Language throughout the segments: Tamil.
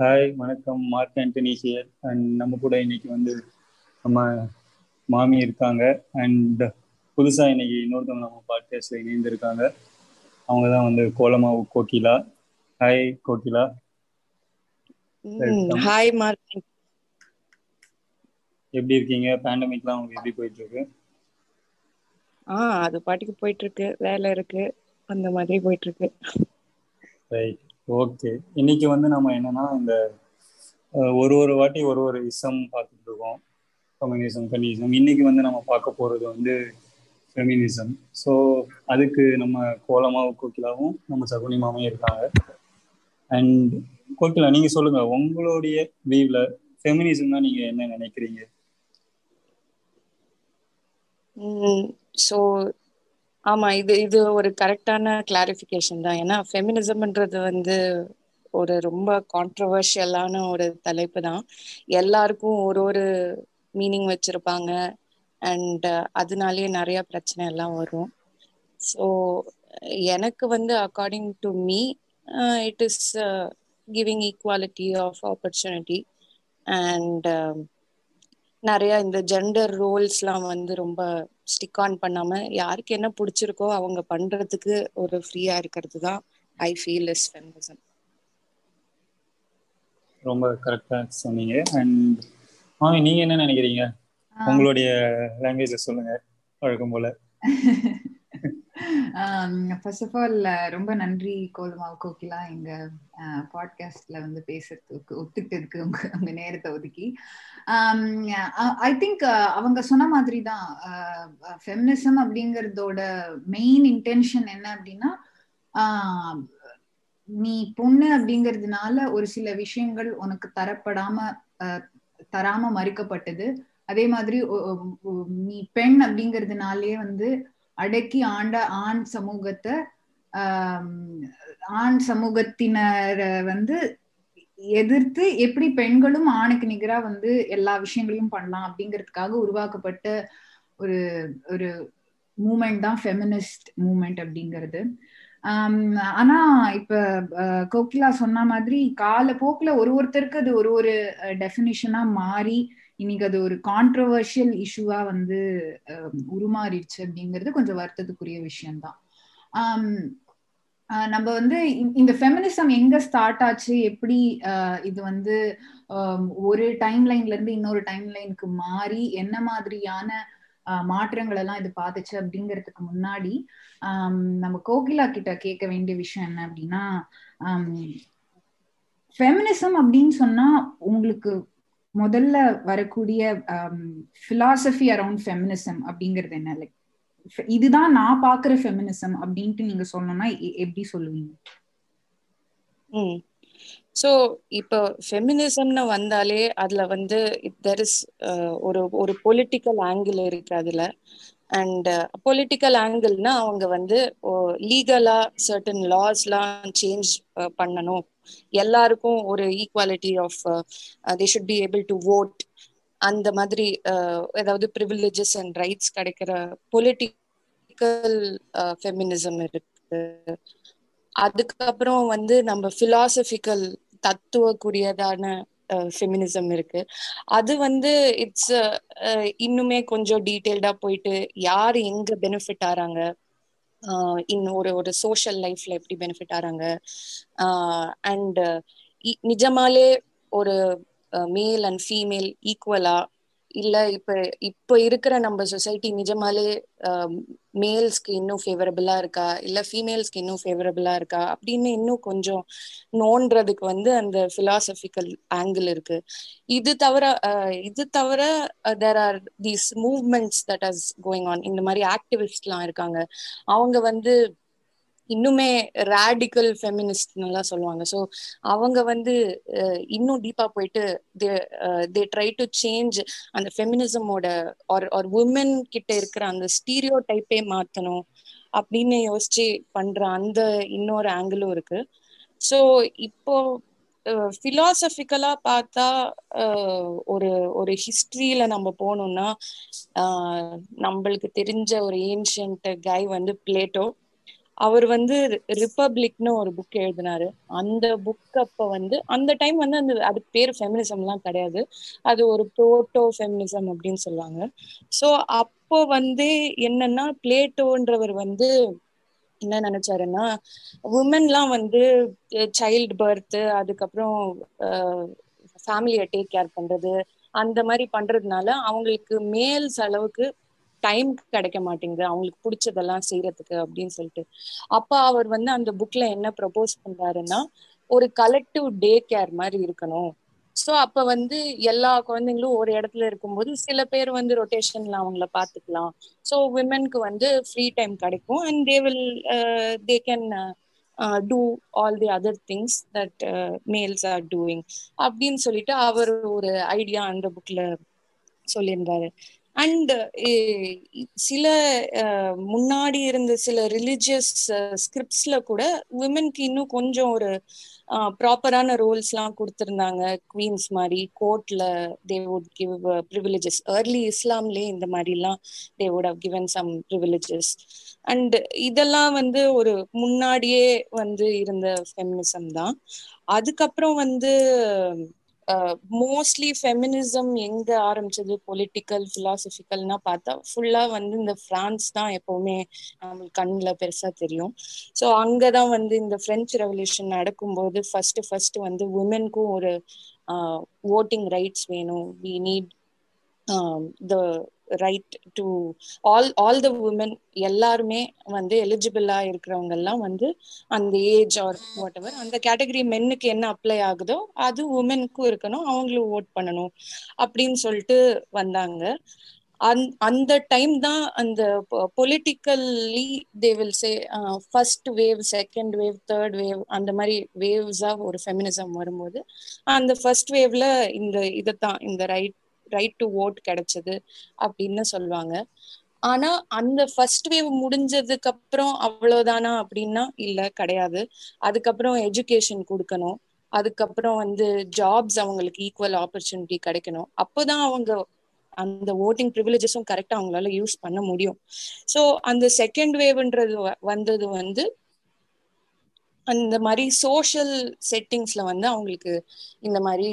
ஹாய் வணக்கம். மார்க் ஆண்டனி ஹியர் அண்ட் நம்ம கூட இன்னைக்கு வந்து நம்ம மாமி இருக்காங்க. அண்ட் புதுசாக இன்னைக்கு இன்னொருத்தவங்க நம்ம பாட்காஸ்ட்ல இணைந்திருக்காங்க. அவங்க தான் வந்து Kolamaavu Kokila. Hi Kokila. Hi Mark எப்படி இருக்கீங்க? பேண்டமிக்லாம் உங்களுக்கு எப்படி போயிட்டு இருக்கு? ஆ அது பாட்டுக்கு போயிட்டு இருக்கு. வேலை இருக்கு. அந்த மாதிரி போயிட்டு இருக்கு. ரைட் ஓகே இன்னைக்கு வந்து நம்ம என்னன்னா இந்த ஒரு ஒரு வாட்டி ஒரு ஒரு இசம் பார்த்துட்டு இருக்கோம். கம்யூனிசம் கன்னிசம் இன்னைக்கு வந்து நம்ம பார்க்க போறது வந்து ஃபெமினிசம் ஸோ அதுக்கு நம்ம கோலமாவும் கோகிலாவும் நம்ம சகுனி மாமையும் இருக்காங்க. அண்ட் கோகிலா நீங்க சொல்லுங்க உங்களுடைய வியூல ஃபெமினிசம்னா நீங்க என்ன நினைக்கிறீங்க? ஸோ ஆமா இது இது ஒரு கரெக்டான கிளாரிஃபிகேஷன் தான். ஏன்னா ஃபெமினிசம்ன்றது வந்து ஒரு ரொம்ப கான்ட்ரவர்ஷியலான ஒரு தலைப்பு தான். எல்லாருக்கும் ஒரு ஒரு மீனிங் வச்சிருப்பாங்க. அண்ட் அதனாலேயே நிறைய பிரச்சனை எல்லாம் வரும். ஸோ எனக்கு வந்து according to me it is giving equality of opportunity and நிறைய இந்த ஜெண்டர் ரோல்ஸ்லாம் வந்து ரொம்ப ஸ்டிக் ஆன் பண்ணாம யாருக்கு என்ன பிடிச்சிருக்கோ அவங்க பண்றதுக்கு ஒரு ஃப்ரீயா இருக்கிறது தான் ஐ ஃபீல் இஸ் ஃபெமினிசம் ரொம்ப கரெக்டா சொன்னீங்க. அண்ட் மாமி நீங்க என்ன நினைக்கிறீங்க? உங்களுடைய லாங்குவேஜ்ல சொல்லுங்க. வழக்கம் போல. ஃபர்ஸ்ட் ஆஃப் ஆல் ரொம்ப நன்றி கோலமாவு கோகிலா எங்க பாட்காஸ்ட்ல வந்து பேசுறதுக்கு ஒத்துக்கிட்டதுக்கு உங்க உங்க நேரத்தை ஒதுக்கி. ஐ திங்க் அவங்க சொன்ன மாதிரி தான் ஃபெமினிசம் அப்படிங்கறதோட மெயின் இன்டென்ஷன் என்ன அப்படின்னா ஆஹ், நீ பொண்ணு அப்படிங்கிறதுனால ஒரு சில விஷயங்கள் உனக்கு தரப்படாம ஆஹ், தராம மறுக்கப்பட்டது. அதே மாதிரி ஒ- நீ பெண் அப்படிங்கிறதுனாலே வந்து அடக்கி ஆண்ட ஆண் சமூகத்தை ஆண் சமூகத்தினரை வந்து எதிர்த்து எப்படி பெண்களும் ஆணுக்கு நிகரா வந்து எல்லா விஷயங்களையும் பண்ணலாம் அப்படிங்கிறதுக்காக உருவாக்கப்பட்ட ஒரு ஒரு மூமெண்ட் தான் ஃபெமினிஸ்ட் மூமெண்ட் அப்படிங்கிறது. ஆனா இப்ப கோகிலா சொன்ன மாதிரி காலப்போக்குல ஒரு ஒருத்தருக்கு அது ஒரு ஒரு டெஃபினிஷனா மாறி இன்னைக்கு அது ஒரு கான்ட்ரவர்ஷியல் இஷ்யூவா வந்து உருமாறிடுச்சு அப்படிங்கிறது கொஞ்சம் வருத்தத்துக்குரிய விஷயம்தான். நம்ம வந்து இந்த- ஃபெமினிசம் எங்க ஸ்டார்ட் ஆச்சு எப்படி இது வந்து ஒரு டைம் லைன்ல இருந்து இன்னொரு டைம் லைனுக்கு மாறி என்ன மாதிரியான மாற்றங்கள் எல்லாம் இது பார்த்துச்சு அப்படிங்கிறதுக்கு முன்னாடி நம்ம கோகிலா கிட்ட கேட்க வேண்டிய விஷயம் என்ன அப்படின்னா ஃபெமினிசம் அப்படின்னு சொன்னா உங்களுக்கு முதல்ல வரக்கூடிய பிலாசபி அரவுண்ட் ஃபெமினிசம் அப்படிங்கிறது என்ன? லைக் இதுதான் நான் பாக்குற ஃபெமினிசம் அப்படின்ட்டு நீங்க சொல்லணும்னா எப்படி சொல்லுவீங்க? ம். ஸோ இப்போ ஃபெமினிசம்னு வந்தாலே அதுல வந்து தெர் இஸ் uh, ஒரு ஒரு பொலிட்டிக்கல் ஆங்கிள் இருக்கு அதுல. அண்ட் பொலிட்டிக்கல் ஆங்கிள்னா அவங்க வந்து லீகலா சர்டன் லாஸ்லாம் சேஞ்ச் பண்ணணும். எல்லாருக்கும் ஒரு equality of they should be able to vote அந்த மாதிரி uh, ஏதாவது ப்ரிவிலேஜஸ் அண்ட் ரைட்ஸ் கிடைக்கிற பொலிட்டிக்கல் ஃபெமினிசம் uh, இருக்கு. அதுக்கப்புறம் வந்து நம்ம பிலாசபிக்கல் தத்துவக்குரியதான ஃபெமினிசம் இருக்கு. அது வந்து இட்ஸ் uh, இன்னுமே கொஞ்சம் டீட்டெயில்டா போயிட்டு யார் எங்க பெனிஃபிட் ஆறாங்க? இன்னும் ஒரு ஒரு சோஷியல் லைஃப்ல எப்படி பெனிஃபிட் ஆறாங்க? அண்ட் நிஜமாலே ஒரு மேல் அண்ட் ஃபீமேல் ஈக்குவலா இல்ல இப்ப இப்ப இருக்கிற நம்ம சொசைட்டி நிஜமாலே மேல்ஸ்க்கு இன்னும் ஃபேவரபிளா இருக்கா? இல்ல ஃபீமேல்ஸ்க்கு இன்னும் ஃபேவரபிளா இருக்கா? அப்படின்னு இன்னும் கொஞ்சம் நோன்றதுக்கு வந்து அந்த பிலாசபிக்கல் ஆங்கிள் இருக்கு. இது தவிர இது தவிர there are these movements that as going on இந்த மாதிரி ஆக்டிவிஸ்ட்லாம் இருக்காங்க. அவங்க வந்து இன்னுமே ரேடிக்கல் ஃபெமினிஸ்ட்னுலாம் சொல்லுவாங்க. ஸோ அவங்க வந்து இன்னும் டீப்பா போயிட்டு தே ட்ரை டு சேஞ்ச் அந்த ஃபெமினிசமோட ஒரு ஒரு உமன் கிட்ட இருக்கிற அந்த ஸ்டீரியோ டைப்பே மாத்தணும் அப்படின்னு யோசிச்சு பண்ற அந்த இன்னொரு ஆங்கிளும் இருக்கு. ஸோ இப்போ ஃபிலாசபிக்கலா பார்த்தா ஒரு ஒரு ஹிஸ்டரியில நம்ம போனோம்னா நம்மளுக்கு தெரிஞ்ச ஒரு ஏன்ஷியன்ட் கை வந்து பிளேட்டோ அவர் வந்து ரிப்பப்ளிக்னு ஒரு புக் எழுதினாரு. அந்த புக் அப்ப வந்து அந்த டைம் வந்து அந்த அது பேர் ஃபெமினிசம் எல்லாம் கிடையாது. அது ஒரு புரோட்டோ ஃபெமினிசம் அப்படின்னு சொல்லுவாங்க. சோ அப்போ வந்து என்னன்னா பிளேட்டோன்றவர் வந்து என்ன நினைச்சாருன்னா உமன்லாம் வந்து சைல்டு பர்த் அதுக்கப்புறம் ஃபேமிலியை டேக் கேர் பண்றது அந்த மாதிரி பண்றதுனால அவங்களுக்கு மேல்ஸ் அளவுக்கு டைம் கிடைக்க மாட்டேங்குது. அவங்களுக்கு பிடிச்சதெல்லாம் செய்யறதுக்கு அப்படின்னு சொல்லிட்டு. அப்ப அவர் வந்து அந்த புக்ல என்ன ப்ரப்போஸ் பண்றாருன்னா ஒரு கலெக்டிவ் டே கேர் மாதிரி இருக்கணும். ஸோ அப்ப வந்து எல்லா குழந்தைங்களும் ஒரு இடத்துல இருக்கும்போது சில பேர் வந்து ரொட்டேஷன்ல அவங்கள பாத்துக்கலாம் ஸோ விமென்க்கு வந்து ஃப்ரீ டைம் கிடைக்கும். And they will they can do all the other things that males are doing அப்படின்னு சொல்லிட்டு அவர் ஒரு ஐடியா அந்த புக்ல சொல்லியிருந்தாரு. அண்ட் eh, சில eh, முன்னாடி இருந்த சில ரிலிஜியஸ் ஸ்கிரிப்ட்ஸ்ல eh, கூட விமென்க்கு இன்னும் கொஞ்சம் ஒரு ப்ராப்பரான ரோல்ஸ் எல்லாம் கொடுத்திருந்தாங்க. குவீன்ஸ் மாதிரி கோர்ட்ல they would give privileges early இஸ்லாம்லயே இந்த மாதிரி எல்லாம் they would have given some privileges and இதெல்லாம் வந்து ஒரு முன்னாடியே வந்து இருந்த ஃபெமினிசம் தான். அதுக்கப்புறம் வந்து மோஸ்ட்லி ஃபெமினிசம் எங்க ஆரம்பிச்சது? பொலிட்டிக்கல் பிலாசபிக்கல்னா பார்த்தா ஃபுல்லா வந்து இந்த பிரான்ஸ் தான் எப்பவுமே நம்மளுக்கு கண்ணுல பெருசா தெரியும். ஸோ அங்கதான் வந்து இந்த பிரெஞ்சு ரெவல்யூஷன் நடக்கும்போது ஃபர்ஸ்ட் ஃபர்ஸ்ட் வந்து உமனுக்கும் ஒரு ஓட்டிங் ரைட்ஸ் வேணும். We need the right to all all the women எல்லாருமே வந்து எலிஜிபிளா இருக்கிறவங்க எல்லாம் வந்து அந்த ஏஜ் ஆர் வாட் எவர் அந்த கேட்டகரி மென்னுக்கு என்ன அப்ளை ஆகுதோ அது உமனுக்கும் இருக்கணும் அவங்களும் ஓட் பண்ணணும் அப்படின்னு சொல்லிட்டு வந்தாங்க. அந் அந்த டைம் தான் அந்த politically they will say first wave second wave third wave அந்த மாதிரி வேவ்ஸா ஒரு ஃபெமினிசம் வரும்போது அந்த ஃபர்ஸ்ட் வேவ்ல இந்த இதைத்தான் இந்த ரைட் ரைட் டு ஓட் கிடைச்சது அப்படின்னு சொல்லுவாங்க. ஆனா அந்த ஃபர்ஸ்ட் வேவ் முடிஞ்சதுக்கு அப்புறம் அவ்வளவுதானா அப்படின்னா இல்ல கிடையாது. அதுக்கப்புறம் எஜுகேஷன் கொடுக்கணும். அதுக்கப்புறம் வந்து ஜாப்ஸ் அவங்களுக்கு ஈக்குவல் ஆப்பர்ச்சுனிட்டி கிடைக்கணும். அப்போதான் அவங்க அந்த ஓட்டிங் ப்ரிவிலேஜஸும் கரெக்டா அவங்களால யூஸ் பண்ண முடியும். ஸோ அந்த செகண்ட் வேவ்ன்றது வந்தது வந்து அந்த மாதிரி சோஷியல் செட்டிங்ஸ்ல வந்து அவங்களுக்கு இந்த மாதிரி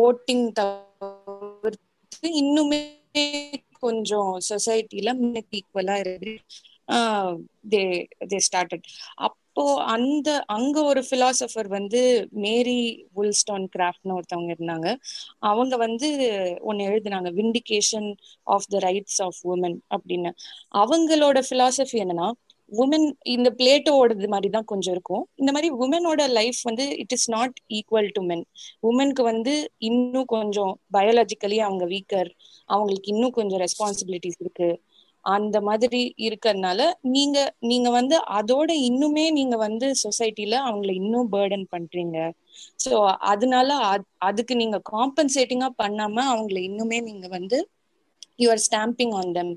ஓட்டிங் வந்து இன்னுமே கொஞ்சம் சொசைட்டில ஈக்குவலா இருக்கு தே தே ஸ்டார்டட் அப்போ அந்த அங்க ஒரு பிலாசபர் வந்து மேரி வுல்ஸ்டான் கிராஃப்ட்னு ஒருத்தவங்க இருந்தாங்க. அவங்க வந்து ஒன்னு எழுதினாங்க vindication of the rights of women அப்படின்னு. அவங்களோட பிலாசபி என்னன்னா உமன் இந்த பிளேட்டோடது மாதிரி தான் கொஞ்சம் இருக்கும். இந்த மாதிரி உமனோட லைஃப் வந்து it is not equal to men உமனுக்கு வந்து இன்னும் கொஞ்சம் பயாலஜிக்கலி அவங்க வீக்கர் அவங்களுக்கு இன்னும் கொஞ்சம் ரெஸ்பான்சிபிலிட்டிஸ் இருக்கு. அந்த மாதிரி இருக்கறதுனால நீங்க நீங்க வந்து அதோட இன்னுமே நீங்க வந்து சொசைட்டில அவங்கள இன்னும் பேர்டன் பண்றீங்க. சோ அதனால அதுக்கு நீங்க காம்பன்சேட்டிங்கா பண்ணாம அவங்கள இன்னுமே நீங்க வந்து யூஆர் ஸ்டாம்பிங் ஆன் தெம்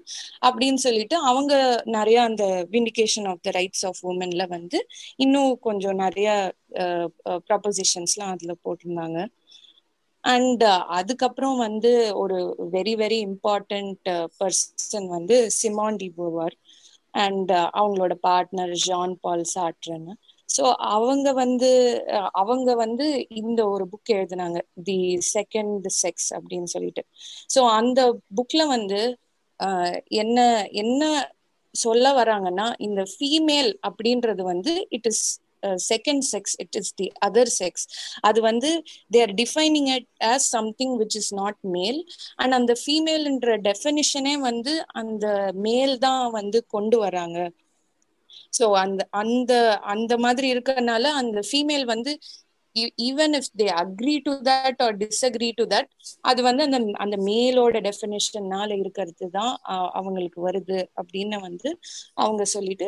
அப்படின்னு சொல்லிட்டு அவங்க நிறைய அந்த vindication of the rights of உமன்ல வந்து இன்னும் கொஞ்சம் நிறைய ப்ரப்போசிஷன்ஸ்லாம் அதுல போட்டிருந்தாங்க. அண்ட் அதுக்கப்புறம் வந்து ஒரு வெரி வெரி இம்பார்ட்டன்ட் பர்சன் வந்து சிமான் டி போவார் அண்ட் அவங்களோட partner Jean Paul Sartre. So அவங்க வந்து அவங்க வந்து இந்த ஒரு புக் எழுதினாங்க. தி செகண்ட் செக்ஸ் அப்படின்னு சொல்லிட்டு. ஸோ அந்த புக்ல வந்து என்ன என்ன சொல்ல வராங்கன்னா இந்த ஃபீமேல் அப்படின்றது வந்து it is second sex it is the other sex அது வந்து they are defining it as something which is not male and அந்த ஃபீமேல்ன்ற டெஃபினிஷனே வந்து அந்த மேல் தான் வந்து கொண்டு வராங்க. ஸோ அந்த அந்த அந்த மாதிரி இருக்கறனால அந்த ஃபீமேல் வந்து even if they agree to that or disagree to that அது வந்து அந்த அந்த மேலோட டெஃபினேஷன்னால இருக்கிறது தான் அவங்களுக்கு வருது அப்படின்னு வந்து அவங்க சொல்லிட்டு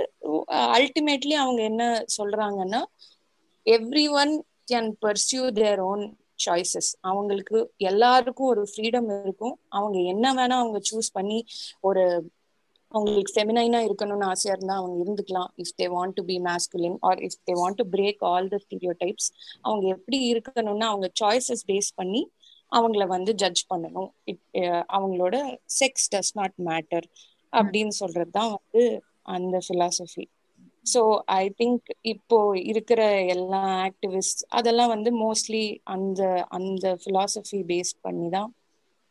அல்டிமேட்லி அவங்க என்ன சொல்றாங்கன்னா every one can pursue their own choices அவங்களுக்கு எல்லாருக்கும் ஒரு ஃப்ரீடம் இருக்கும். அவங்க என்ன வேணா அவங்க சூஸ் பண்ணி ஒரு அவங்களுக்கு ஃபெமினைனா இருக்கணும்னு ஆசையா இருந்தா அவங்க இருந்துக்கலாம். If they want to be masculine or if they want to break all the stereotypes அவங்க எப்படி இருக்கணும்னா அவங்க சாய்ஸஸ் பேஸ் பண்ணி அவங்கள வந்து ஜட்ஜ் பண்ணணும். Eh, அவங்களோட செக்ஸ் டஸ் நாட் மேட்டர் அப்படின்னு சொல்றது தான் வந்து அந்த ஃபிலாசபி ஸோ ஐ திங்க் இப்போ இருக்கிற எல்லா ஆக்டிவிஸ்ட் அதெல்லாம் வந்து மோஸ்ட்லி அந்த அந்த ஃபிலாசபி பேஸ் பண்ணி தான்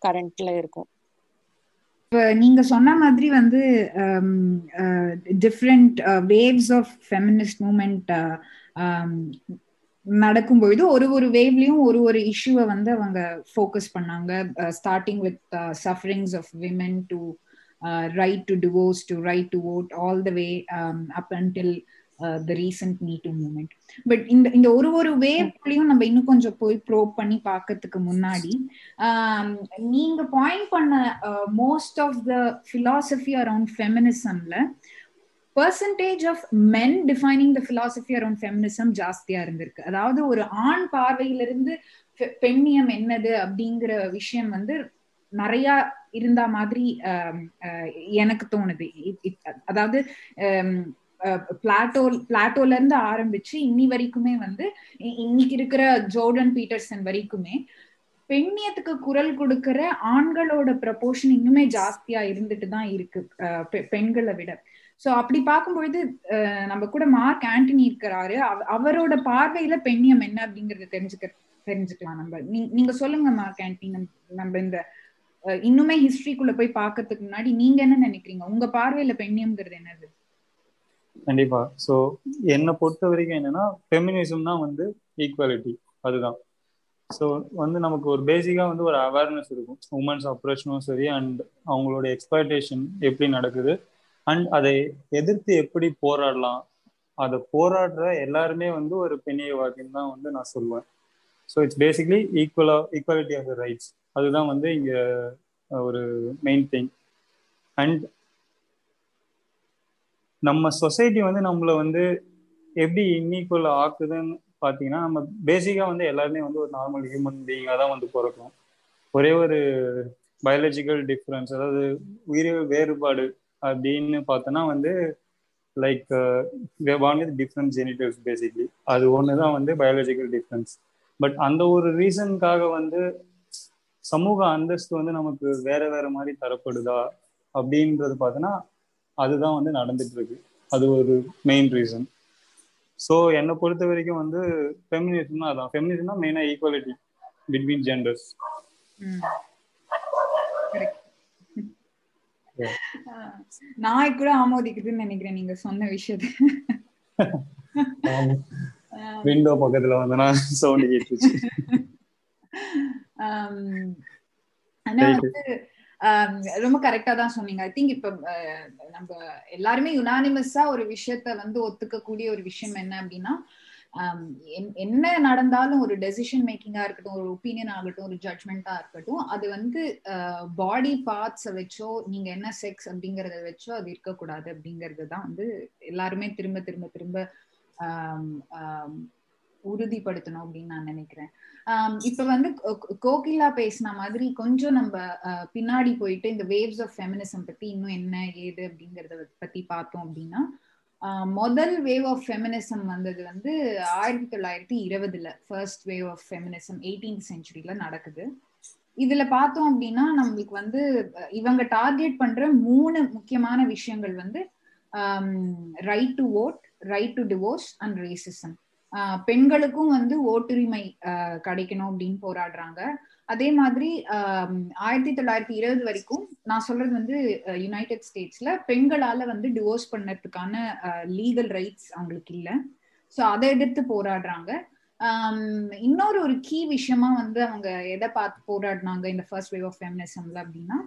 கரண்ட்ல இருக்கும். நீங்க சொன்ன மாதிரி வந்து different waves of feminist movement நடக்கும்பொழுது ஒரு ஒரு வேவ்லயும் ஒரு ஒரு இஷ்யூவை வந்து அவங்க ஃபோக்கஸ் பண்ணாங்க. Starting with sufferings of women to right to divorce to right to vote all the way up until the recent me too movement but இந்த இந்த ஒரு ஒரு வேவ்லயும் நம்ம இன்னும் கொஞ்சம் போய் ப்ரோப் பண்ணி பார்க்கறதுக்கு முன்னாடி um, நீங்க பாயிண்ட் பண்ண most of the philosophy around ஃபெமினிசம்ல percentage of men defining the philosophy around feminism ஜாஸ்தியா இருந்திருக்கு. அதாவது ஒரு ஆண் பார்வையிலிருந்து பெண்ணியம் என்னது அப்படிங்கிற விஷயம் வந்து நிறைய இருந்தா மாதிரி um, uh, எனக்கு தோணுது. அதாவது um, பிளாட்டோ பிளாட்டோல இருந்து ஆரம்பிச்சு இன்னி வரைக்குமே வந்து இன்னைக்கு இருக்கிற ஜோர்டன் பீட்டர்சன் வரைக்குமே பெண்ணியத்துக்கு குரல் கொடுக்கிற ஆண்களோட ப்ரப்போர்ஷன் இன்னுமே ஜாஸ்தியா இருந்துட்டு தான் இருக்கு பெண்களை விட. சோ அப்படி பார்க்கும்பொழுது நம்ம கூட மார்க் ஆண்டனி இருக்கிறாரு. அவரோட பார்வையில பெண்ணியம் என்ன அப்படிங்கறத தெரிஞ்சுக்க தெரிஞ்சுக்கலாம் நம்ம. நீங்க சொல்லுங்க மார்க் ஆண்டனி நம்ம இந்த இன்னுமே ஹிஸ்டரிக்குள்ள போய் பாக்கிறதுக்கு முன்னாடி நீங்க என்ன நினைக்கிறீங்க? உங்க பார்வையில பெண்ணியம்ங்கிறது என்னது? கண்டிப்பா. ஸோ என்னை பொறுத்த வரைக்கும் என்னன்னா ஃபெமினிசம் தான் வந்து ஈக்குவாலிட்டி அதுதான். ஸோ வந்து நமக்கு ஒரு பேசிக்காக வந்து ஒரு அவேர்னஸ் இருக்கும். உமன்ஸ் அப்ரேஷனும் சரி அண்ட் அவங்களோட எக்ஸ்பெக்டேஷன் எப்படி நடக்குது அண்ட் அதை எதிர்த்து எப்படி போராடலாம் அதை போராடுற எல்லாருமே வந்து ஒரு பெண்ணியவாதின்னு தான் வந்து நான் சொல்லுவேன். ஸோ இட்ஸ் பேசிக்லி ஈக்குவலா ஈக்குவாலிட்டி ஆஃப் த ரைட்ஸ் அதுதான் வந்து இங்கே ஒரு மெயின் திங் அண்ட் நம்ம சொசைட்டி வந்து நம்மளை வந்து எப்படி இன்னீக்குவல் ஆக்குதுன்னு பார்த்தீங்கன்னா நம்ம பேசிக்காக வந்து எல்லாருமே வந்து ஒரு நார்மல் ஹியூமன் பீயிங்காக தான் வந்து பிறக்கும். ஒரே ஒரு பயாலஜிக்கல் டிஃப்ரென்ஸ் அதாவது உயிரியல் வேறுபாடு அப்படின்னு பார்த்தோன்னா வந்து like one with different genitives basically அது ஒன்று தான் வந்து பயாலஜிக்கல் டிஃப்ரென்ஸ் பட் அந்த ஒரு ரீசனுக்காக வந்து சமூக அந்தஸ்து வந்து நமக்கு வேற வேற மாதிரி தரப்படுதா அப்படின்றது பார்த்தோன்னா அதுதான் வந்து நடந்துட்டு இருக்கு அது ஒரு மெயின் ரீசன் ஸோ என்னை பொறுத்த வரைக்கும் வந்து ஃபெமினிசம்னா அதான். ஃபெமினிசம்னா மெயினாக ஈக்குவாலிட்டி பிட்வீன் ஜெண்டர்ஸ் நான் கூட ஆமோதிக்குதுன்னு நினைக்கிறேன் நீங்க சொன்ன விஷயத்த. விண்டோ பக்கத்துல வந்தனா சவுண்ட் கேட்டுச்சு. ஆனா வந்து ரொம்ப கரெக்டா தான் சொன்னீங்க. ஐ திங்க் இப்ப நம்ம எல்லாருமே யுனானிமஸா ஒரு விஷயத்த வந்து ஒத்துக்கக்கூடிய ஒரு விஷயம் என்ன அப்படின்னா என்ன நடந்தாலும் ஒரு டெசிஷன் மேக்கிங்கா இருக்கட்டும் ஒரு ஒப்பீனியன் ஆகட்டும் ஒரு ஜட்மெண்டா இருக்கட்டும் அது வந்து பாடி பார்ட்ஸை வச்சோ நீங்க என்ன செக்ஸ் அப்படிங்கறத வச்சோ அது இருக்கக்கூடாது அப்படிங்கறது தான் வந்து எல்லாருமே திரும்ப திரும்ப திரும்ப உறுதிப்படுத்தணும் அப்படின்னு நான் நினைக்கிறேன். இப்ப வந்து கோகிலா பேசின மாதிரி கொஞ்சம் நம்ம பின்னாடி போயிட்டு இந்த வேவ்ஸ் ஆஃப் ஃபெமினிசம் பத்தி இன்னும் என்ன ஏது அப்படிங்கறத பத்தி பார்த்தோம் அப்படின்னா முதல் வேவ் ஆஃப் ஃபெமினிசம் வந்தது வந்து ஆயிரத்தி தொள்ளாயிரத்தி இருபதுல first wave of feminism eighteenth செஞ்சுரியில நடக்குது. இதுல பார்த்தோம் அப்படின்னா நம்மளுக்கு வந்து இவங்க டார்கெட் பண்ற மூணு முக்கியமான விஷயங்கள் வந்து right to vote right to divorce and racism பெண்களுக்கும் வந்து ஓட்டுரிமை கிடைக்கணும் அப்படின்னு போராடுறாங்க. அதே மாதிரி ஆயிரத்தி தொள்ளாயிரத்தி இருபது வரைக்கும் நான் சொல்றது வந்து யுனைடெட் ஸ்டேட்ஸ்ல பெண்களால வந்து டிவோர்ஸ் பண்ணதுக்கான லீகல் ரைட்ஸ் அவங்களுக்கு இல்லை. ஸோ அதை எதிர்த்து போராடுறாங்க. இன்னொரு ஒரு கீ விஷயமா வந்து அவங்க எதை பார்த்து போராடினாங்க இந்த ஃபர்ஸ்ட் வேவ் ஆஃப் ஃபெமினிசம்ல அப்படின்னா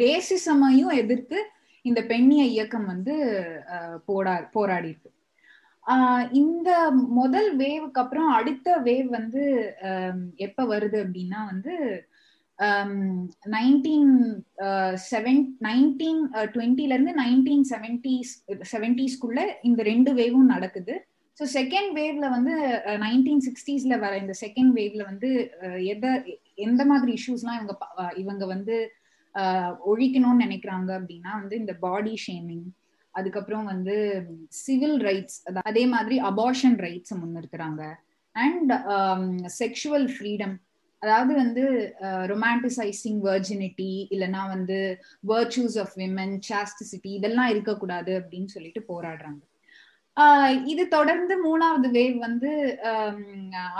ரேசிசமையும் எதிர்த்து இந்த பெண்ணிய இயக்கம் வந்து போரா போராடி இருக்கு இந்த முதல் வேவுக்கு அப்புறம் அடுத்த வேவ் வந்து எப்ப வருது அப்படின்னா வந்து நைன்டீன் செவன் நைன்டீன் டுவெண்ட்டில இருந்து நைன்டீன் செவன்டிஸ் செவன்டிஸ்குள்ள இந்த ரெண்டு வேவும் நடக்குது. ஸோ செகண்ட் வேவ்ல வந்து நைன்டீன் சிக்ஸ்டீஸ்ல வர இந்த செகண்ட் வேவ்ல வந்து எதை எந்த மாதிரி இஷ்யூஸ்லாம் இவங்க இவங்க வந்து ஒழிக்கணும்னு நினைக்கிறாங்க அப்படின்னா வந்து இந்த பாடி ஷேமிங் அதுக்கப்புறம் வந்து சிவில் ரைட்ஸ் அதே மாதிரி அபார்ஷன் ரைட்ஸ் முன்னிறுத்துறாங்க. அண்ட் செக்ஷுவல் ஃப்ரீடம் அதாவது வந்து ரொமான்டிசைசிங் வர்ஜினிட்டி இல்லைன்னா வந்து வர்ச்சூஸ் ஆஃப் விமன் சாஸ்டிசிட்டி இதெல்லாம் இருக்கக்கூடாது அப்படின்னு சொல்லிட்டு போராடுறாங்க. இது தொடர்ந்து மூணாவது வேவ் வந்து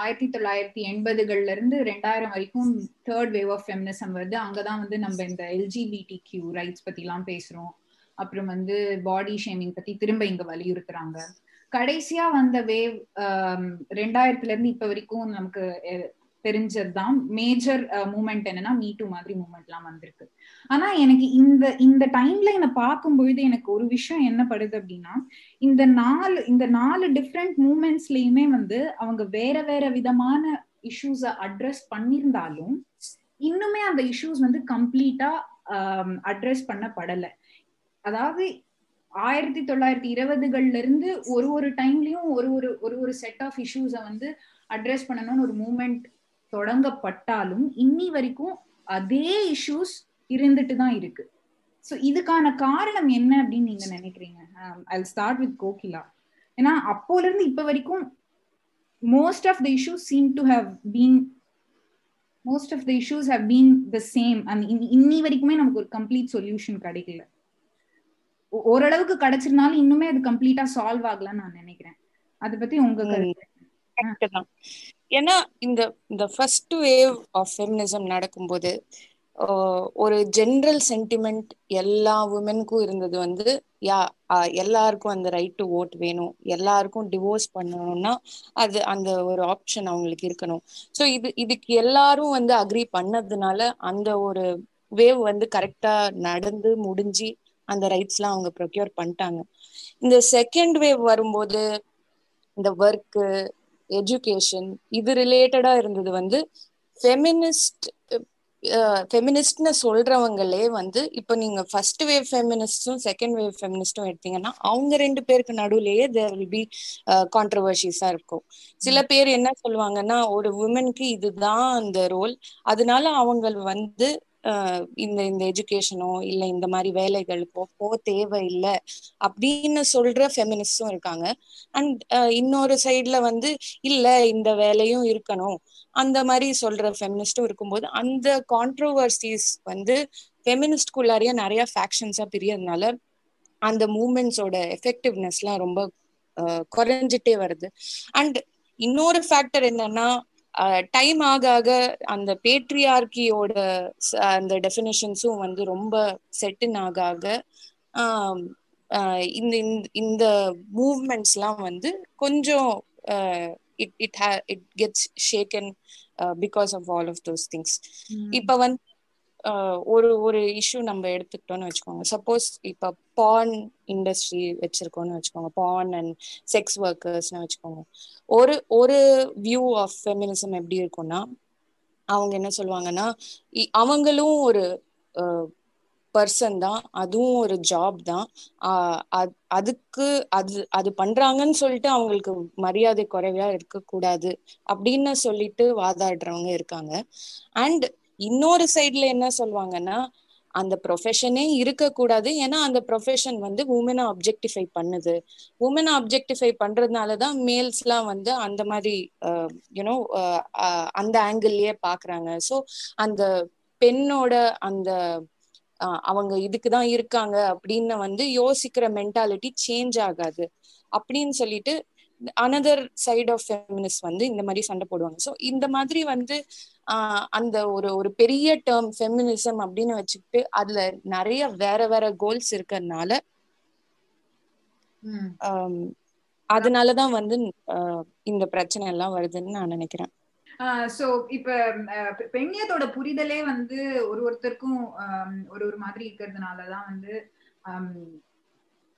ஆயிரத்தி தொள்ளாயிரத்தி எண்பதுகள்ல இருந்து ரெண்டாயிரம் வரைக்கும் தேர்ட் வேவ் ஆஃப் ஃபெமினிசம் வருது. அங்கதான் வந்து நம்ம இந்த எல்ஜிபிடி கியூ ரைட்ஸ் பத்தி எல்லாம் பேசுறோம். அப்புறம் வந்து பாடி ஷேமிங் பத்தி திரும்ப இங்க வலியுறுத்துறாங்க. கடைசியா வந்த வேவ் ரெண்டாயிரத்துல இருந்து இப்ப வரைக்கும் நமக்கு தெரிஞ்சதுதான் மேஜர் மூமெண்ட் என்னன்னா மீ டூ மாதிரி மூமெண்ட் எல்லாம் வந்திருக்கு. ஆனா எனக்கு இந்த இந்த டைம்ல என்ன பார்க்கும் பொழுது எனக்கு ஒரு விஷயம் என்ன படுது அப்படின்னா இந்த நாலு இந்த நாலு டிஃப்ரெண்ட் மூமெண்ட்ஸ்லயுமே வந்து அவங்க வேற வேற விதமான இஷ்யூஸ அட்ரஸ் பண்ணியிருந்தாலும் இன்னுமே அந்த இஷ்யூஸ் வந்து கம்ப்ளீட்டா அட்ரஸ் பண்ணப்படலை. அதாவது ஆயிரத்தி தொள்ளாயிரத்தி இருபதுகள்ல இருந்து ஒரு ஒரு டைம்லயும் ஒரு ஒரு ஒரு ஒரு செட் ஆஃப் இஷ்யூஸ வந்து அட்ரஸ் பண்ணணும்னு ஒரு மூமெண்ட் தொடங்கப்பட்டாலும் இன்னி வரைக்கும் அதே இஷ்யூஸ் இருந்துட்டு தான் இருக்கு. ஸோ இதுக்கான காரணம் என்ன அப்படின்னு நீங்க நினைக்கிறீங்க? I start with Kokila. ஏன்னா அப்போல இருந்து இப்ப வரைக்கும் most of the issues seem to have been most of the issues have been the same அந்த இன்னி வரைக்குமே நமக்கு ஒரு கம்ப்ளீட் சொல்யூஷன் கிடைக்கல. ஓரளவுக்கு கிடைச்சிருந்தாலும் இன்னுமே அது கம்ப்ளீட்டா சால்வ் ஆகலன்னு நான் நினைக்கிறேன். அதை பத்தி உங்க கருத்து? ஏன்னா இந்த இந்த ஃபர்ஸ்ட் வேவ் ஆஃப் ஃபெமினிசம் நடக்கும்போது ஒரு ஜென்ரல் சென்டிமெண்ட் எல்லா உமனுக்கும் இருந்தது வந்து யா எல்லாருக்கும் அந்த ரைட் டு ஓட் வேணும். எல்லாருக்கும் டிவோர்ஸ் பண்ணணும்னா அது அந்த ஒரு ஆப்ஷன் அவங்களுக்கு இருக்கணும். ஸோ இது இதுக்கு எல்லாரும் வந்து அக்ரி பண்ணதுனால அந்த ஒரு வேவ் வந்து கரெக்டா நடந்து முடிஞ்சு அந்த ரைட்ஸ்லாம் அவங்க ப்ரொக்யூர் பண்ணிட்டாங்க. இந்த செகண்ட் வேவ் வரும்போது இந்த ஒர்க்கு எஜுகேஷன் இது ரிலேட்டடா இருந்தது வந்து ஃபெமினிஸ்ட் ஃபெமினிஸ்ட்னு சொல்றவங்களே வந்து இப்போ நீங்க ஃபர்ஸ்ட் வேவ் ஃபெமினிஸ்டும் செகண்ட் வேவ் ஃபெமினிஸ்டும் எடுத்தீங்கன்னா அவங்க ரெண்டு பேருக்கு நடுவுலயே தேர் வில் பி கான்ட்ரவர்ஷிஸா இருக்கும். சில பேர் என்ன சொல்லுவாங்கன்னா ஒரு உமனுக்கு இதுதான் அந்த ரோல் அதனால அவங்க வந்து இந்த இந்த எஜுகேஷனோ இல்ல இந்த மாதிரி வேலைகளுக்கோ போ தேவையில்லை அப்படின்னு சொல்ற ஃபெமினிஸ்டும் இருக்காங்க. அண்ட் இன்னொரு சைட்ல வந்து இல்ல இந்த வேலையும் இருக்கணும். அந்த மாதிரி சொல்ற ஃபெமினிஸ்டும் இருக்கும்போது அந்த கான்ட்ரோவர்சிஸ் வந்து ஃபெமினிஸ்ட்குள்ளாரியே நிறைய ஃபேக்ஷன்ஸா பிரியறதுனால அந்த மூமெண்ட்ஸோட எஃபெக்டிவ்னஸ்லாம் ரொம்ப குறைஞ்சிட்டே வருது. அண்ட் இன்னொரு ஃபேக்டர் என்னன்னா டைம் ஆக ஆக அந்த பேட்ரியார்கியோட அந்த டெஃபினேஷன்ஸும் வந்து ரொம்ப செட்டின் ஆக ஆக இந்த இந்த மூவ்மெண்ட்ஸ்லாம் வந்து கொஞ்சம் it it it gets shaken because of all of those things இப்ப வந்து ஒரு ஒரு இஷ்யூ நம்ம எடுத்துக்கிட்டோம்னு வச்சுக்கோங்க. சப்போஸ் இப்ப பான் இண்டஸ்ட்ரி வச்சிருக்கோம்னு வச்சுக்கோங்க. பான் அண்ட் செக்ஸ் ஒர்க்கர்ஸ்னு வச்சுக்கோங்க. ஒரு ஒரு வியூ ஆஃப் ஃபெமினிசம் எப்படி இருக்கும்னா அவங்க என்ன சொல்லுவாங்கன்னா அவங்களும் ஒரு பர்சன் தான். அதுவும் ஒரு ஜாப் தான். அதுக்கு அது அது பண்றாங்கன்னு சொல்லிட்டு அவங்களுக்கு மரியாதை குறைவா இருக்கக்கூடாது அப்படின்னு சொல்லிட்டு வாதாடுறவங்க இருக்காங்க. அண்ட் இன்னொரு சைட்ல என்ன சொல்லுவாங்கன்னா அந்த ப்ரொஃபஷனே இருக்கக்கூடாது. ஏன்னா அந்த ப்ரொஃபஷன் வந்து உமனை அப்ஜெக்டிஃபை பண்ணுது. உமனை அப்ஜெக்டிஃபை பண்றதுனாலதான் மேல்ஸ்லாம் வந்து அந்த மாதிரி யூனோ அந்த ஆங்கிள்லயே பாக்குறாங்க. ஸோ அந்த பெண்ணோட அந்த அவங்க இதுக்குதான் இருக்காங்க அப்படின்னு வந்து யோசிக்கிற மென்டாலிட்டி சேஞ்ச் ஆகாது. அப்படின்னு சொல்லிட்டு அனதர் சைட் ஆஃப் ஃபெமினிஸ்ட் வந்து இந்த மாதிரி சண்டை போடுவாங்க. ஸோ இந்த மாதிரி வந்து அந்த ஒரு ஒரு பெரிய டேர்ம் ஃபெமினிசம் அப்படின்னு வச்சுக்கிட்டு அதுல நிறைய வேற வேற கோல்ஸ் இருக்கிறதுனால அதனாலதான் வந்து இந்த பிரச்சனை எல்லாம் வருதுன்னு நான் நினைக்கிறேன். சோ இப்ப பெண்ணியத்தோட புரிதலே வந்து ஒரு ஒருத்தருக்கும் ஒரு ஒரு மாதிரி இருக்கிறதுனாலதான் வந்து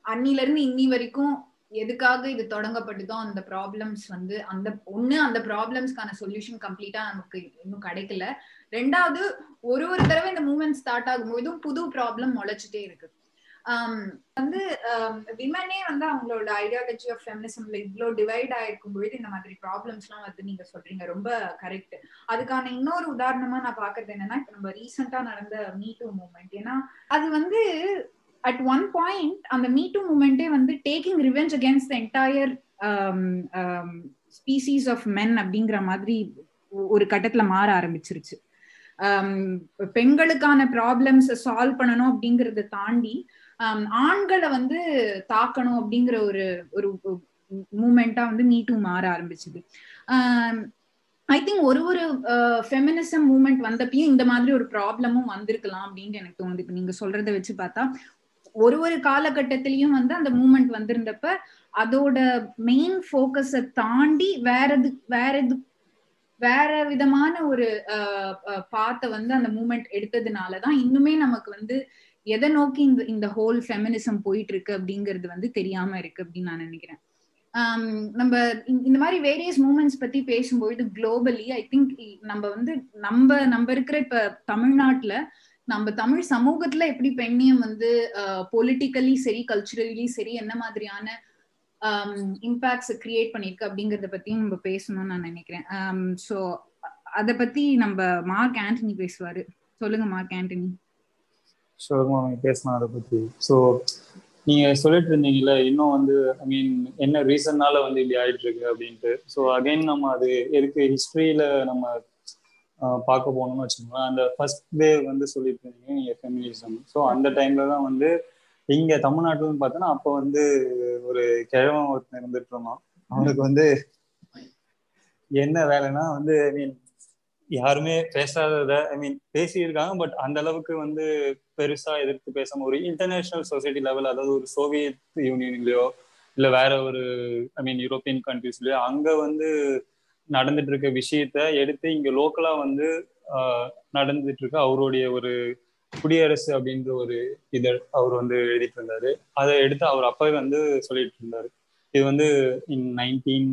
அன்னில இருந்து இன்னி வரைக்கும் எதுக்காக இது தொடங்கப்பட்டதோ அந்த ப்ராப்ளம்ஸ் வந்து அந்த ஒண்ணு அந்த ப்ராப்ளம்ஸ்க்கான சொல்யூஷன் கம்ப்ளீட்டா நமக்கு இன்னும் கிடைக்கல. ரெண்டாவது ஒரு ஒரு தடவை இந்த மூமெண்ட் ஸ்டார்ட் ஆகும்போதும் புது ப்ராப்ளம் முளைச்சிட்டே இருக்கு. வந்து விமனே வந்து அவங்களோட ஐடியாலஜி ஆஃப் ஃபெமினிசம்ல இவ்வளோ டிவைட் ஆயிருக்கும் பொழுது இந்த மாதிரி ப்ராப்ளம்ஸ் எல்லாம் வந்து நீங்க சொல்றீங்க ரொம்ப கரெக்ட் அதுக்கான இன்னொரு உதாரணமா நான் பாக்குறது என்னன்னா இப்ப நம்ம ரீசெண்டா நடந்த மீ டூ மூமெண்ட் ஏன்னா அது வந்து அட் ஒன் பாயிண்ட் அந்த மீ டூ மூமெண்டே வந்து taking revenge against the entire species of men அப்படிங்கிற மாதிரி ஒரு கட்டத்துல மாற ஆரம்பிச்சிருச்சு. Um, பெண்களுக்கான ப்ராப்ளம்ஸ் சால்வ் பண்ணணும் அப்படிங்கறத தாண்டி um, ஆண்களை வந்து தாக்கணும் அப்படிங்கிற ஒரு ஒரு மூமெண்டா வந்து மீட்டு மாற ஆரம்பிச்சுது. Um, ஐ திங்க் ஒரு ஒரு ஃபெமினிசம் மூமெண்ட் வந்தப்பயும் இந்த மாதிரி ஒரு ப்ராப்ளமும் வந்திருக்கலாம் அப்படின்னு எனக்கு தோணுது. இப்ப நீங்க சொல்றதை வச்சு பார்த்தா ஒரு ஒரு காலகட்டத்திலயும் வந்து அந்த மூமெண்ட் வந்திருந்தப்ப அதோட மெயின் ஃபோக்கஸை தாண்டி வேற எது வேற எது வேற விதமான ஒரு பாத்த வந்து அந்த மூமெண்ட் எடுத்ததுனாலதான் இன்னுமே நமக்கு வந்து எதை நோக்கி இந்த இந்த ஹோல் ஃபெமினிசம் போயிட்டு இருக்கு அப்படிங்கிறது வந்து தெரியாம இருக்கு அப்படின்னு நான் நினைக்கிறேன். நம்ம இந்த மாதிரி வேரியஸ் மூமெண்ட்ஸ் பத்தி பேசும்பொழுது குளோபலி ஐ திங்க் நம்ம வந்து நம்ம நம்ம இருக்கிற இப்ப தமிழ்நாட்டுல நம்ம தமிழ் சமூகத்துல எப்படி பெண்ணியம் வந்து பொலிட்டிக்கலி சரி கல்ச்சுரலி சரி என்ன மாதிரியான இம்பாக்ட்ஸ் கிரியேட் பண்ணிருக்கு அப்படிங்கறத பத்தியும் நம்ம பேசணும்னு நான் நினைக்கிறேன். ஸோ அத பத்தி நம்ம மார்க் ஆண்டனி பேசுவாரு. சொல்லுங்க மார்க் ஆண்டனி. ஷோர்மா பேசலாம் அதை பத்தி. ஸோ நீங்க சொல்லிட்டு இருந்தீங்கல்ல இன்னும் வந்து ஐ மீன் என்ன ரீசன்னால வந்து இப்படி ஆயிட்டு இருக்கு அப்படின்ட்டு. ஸோ அகைன் நம்ம அது எதுக்கு ஹிஸ்டரியில நம்ம பார்க்க போனோம்னு வச்சுக்கோங்களேன். அந்த ஃபர்ஸ்ட் வேவ் வந்து சொல்லிட்டு இருந்தீங்க ஃபெமினிசம் ஸோ அந்த டைம்ல தான் வந்து இங்க தமிழ்நாட்டுலன்னு பார்த்தோன்னா அப்போ வந்து ஒரு கிழவன் ஒருத்தன் இருந்துட்டு இருந்தான். அவனுக்கு வந்து என்ன வேலைன்னா வந்து ஐ மீன் யாருமே பேசாதத ஐ மீன் பேசியிருக்காங்க பட் அந்த அளவுக்கு வந்து பெருசா எதிர்த்து பேசாம ஒரு இன்டர்நேஷனல் சொசைட்டி லெவல் அதாவது ஒரு சோவியத் யூனியன்லயோ இல்ல வேற ஒரு ஐ மீன் யூரோப்பியன் கண்ட்ரிஸ்லயோ அங்க வந்து நடந்துட்டு இருக்க விஷயத்த எடுத்து இங்க லோக்கலா வந்து நடந்துட்டு இருக்க அவருடைய ஒரு குடியரசு அப்படின்ற ஒரு இதழ் அவர் வந்து எழுதிட்டு இருந்தாரு அதை எடுத்து அவர் அப்பவே வந்து சொல்லிட்டு இருந்தாரு இது வந்து in nineteen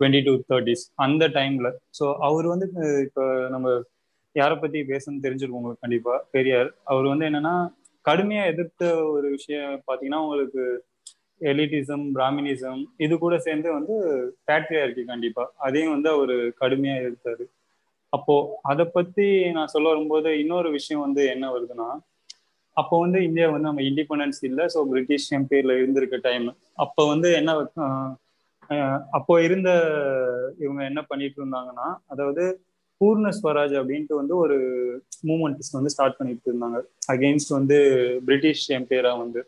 twenty to thirties அந்த டைம்ல ஸோ அவர் வந்து இப்போ நம்ம யாரை பத்தி பேசணும்னு தெரிஞ்சிருக்கும் உங்களுக்கு கண்டிப்பா பெரியார். அவர் வந்து என்னன்னா கடுமையா எதிர்த்த ஒரு விஷயம் பாத்தீங்கன்னா உங்களுக்கு எலிட்டிசம் பிராமினிசம் இது கூட சேர்ந்து வந்து பேட்ரியா இருக்கு கண்டிப்பா. அதையும் வந்து அவர் கடுமையா எடுத்தாரு அப்போ அதை பத்தி நான் சொல்ல வரும்போது இன்னொரு விஷயம் வந்து என்ன வருதுன்னா அப்போ வந்து இந்தியா வந்து நம்ம இண்டிபெண்டன்ஸ் இல்லை ஸோ பிரிட்டிஷ் எம்பையர்ல இருந்திருக்க டைம் அப்போ வந்து என்ன அப்போ இருந்த இவங்க என்ன பண்ணிட்டு இருந்தாங்கன்னா அதாவது பூர்ண ஸ்வராஜ் அப்படின்ட்டு வந்து ஒரு மூமெண்ட்ஸ் வந்து ஸ்டார்ட் பண்ணிட்டு இருந்தாங்க. அகெயின்ஸ்ட் வந்து பிரிட்டிஷ் எம்பையரா வந்து.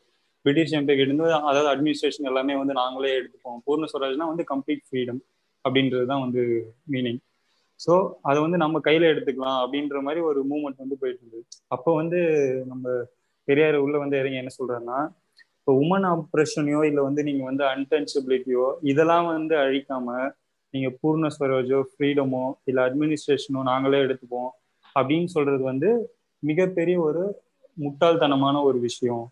பிரிட்டிஷ் எம்பையர் இருந்து அதாவது அட்மினிஸ்ட்ரேஷன் எல்லாமே வந்து நாங்களே எடுத்துப்போம். பூர்ண ஸ்வராஜ்னா வந்து கம்ப்ளீட் ஃப்ரீடம் அப்படின்றது தான் வந்து மீனிங் ஸோ அதை வந்து நம்ம கையில எடுத்துக்கலாம் அப்படின்ற மாதிரி ஒரு மூமெண்ட் வந்து போயிட்டு இருந்தது. அப்போ வந்து நம்ம பெரியார் உள்ள வந்து இறங்கி என்ன சொல்றாருன்னா இப்போ உமன் ஆப்ரேஷனையோ இல்லை வந்து நீங்க வந்து அன்டென்சிபிலிட்டியோ இதெல்லாம் வந்து அழிக்காம நீங்க பூர்ண ஸ்வராஜோ ஃப்ரீடமோ இல்லை அட்மினிஸ்ட்ரேஷனோ நாங்களே எடுத்துப்போம். அப்படின்னு சொல்றது வந்து மிகப்பெரிய ஒரு முட்டாள்தனமான ஒரு விஷயம்.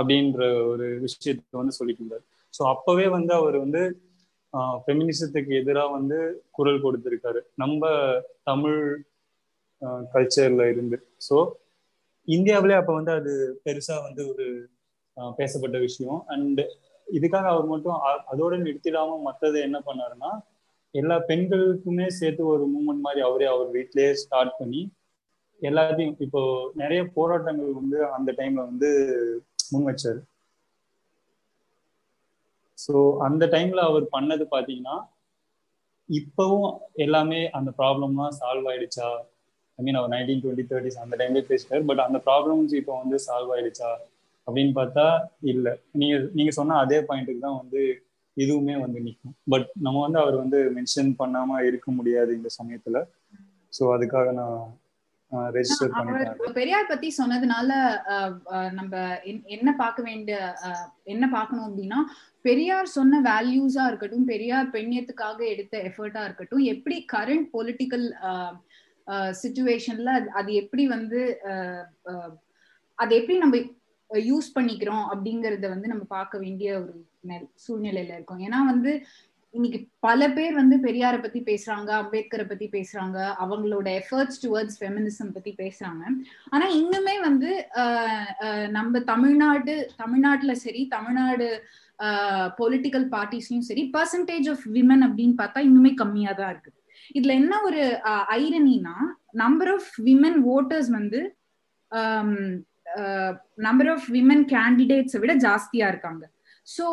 அப்படின்ற ஒரு விஷயத்தை வந்து சொல்லிட்டு இருந்தார். ஸோ அப்பவே வந்து அவர் வந்து ஃபெமினிசத்துக்கு எதிராக வந்து குரல் கொடுத்துருக்காரு. நம்ம தமிழ் கல்ச்சர்ல இருந்து. ஸோ இந்தியாவிலே அப்போ வந்து அது பெருசா வந்து ஒரு பேசப்பட்ட விஷயம். அண்ட் இதுக்காக அவர் மட்டும் அதோட நிறுத்திடாம மற்றது என்ன பண்ணாருன்னா எல்லா பெண்களுக்குமே சேர்த்து ஒரு மூமெண்ட் மாதிரி அவரே அவர் வீட்லயே ஸ்டார்ட் பண்ணி எல்லாத்தையும் இப்போ நிறைய போராட்டங்கள் வந்து அந்த டைம்ல வந்து முன் வச்சாரு ஸோ அந்த டைம்ல அவர் பண்ணது பாத்தீங்கன்னா இப்பவும் எல்லாமே அந்த ப்ராப்ளம்லாம் சால்வ் ஆயிடுச்சா? ஐ மீன் அவர் நைன்டீன் டுவெண்ட்டி தேர்ட்டிஸ் அந்த டைம்ல பேசிட்டார். பட் அந்த ப்ராப்ளம்ஸ் இப்போ வந்து சால்வ் ஆயிடுச்சா? அப்படின்னு பார்த்தா இல்லை. நீங்க நீங்க சொன்ன அதே பாயிண்ட்டுக்கு தான் வந்து இதுவுமே வந்து நிற்கும் பட் நம்ம வந்து அவர் வந்து மென்ஷன் பண்ணாம இருக்க முடியாது இந்த சமயத்துல. ஸோ அதுக்காக நான் ரெஜிஸ்டர் பண்ணிட்டேன் பெரியார் பத்தி சொன்னதுனால நம்ம என்ன பார்க்க வேண்டிய என்ன பார்க்கணும் அப்படின்னா பெரியார் சொன்ன வேல்யூஸா இருக்கட்டும் பெரியார் பெண்ணியத்துக்காக எடுத்த எஃபர்ட்டா இருக்கட்டும் எப்படி கரண்ட் பொலிட்டிக்கல் சுச்சுவேஷன்ல அது எப்படி வந்து அது எப்படி நம்ம யூஸ் பண்ணிக்கிறோம் அப்படிங்கறத வந்து நம்ம பார்க்க வேண்டிய ஒரு சூழ்நிலையில இருக்கோம். ஏன்னா வந்து இன்னைக்கு பல பேர் வந்து பெரியார பத்தி பேசுறாங்க அம்பேத்கரை பத்தி பேசுறாங்க அவங்களோட எஃபர்ட்ஸ் டுவர்ட்ஸ் ஃபெமினிசம் பத்தி பேசுறாங்க. ஆனா இன்னுமே வந்து நம்ம தமிழ்நாடு தமிழ்நாட்டுல சரி தமிழ்நாடு பொலிட்டிக்கல் பார்ட்டிஸ்லயும் சரி பர்சன்டேஜ் ஆஃப் விமன் அப்படின்னு பார்த்தா இன்னுமே கம்மியா தான் இருக்கு. இதுல என்ன ஒரு ஐரனினா நம்பர் ஆஃப் விமன் ஓட்டர்ஸ் வந்து நம்பர் ஆஃப் விமன் கேண்டிடேட்ஸை விட ஜாஸ்தியா இருக்காங்க. ஸோ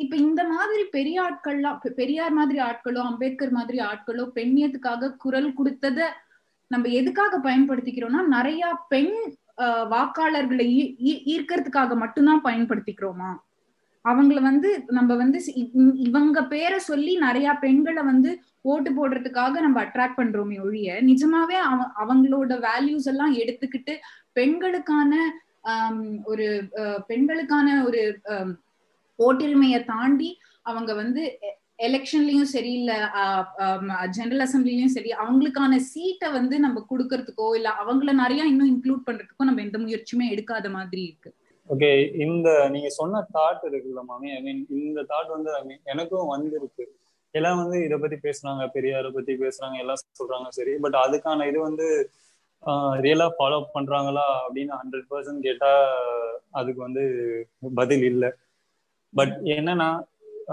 இப்ப இந்த மாதிரி பெரிய ஆட்கள்லாம் பெ- பெரியார் மாதிரி ஆட்களோ அம்பேத்கர் மாதிரி ஆட்களோ பெண்ணியத்துக்காக குரல் கொடுத்தத நம்ம எதுக்காக பயன்படுத்திக்கிறோம்னா நிறைய பெண் ஆஹ், வாக்காளர்களை ஈ- ஈர்க்கறதுக்காக மட்டும்தான் பயன்படுத்திக்கிறோமா? அவங்கள வந்து நம்ம வந்து இவங்க பேரை சொல்லி நிறைய பெண்களை வந்து ஓட்டு போடுறதுக்காக நம்ம அட்ராக்ட் பண்றோமே ஒழிய நிஜமாவே அவ- அவங்களோட வேல்யூஸ் எல்லாம் எடுத்துக்கிட்டு பெண்களுக்கான ஒரு அஹ், பெண்களுக்கான ஒரு ஆம், ஓட்டுரிமையை தாண்டி அவங்க வந்து எலெக்ஷன்லயும் சரி இல்ல ஜெனரல் அசம்பிளிலயும் சரி அவங்களுக்கான சீட்டை வந்து நம்ம கொடுக்கறதுக்கோ இல்ல அவங்கள நிறைய இன்னும் இன்க்ளூட் பண்றதுக்கோ நம்ம எந்த முயற்சியுமே எடுக்காத மாதிரி இருக்கு. ஓகே இந்த நீங்க சொன்ன தாட் இருக்குல்ல மாமி ஐ மீன் இந்த தாட் வந்து ஐ மீன் எனக்கும் வந்திருக்கு. எல்லாம் வந்து இதை பத்தி பேசுறாங்க பெரியாரை பத்தி பேசுறாங்க எல்லாம் சொல்றாங்க சரி பட் அதுக்கான இது வந்து ரியலா ஃபாலோ பண்றாங்களா அப்படின்னு ஹண்ட்ரட் பர்சன்ட் கேட்டா அதுக்கு வந்து பதில் இல்லை. பட் என்னன்னா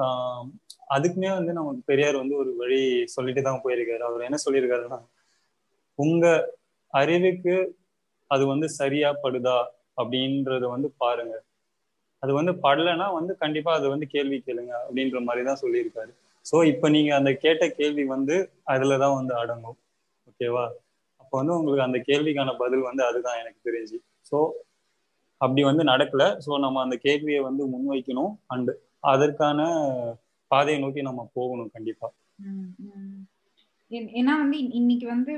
ஆஹ் அதுக்குமே வந்து நமக்கு பெரியார் வந்து ஒரு வழி சொல்லிட்டு தான் போயிருக்காரு. அவர் என்ன சொல்லியிருக்காருன்னா உங்க அறிவுக்கு அது வந்து சரியா படுதா? அப்படின்றத வந்து பாருங்க. அது வந்து படலைன்னா வந்து கண்டிப்பா அது வந்து கேள்வி கேளுங்க அப்படின்ற மாதிரி தான் சொல்லியிருக்காரு. ஸோ இப்போ நீங்க அந்த கேட்ட கேள்வி வந்து அதுல தான் வந்து அடங்கும். ஓகேவா அப்போ வந்து உங்களுக்கு அந்த கேள்விக்கான பதில் வந்து அதுதான் எனக்கு தெரிஞ்சு. ஸோ அப்படி வந்து நடக்கல. ஸோ நம்ம அந்த கேள்வியை வந்து முன்வைக்கணும். அண்ட் அதற்கான பாதையை நோக்கி நம்ம போகணும் கண்டிப்பா. ஏன்னா வந்து இன்னைக்கு வந்து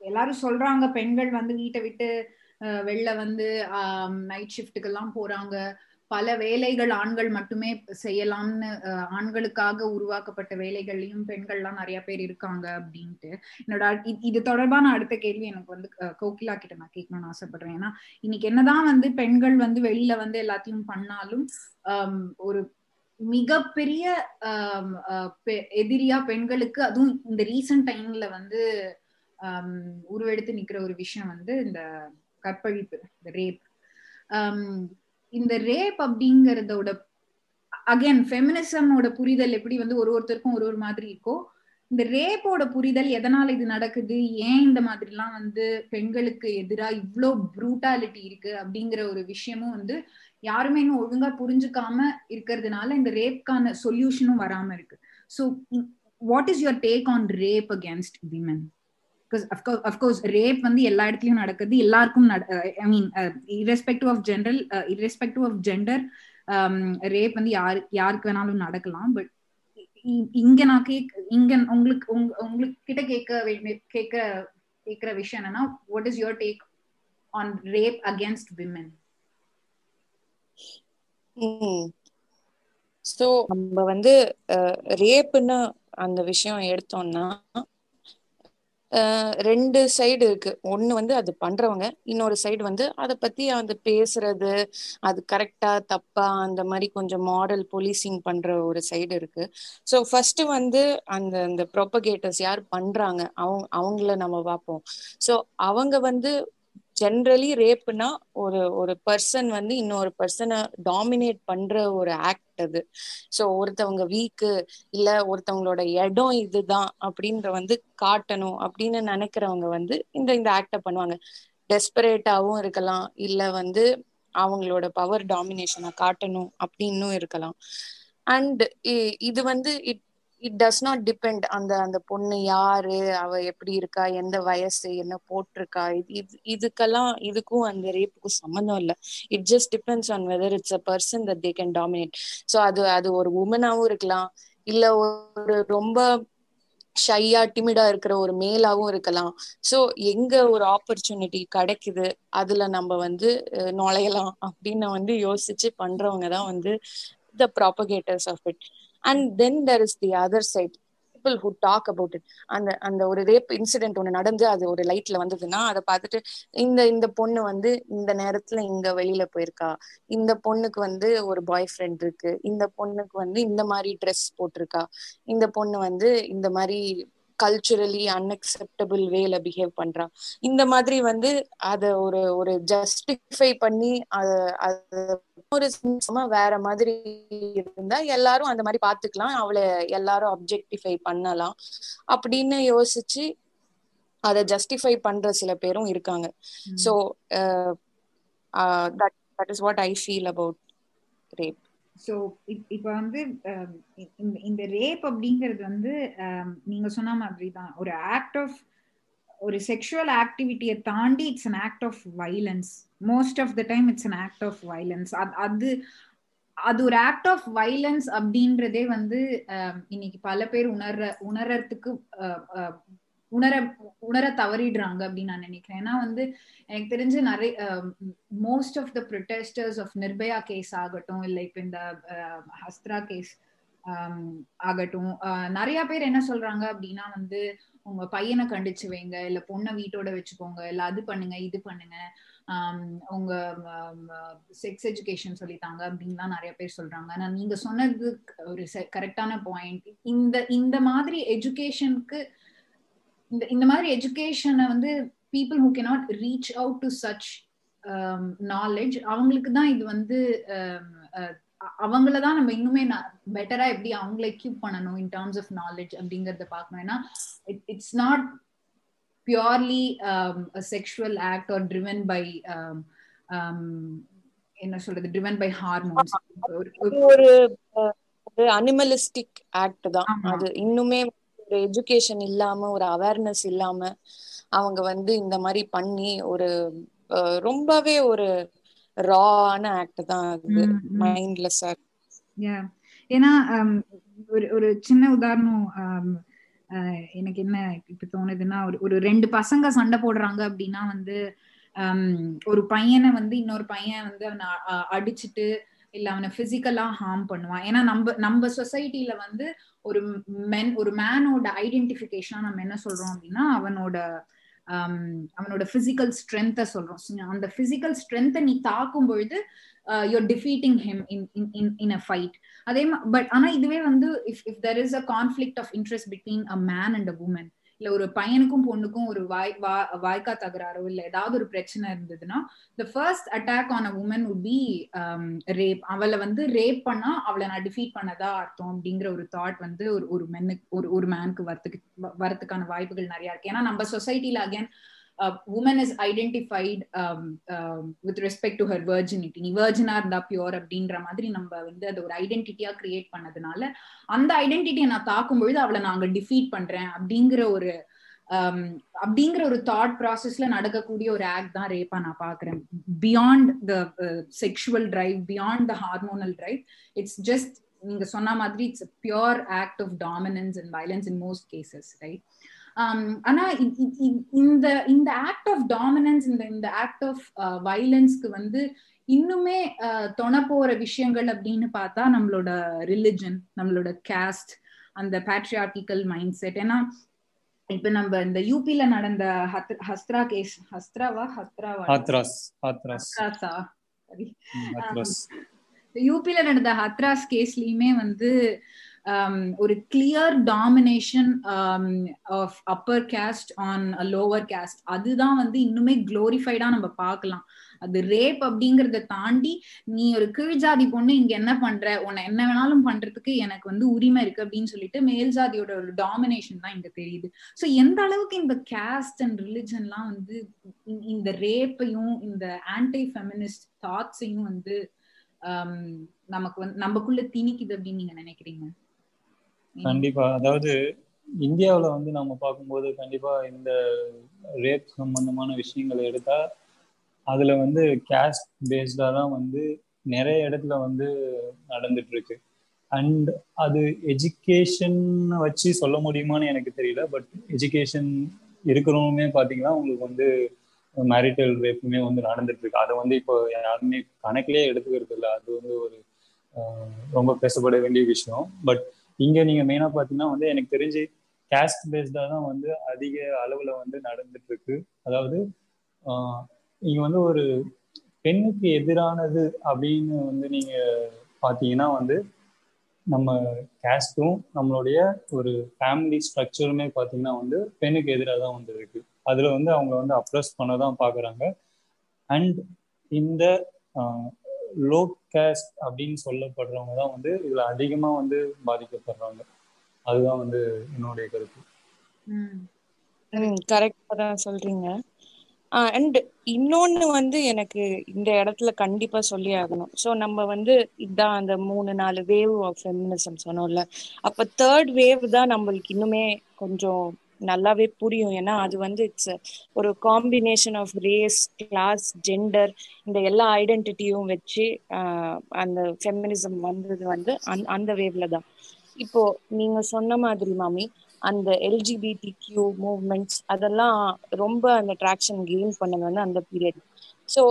எல்லாரும் சொல்றாங்க பெண்கள் வந்து வீட்டை விட்டு அஹ், வெளில வந்து நைட் ஷிஃப்ட்டுக்கு எல்லாம் போறாங்க. பல வேலைகள் ஆண்கள் மட்டுமே செய்யலாம்னு ஆண்களுக்காக உருவாக்கப்பட்ட வேலைகள்லயும் பெண்கள்லாம் நிறைய பேர் இருக்காங்க அப்படின்ட்டு. என்னோட இது தொடர்பான அடுத்த கேள்வி எனக்கு வந்து கோகிலா கிட்ட நான் கேட்கணும்னு ஆசைப்படுறேன். ஏன்னா இன்னைக்கு என்னதான் வந்து பெண்கள் வந்து வெளியில வந்து எல்லாத்தையும் பண்ணாலும் ஒரு மிகப்பெரிய பெ- எதிரியா பெண்களுக்கு அதுவும் இந்த ரீசன்ட் டைம்ல வந்து உருவெடுத்து நிக்கிற ஒரு விஷயம் வந்து இந்த கற்பழிப்பு இந்த ரேப் இந்த ரேப் அப்படிங்கறதோட அகைன் ஃபெமினிசமோட புரிதல் எப்படி வந்து ஒரு ஒருத்தருக்கும் ஒரு ஒரு மாதிரி இருக்கோ இந்த ரேப்போட புரிதல் எதனால இது நடக்குது ஏன் இந்த மாதிரிலாம் வந்து பெண்களுக்கு எதிரா இவ்வளோ ப்ரூட்டாலிட்டி இருக்கு அப்படிங்கிற ஒரு விஷயமும் வந்து யாருமே இன்னும் ஒழுங்கா புரிஞ்சுக்காம இருக்கிறதுனால இந்த ரேப்கான சொல்யூஷனும் வராம இருக்கு. So what is your take on rape against women because of course rape வந்து எல்லா இடத்துலயும் நடக்குது. எல்லாருக்கும் I mean irrespective of general irrespective of gender rape வந்து யாரு யாருக்கு வேணாலும் நடக்கலாம். பட் இங்க நான் கேக் இங்க உங்களுக்கு உங்க உங்களுக்கு கிட்ட கேட்க கேட்க கேட்கிற விஷயம் என்னன்னா what is your take on rape against women so நம்ம வந்து uh, ரேப்புன்னு அந்த விஷயம் எடுத்தோம்னா ரெண்டு சைடு இருக்கு. ஒண்ணு வந்து அது பண்றவங்க இன்னொரு சைடு வந்து அதை பத்தி அந்த பேசுறது அது கரெக்டா தப்பா அந்த மாதிரி கொஞ்சம் மாடல் போலீசிங் பண்ற ஒரு சைடு இருக்கு. ஸோ ஃபர்ஸ்ட் வந்து அந்த அந்த ப்ரொபகேட்டர்ஸ் யார் பண்றாங்க அவங்க அவங்கள நம்ம பார்ப்போம். ஸோ அவங்க வந்து ஜென்ரலி ரேப்னா ஒரு ஒரு பர்சன் வந்து இன்னொரு பர்சனை டாமினேட் பண்ற ஒரு ஆக்ட் அது. ஸோ ஒருத்தவங்க வீக்கு இல்ல ஒருத்தவங்களோட இடம் இதுதான் அப்படின்ற வந்து காட்டணும் அப்படின்னு நினைக்கிறவங்க வந்து இந்த இந்த ஆக்ட பண்ணுவாங்க. டெஸ்பரேட்டாவும் இருக்கலாம். இல்ல வந்து அவங்களோட பவர் டாமினேஷனை காட்டணும் அப்படின்னும் இருக்கலாம். அண்ட் இது வந்து it it does not depend அந்த அந்த பொண்ணு யாரு? அவ எப்படி இருக்கா? எந்த வயசு? என்ன போட்டிருக்கா? இது இதுக்கெல்லாம் இதுக்கும் அந்த ரேப்புக்கும் சம்மந்தம் இல்லை. It just depends on whether it's a person that they can dominate so அது அது ஒரு உமனாவும் இருக்கலாம். இல்ல ஒரு ரொம்ப ஷையா டிமிடா இருக்கிற ஒரு மேலாவும் இருக்கலாம். ஸோ எங்க ஒரு ஆப்பர்ச்சுனிட்டி கிடைக்குது அதுல நம்ம வந்து நுழையலாம் அப்படின்னு வந்து யோசிச்சு பண்றவங்க தான் வந்து the propagators of it and then there is the other side people who talk about it அந்த அந்த ஒரு ரேப் இன்சிடென்ட் ஒன்று நடந்து அது ஒரு லைட்ல வந்ததுன்னா அதை பார்த்துட்டு இந்த இந்த பொண்ணு வந்து இந்த நேரத்துல இங்க வெளியில போயிருக்கா. இந்த பொண்ணுக்கு வந்து ஒரு பாய் ஃப்ரெண்ட் இருக்கு. இந்த பொண்ணுக்கு வந்து இந்த மாதிரி ட்ரெஸ் போட்டிருக்கா. இந்த பொண்ணு வந்து இந்த மாதிரி கல்ச்சுரலி அன்அக்செப்டபிள் வேல பிஹேவ் பண்றா இந்த மாதிரி வந்து அத ஒரு ஒரு ஜஸ்டிஃபை பண்ணி அத ஒரு வேற மாதிரி இருந்தா எல்லாரும் அந்த மாதிரி பாத்துக்கலாம். அவளை எல்லாரும் அப்ஜெக்டிஃபை பண்ணலாம். அப்படின்னு யோசிச்சு அதை ஜஸ்டிஃபை பண்ற சில பேரும் இருக்காங்க. So that that is what I feel about rape so இப்போ வந்து இந்த ரேப் அப்படிங்கிறது வந்து நீங்க சொன்ன மாதிரி தான் ஒரு ஆக்ட் ஆஃப் ஒரு செக்ஷுவல் ஆக்டிவிட்டியை தாண்டி it's an act of violence most of the time it's an act of violence அது அது ஒரு ஆக்ட் ஆஃப் வைலன்ஸ் அப்படின்றதே வந்து இன்னைக்கு பல பேர் உணர்ற உணர்றதுக்கு உணர உணர தவறிடுறாங்க அப்படின்னு நான் நினைக்கிறேன். ஏன்னா வந்து எனக்கு தெரிஞ்சு நிறைய most of the protesters of Nirbhaya case ஆகட்டும் இல்லை இப்போ இந்த ஹஸ்த்ரா கேஸ் ஆகட்டும் நிறைய பேர் என்ன சொல்றாங்க அப்படின்னா வந்து உங்க பையனை கண்டிச்சு வைங்க இல்ல பொண்ணை வீட்டோட வச்சுக்கோங்க இல்ல அது பண்ணுங்க இது பண்ணுங்க உங்க செக்ஸ் எஜுகேஷன் சொல்லித்தாங்க அப்படின்லாம் நிறைய பேர் சொல்றாங்க. ஆனா நீங்க சொன்னது ஒரு கரெக்டான பாயிண்ட் இந்த இந்த மாதிரி எஜுகேஷனுக்கு இந்த இந்த மாதிரி எஜுகேஷனை வந்து people who cannot reach out to such knowledge அவங்களுக்கு தான் இது வந்து அவங்கள தான் நம்ம இன்னுமே பெட்டரா எப்படி அவங்கள எக்யூப் பண்ணணும் இன் டர்ம்ஸ் ஆஃப் நாலேஜ் அப்படிங்கறத பார்க்கணும். ஏன்னா it's not purely sexual act or driven by என்ன சொல்றது ட்ரிவன் பை ஹார்மோன்ஸ் ஒரு அனிமலிஸ்டிக் ஆக்ட் தான். அது இன்னுமே ஒரு எஜுகேஷன் இல்லாம ஒரு அவேர்னஸ் இல்லாம அவங்க வந்து இந்த மாதிரி பண்ணி ஒரு ரொம்பவே ஒரு ரான ஆக்ட் தான் அது. மைண்ட்லெஸ்ஸா ஏன்னா ஒரு ஒரு சின்ன உதாரணம் எனக்கு என்ன இப்ப தோணுதுன்னா ஒரு ஒரு ரெண்டு பசங்க சண்டை போடுறாங்க அப்படின்னா வந்து ஒரு பையனை வந்து இன்னொரு பையன் வந்து அவனை அடிச்சுட்டு இல்ல அவனை பிசிக்கலா ஹார்ம் பண்ணுவான். ஏன்னா நம்ம நம்ம சொசைட்டில வந்து ஒரு மென் ஒரு மேனோட ஐடென்டிபிகேஷனா நம்ம என்ன சொல்றோம் அப்படின்னா அவனோட um, அவனோட பிசிக்கல் ஸ்ட்ரென்த்தை சொல்றோம். அந்த பிசிக்கல் ஸ்ட்ரென்த்தை நீ தாக்கும் பொழுது you're defeating him in in in a fight அதே பட் ஆனா இதுவே வந்து if if there is a conflict of interest between a man and a woman இல்ல ஒரு பையனுக்கும் பொண்ணுக்கும் ஒரு வாய் வா வாய்க்கா தகராறோ இல்ல ஏதாவது ஒரு பிரச்சனை இருந்ததுன்னா the first attack on a woman would be rape அவளை வந்து ரேப் பண்ணா அவளை நான் டிஃபீட் பண்ணதா அர்த்தம் அப்படிங்கிற ஒரு தாட் வந்து ஒரு ஒரு மென்னுக்கு ஒரு ஒரு மேனுக்கு வரத்துக்கு வரத்துக்கான வாய்ப்புகள் நிறைய இருக்கு. ஏன்னா நம்ம சொசைட்டில again woman is identified with respect to her virginity நீ வெர்ஜினா இருந்தா பியோர் அப்படின்ற மாதிரி நம்ம வந்து அதை ஒரு ஐடென்டிட்டியா கிரியேட் பண்ணதுனால அந்த ஐடென்டிட்டியை நான் தாக்கும் பொழுது அவளை நாங்க டிஃபீட் பண்றேன் அப்படிங்கிற ஒரு um, அப்படிங்கிற ஒரு தாட் ப்ராசஸ்ல நடக்கக்கூடிய ஒரு ஆக்ட் தான் ரேப்பா நான் பாக்குறேன். Beyond the sexual drive beyond the hormonal drive it's just நீங்க சொன்ன மாதிரி it's pure act of dominance and violence in most cases right ஆனா இந்த இந்த ஆக்ட் ஆஃப் டாமினன்ஸ் இந்த இந்த ஆக்ட் ஆஃப் வயலன்ஸ்க்கு வந்து இன்னுமே தொண போற விஷயங்கள் அப்படின்னு பார்த்தா நம்மளோட ரிலிஜன் நம்மளோட கேஸ்ட் அந்த பேட்ரியார்டிக்கல் மைண்ட் செட் ஏன்னா இப்ப நம்ம இந்த யூபில நடந்த ஹஸ்த்ரா கேஸ் ஹஸ்த்ராவா? ஹத்ராவா? ஹத்ராஸ் சரி யூபில நடந்த ஹத்ராஸ் கேஸ்லயுமே வந்து Um, ஒரு clear domination of upper caste on lower caste அதுதான் வந்து இன்னுமே குளோரிஃபைடா நம்ம பார்க்கலாம். அது ரேப் அப்படிங்கறத தாண்டி நீ ஒரு கீழ் ஜாதி பொண்ணு இங்க என்ன பண்ற? உன்னை என்ன வேணாலும் பண்றதுக்கு எனக்கு வந்து உரிமை இருக்கு அப்படின்னு சொல்லிட்டு மேல் ஜாதியோட ஒரு டாமினேஷன் தான் இங்க தெரியுது. ஸோ எந்த அளவுக்கு இந்த கேஸ்ட் அண்ட் ரிலிஜன்லாம் வந்து இந்த ரேப்பையும் இந்த ஆன்டி ஃபெமினிஸ்ட் தாட்ஸையும் வந்து um, நமக்கு வந்து நமக்குள்ள திணிக்குது அப்படின்னு நீங்க நினைக்கிறீங்க? கண்டிப்பா. அதாவது இந்தியாவில வந்து நம்ம பார்க்கும்போது கண்டிப்பா இந்த ரேப் சம்பந்தமான விஷயங்களை எடுத்தா அதுல வந்து கேஸ்ட் பேஸ்டா தான் வந்து நிறைய இடத்துல வந்து நடந்துட்டு இருக்கு அண்ட் அது எஜுகேஷன் வச்சு சொல்ல முடியுமான்னு எனக்கு தெரியல. பட் எஜுகேஷன் இருக்கிறவங்களுமே பாத்தீங்கன்னா உங்களுக்கு வந்து மேரிட்டல் ரேப்புமே வந்து நடந்துட்டு இருக்கு அதை வந்து இப்போ யாருமே கணக்கிலே எடுத்துக்கிறது இல்லை அது வந்து ஒரு ரொம்ப பேசப்பட வேண்டிய விஷயம். பட் இங்க நீங்க மெயினா பாத்தீங்கன்னா வந்து எனக்கு தெரிஞ்சு கேஸ்ட் பேஸ்டா தான் வந்து அதிக அளவுல வந்து நடந்துட்டு இருக்கு. அதாவது இங்க வந்து ஒரு பெண்ணுக்கு எதிரானது அப்படின்னு வந்து நீங்க பாத்தீங்கன்னா வந்து நம்ம கேஸ்டும் நம்மளுடைய ஒரு ஃபேமிலி ஸ்ட்ரக்சருமே பார்த்தீங்கன்னா வந்து பெண்ணுக்கு எதிராக தான் வந்து இருக்கு. அதில் வந்து அவங்க வந்து அப்ரஸ் பண்ண தான் பார்க்குறாங்க அண்ட் இந்த லோ கேஸ்ட் அப்படின்னு சொல்லப்படுறவங்க தான் வந்து இதுல அதிகமா வந்து பாதிக்கப்படுறாங்க. அதுதான் வந்து என்னுடைய கருத்து. கரெக்டா தான் சொல்றீங்க. அண்ட் இன்னொன்னு வந்து எனக்கு இந்த இடத்துல கண்டிப்பா சொல்லி ஆகணும். ஸோ நம்ம வந்து இதான் அந்த மூணு நாலு வேவ் ஆஃப் ஃபெமினிசம் சொன்னோம்ல. அப்ப தேர்ட் வேவ் தான் நம்மளுக்கு இன்னுமே கொஞ்சம் நல்லாவே புரியும். ஏன்னா அது வந்து இட்ஸ் ஒரு combination of race class gender இந்த எல்லா ஐடென்டிட்டியும் வச்சு அந்த ஃபெமினிசம் வந்தது வந்து அந்த வேவ்ல தான். இப்போ நீங்க சொன்ன மாதிரி மாமி அந்த எல்ஜிபிடி கியூ மூவ்மெண்ட்ஸ் அதெல்லாம் ரொம்ப அந்த ட்ராக்ஷன் கெயின் பண்ணது வந்து அந்த பீரியட் ஸோ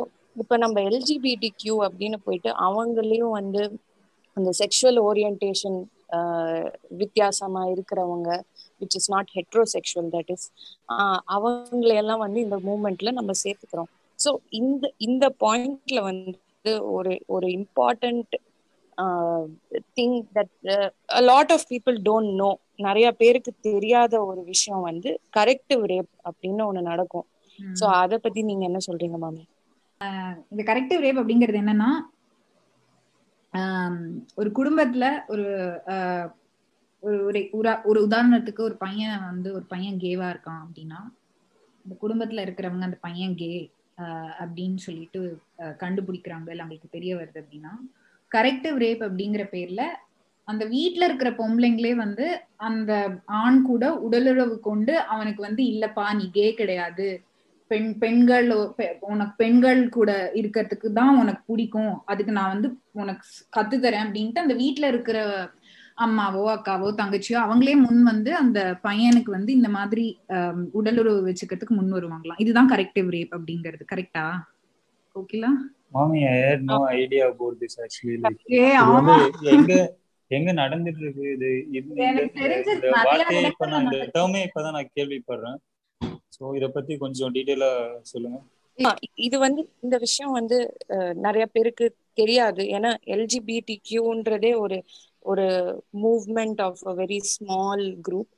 இப்போ நம்ம எல்ஜிபிடி கியூ அப்படின்னு போயிட்டு அவங்களையும் வந்து அந்த செக்ஷுவல் ஓரியன்டேஷன் வித்தியாசமா இருக்கிறவங்க which is not heterosexual that is அவங்களையெல்லாம் வந்து இந்த மூமெண்ட்ல நம்ம சேர்த்துக்கிறோம். ஸோ இந்த இந்த பாயிண்ட்ல வந்து ஒரு ஒரு important thing that lot of people don't know நிறைய பேருக்கு தெரியாத ஒரு விஷயம் வந்து கரெக்டிவ் ரேப் அப்படின்னு ஒண்ணு நடக்கும். சோ அத பத்தி நீங்க என்ன சொல்றீங்க மாமி? இந்த கரெக்டிவ் ரேப் அப்படிங்கிறது என்னன்னா ஒரு குடும்பத்துல ஒரு ஒரு ஒரு உதாரணத்துக்கு ஒரு பையன் வந்து ஒரு பையன் கேவா இருக்கான் அப்படின்னா இந்த குடும்பத்துல இருக்கிறவங்க அந்த பையன் கே அப்படின்னு சொல்லிட்டு கண்டுபிடிக்கிறாங்க இல்லை அவங்களுக்கு தெரிய வருது அப்படின்னா கரெக்டிவ் ரேப் அப்படிங்கிற பேர்ல அந்த வீட்டுல இருக்கிற பொம்பளைங்களே வந்து அந்த ஆண் கூட உடலுறவு கொண்டு அவனுக்கு வந்து இல்லப்பா நீ கே கிடையாது. பெண் பெண்கள் உனக்கு பெண்கள் கூட இருக்கிறதுக்கு தான் உனக்கு பிடிக்கும். அதுக்கு நான் வந்து உனக்கு கத்து தரேன் அப்படின்ட்டு அந்த வீட்டுல இருக்கிற அம்மாவோ அக்காவோ தங்கச்சியோ அவங்களே முன் வந்து அந்த பையனுக்கு வந்து இந்த மாதிரி உடலுறவு வச்சுக்கிறதுக்கு முன் வருவாங்களாம். இதுதான் கரெக்டிவ் ரேப் அப்படிங்கிறது. கரெக்டா ஓகேலா மாமி I had no idea about this actually like எங்க எங்க நடந்துட்டு இருக்கு இது இந்த வார்த்தையே இப்ப நான் இந்த டேர்மே இப்பதான் நான் கேள்விப்படுறேன். சோ இத பத்தி கொஞ்சம் டீடைலா சொல்லுங்க. இது வந்து இந்த விஷயம் வந்து நிறைய பேருக்கு தெரியாது. ஏன்னா எல்ஜிபிடி கியூன்றதே ஒரு ஒரு movement of a very small group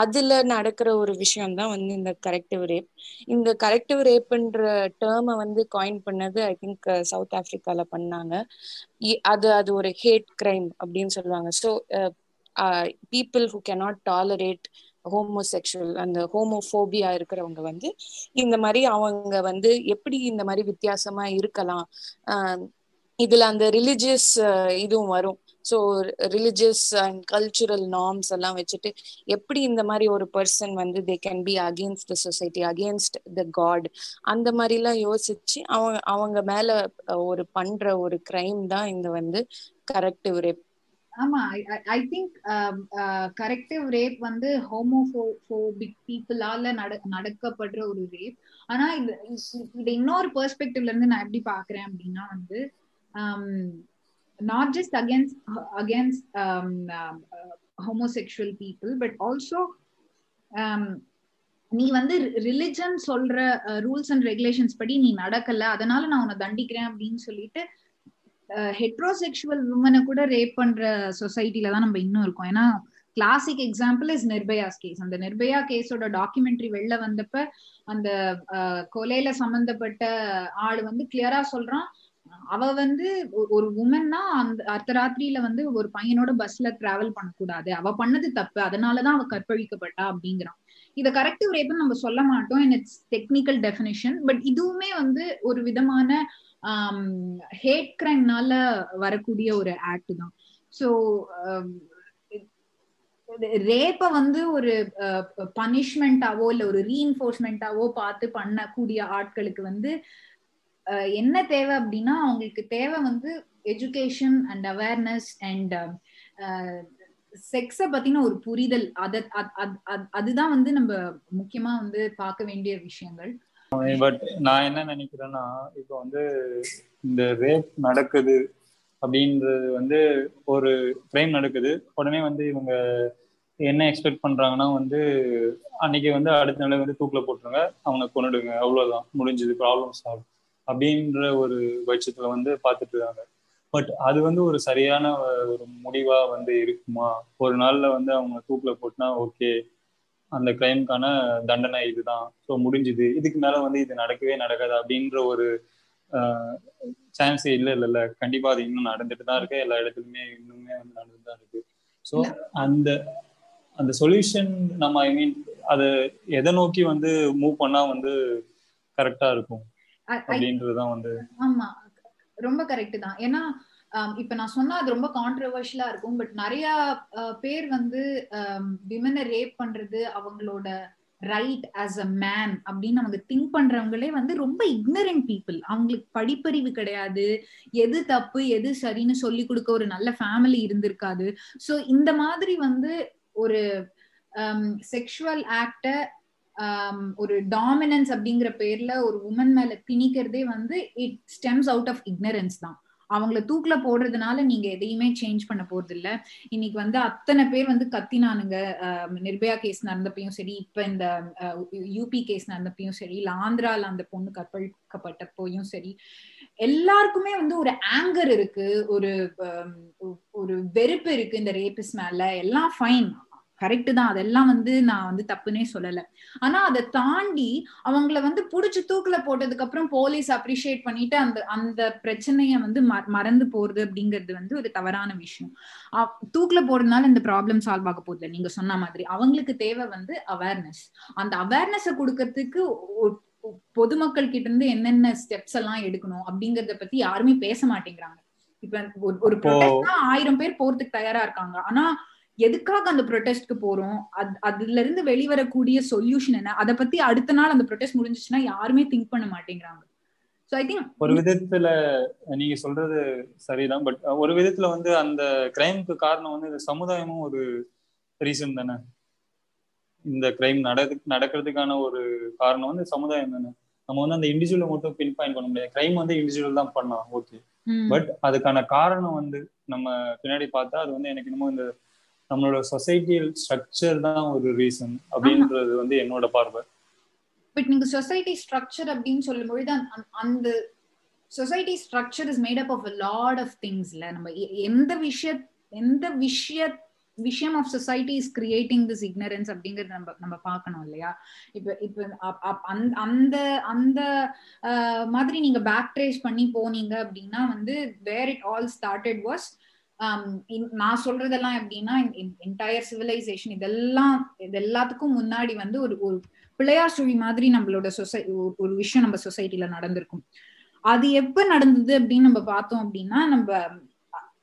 அதுல நடக்கிற ஒரு விஷயம் தான் வந்து இந்த கரெக்டிவ் ரேப் இந்த கரெக்டிவ் ரேப்ன்ற டேர்மை வந்து காயின் பண்ணது ஐ திங்க் சவுத் ஆப்ரிக்கால பண்ணாங்க. அது அது ஒரு ஹேட் கிரைம் அப்படின்னு சொல்லுவாங்க. So people who cannot tolerate homosexual அந்த ஹோமோஃபோபியா இருக்கிறவங்க வந்து இந்த மாதிரி அவங்க வந்து எப்படி இந்த மாதிரி வித்தியாசமா இருக்கலாம்? இதுல அந்த ரிலிஜியஸ் இதுவும் வரும். So religious and cultural norms எல்லாம் வச்சுட்டு எப்படி இந்த மாதிரி ஒரு பர்சன் வந்து they can be against the society against the God அந்த மாதிரிலாம் யோசிச்சு அவங்க அவங்க மேல ஒரு பண்ற ஒரு கிரைம் தான் இந்த வந்து கரெக்டிவ் ரேப் ஆமா ஐ திங்க் கரெக்டிவ் ரேப் வந்து ஹோமோஃபோபிக் பீப்புளால நட நடக்கப்படுற ஒரு ரேப் ஆனா இது இது இன்னொரு பெர்ஸ்பெக்டிவ்ல இருந்து நான் எப்படி பாக்குறேன் அப்படின்னா வந்து um, not just against against um, um, uh, homosexual people but also um, நீ வந்து ரிலிஜன் சொல்ற ரூல்ஸ் அண்ட் ரெகுலேஷன்ஸ் படி நீ நடக்கல அதனால நான் உன்னை தண்டிக்கிறேன் அப்படின்னு சொல்லிட்டு uh, ஹெட்ரோசெக்சுவல் உமனை கூட ரேப் பண்ற சொசைட்டில தான் நம்ம இன்னும் இருக்கோம். ஏன்னா classic example is Nirbhaya's case அந்த நிர்பயா கேஸோட டாக்குமெண்ட்ரி வெளில வந்தப்ப அந்த uh, கொலையில சம்பந்தப்பட்ட ஆள் வந்து கிளியரா சொல்றான். அவ வந்து ஒரு உமன்னா அந்த அர்த்தராத்திரியில வந்து ஒரு பையனோட பஸ்ல டிராவல் பண்ணக்கூடாது. அவ பண்ணது தப்பு. அதனாலதான் அவ கற்பழிக்கப்பட்டா அப்படிங்கிறான் இத கரெக்டிவ் ரேப்னு நம்ம சொல்ல மாட்டோம். In its technical definition but இதுவுமே வந்து ஒரு விதமான ஹேட் கிரைம்னால வரக்கூடிய ஒரு ஆக்ட் தான். ஸோ ரேப்ப வந்து ஒரு பனிஷ்மெண்டாவோ இல்ல ஒரு ரீஎன்ஃபோர்ஸ்மெண்டாவோ பார்த்து பண்ணக்கூடிய ஆட்களுக்கு வந்து என்ன தேவை அப்படின்னா அவங்களுக்கு தேவை வந்து எஜுகேஷன் அண்ட் அவேர்னஸ் அண்ட் செக்ஸ பத்தின ஒரு புரிதல். அத அதுதான் வந்து நம்ம முக்கியமா வந்து பார்க்க வேண்டிய விஷயங்கள். பட் நான் என்ன நினைக்கிறேன்னா இப்போ வந்து இந்த ரேப் நடக்குது அப்படின்றது வந்து ஒரு கிரைம் நடக்குது. உடனே வந்து இவங்க என்ன எக்ஸ்பெக்ட் பண்றாங்கன்னா வந்து அன்னைக்கு வந்து அடுத்த நாள் வந்து தூக்கில் போட்டுருங்க அவனை கொண்டுடுங்க அவ்வளவுதான். முடிஞ்சது ப்ராப்ளம் சால்வ் அப்படின்ற ஒரு பட்சத்துல வந்து பார்த்துட்டு இருக்காங்க. பட் அது வந்து ஒரு சரியான ஒரு முடிவா வந்து இருக்குமா? ஒரு நாள்ல வந்து அவங்க தூக்கில போட்டுனா ஓகே. அந்த கிரைம்க்கான தண்டனை இதுதான். ஸோ முடிஞ்சுது. இதுக்கு மேல வந்து இது நடக்கவே நடக்காது அப்படின்ற ஒரு சான்ஸே இல்லை இல்லைல்ல கண்டிப்பா அது இன்னும் நடந்துட்டு தான் இருக்கு. எல்லா இடத்துலயுமே இன்னுமே வந்து நடந்துட்டு தான் இருக்கு. ஸோ அந்த அந்த சொல்யூஷன் நம்ம ஐ மீன் அதை எதை நோக்கி வந்து மூவ் பண்ணா வந்து கரெக்டா இருக்கும்? அப்படின்றதுதான் வந்து ஆமா. ரொம்ப கரெக்ட் தான். ஏன்னா இப்ப நான் சொன்னா அது ரொம்ப கான்ட்ரவர்ஷியலா இருக்கும். பட் நிறைய பேர் வந்து விமனை ரேப் பண்றது அவங்களோட ரைட் ஆஸ் அ மேன் அப்படின்னு அவங்க திங்க் பண்றவங்களே வந்து ரொம்ப இக்னரண்ட் பீப்புள் அவங்களுக்கு படிப்பறிவு கிடையாது. எது தப்பு எது சரின்னு சொல்லி கொடுக்க ஒரு நல்ல ஃபேமிலி இருந்திருக்காது. ஸோ இந்த மாதிரி வந்து ஒரு செக்ஷுவல் ஆக்ட ஒரு டாமினன்ஸ் அப்படிங்கிற பேர்ல ஒரு உமன் மேல திணிக்கிறதே வந்து it stems out of ignorance தான். அவங்கள தூக்குல போடுறதுனால நீங்க எதையுமே சேஞ்ச் பண்ண போறது இல்ல இன்னைக்கு வந்து அத்தனை பேர் வந்து கத்தினானுங்க. நிர்பயா கேஸ் நடந்தப்பையும் சரி இப்ப இந்த யூபி கேஸ் நடந்தப்பையும் சரி இல்ல ஆந்திரால அந்த பொண்ணு கற்பழிக்கப்பட்டப்போயும் சரி எல்லாருக்குமே வந்து ஒரு ஆங்கர் இருக்கு ஒரு ஒரு வெறுப்பு இருக்கு இந்த ரேபிஸ் மேல. எல்லாம் ஃபைன் கரெக்ட் தான். அதெல்லாம் வந்து நான் வந்து தப்புனே சொல்லல. ஆனா அதை தாண்டி அவங்கள வந்து புடிச்சு தூக்குல போட்டதுக்கு அப்புறம் போலீஸ் அப்ரிஷியேட் பண்ணிட்டு அந்த அந்த பிரச்சனைய வந்து மறந்து போறது அப்படிங்கிறது வந்து ஒரு தவறான விஷயம். தூக்குல போறதுனால இந்த ப்ராப்ளம் சால்வ் ஆக போகுது நீங்க சொன்ன மாதிரி. அவங்களுக்கு தேவை வந்து அவேர்னஸ் அந்த அவேர்னஸ கொடுக்கறதுக்கு பொதுமக்கள் கிட்ட இருந்து என்னென்ன ஸ்டெப்ஸ் எல்லாம் எடுக்கணும் அப்படிங்கறத பத்தி யாருமே பேச மாட்டேங்கிறாங்க. இப்ப ஒரு ஆயிரம் பேர் போறதுக்கு தயாரா இருக்காங்க. ஆனா எதுக்காக அந்த ப்ரொடெஸ்ட்க்கு போறோம்? அதுல இருந்து வெளிவரக்கூடிய சொல்யூஷன் என்ன? அதை பத்தி அடுத்த நாள் அந்த ப்ரொடெஸ்ட் முடிஞ்சிச்சுன்னா யாருமே திங்க் பண்ண மாட்டேங்கிறாங்க. ஒரு விதத்துல நீங்க சொல்றது சரிதான். பட் ஒரு விதத்துல வந்து அந்த கிரைமுக்கு காரணம் வந்து இந்த சமுதாயமும் ஒரு ரீசன் தானே? இந்த கிரைம் நட நடக்கிறதுக்கான ஒரு காரணம் வந்து சமுதாயம் தானே? நம்ம வந்து அந்த இண்டிவிஜுவலை மட்டும் பின் பாயிண்ட் பண்ண முடியாது. கிரைம் வந்து இண்டிவிஜுவல் தான் பண்ணலாம் ஓகே பட் அதுக்கான காரணம் வந்து நம்ம பின்னாடி பார்த்தா அது வந்து எனக்கு என்னமோ இந்த நம்மளோட சொசைட்டியல் ஸ்ட்ரக்சர் தான் ஒரு ரீசன் அப்படின்றது வந்து என்னோட பார்வை. பட் நீங்க சொசைட்டி ஸ்ட்ரக்சர் அப்படின்னு சொல்லும்பொழுது அந்த society structure is made up of lot of திங்ஸ்ல நம்ம எந்த விஷய எந்த விஷய விஷயம் of society is creating this ignorance அப்படிங்கறது நம்ம நம்ம பார்க்கணும் இல்லையா? இப்ப இப்ப அந்த அந்த மாதிரி நீங்க பேக் ட்ரேஸ் பண்ணி போனீங்க அப்படின்னா வந்து where it all started was நான் சொல்றதெல்லாம் எப்படின்னா என்டையர் சிவிலைசேஷன் இதெல்லாம் இது எல்லாத்துக்கும் முன்னாடி வந்து ஒரு ஒரு பிள்ளையார் சுழி மாதிரி நம்மளோட சொசை ஒரு விஷயம் நம்ம சொசைட்டில நடந்திருக்கும். அது எப்ப நடந்தது அப்படின்னு நம்ம பார்த்தோம் அப்படின்னா நம்ம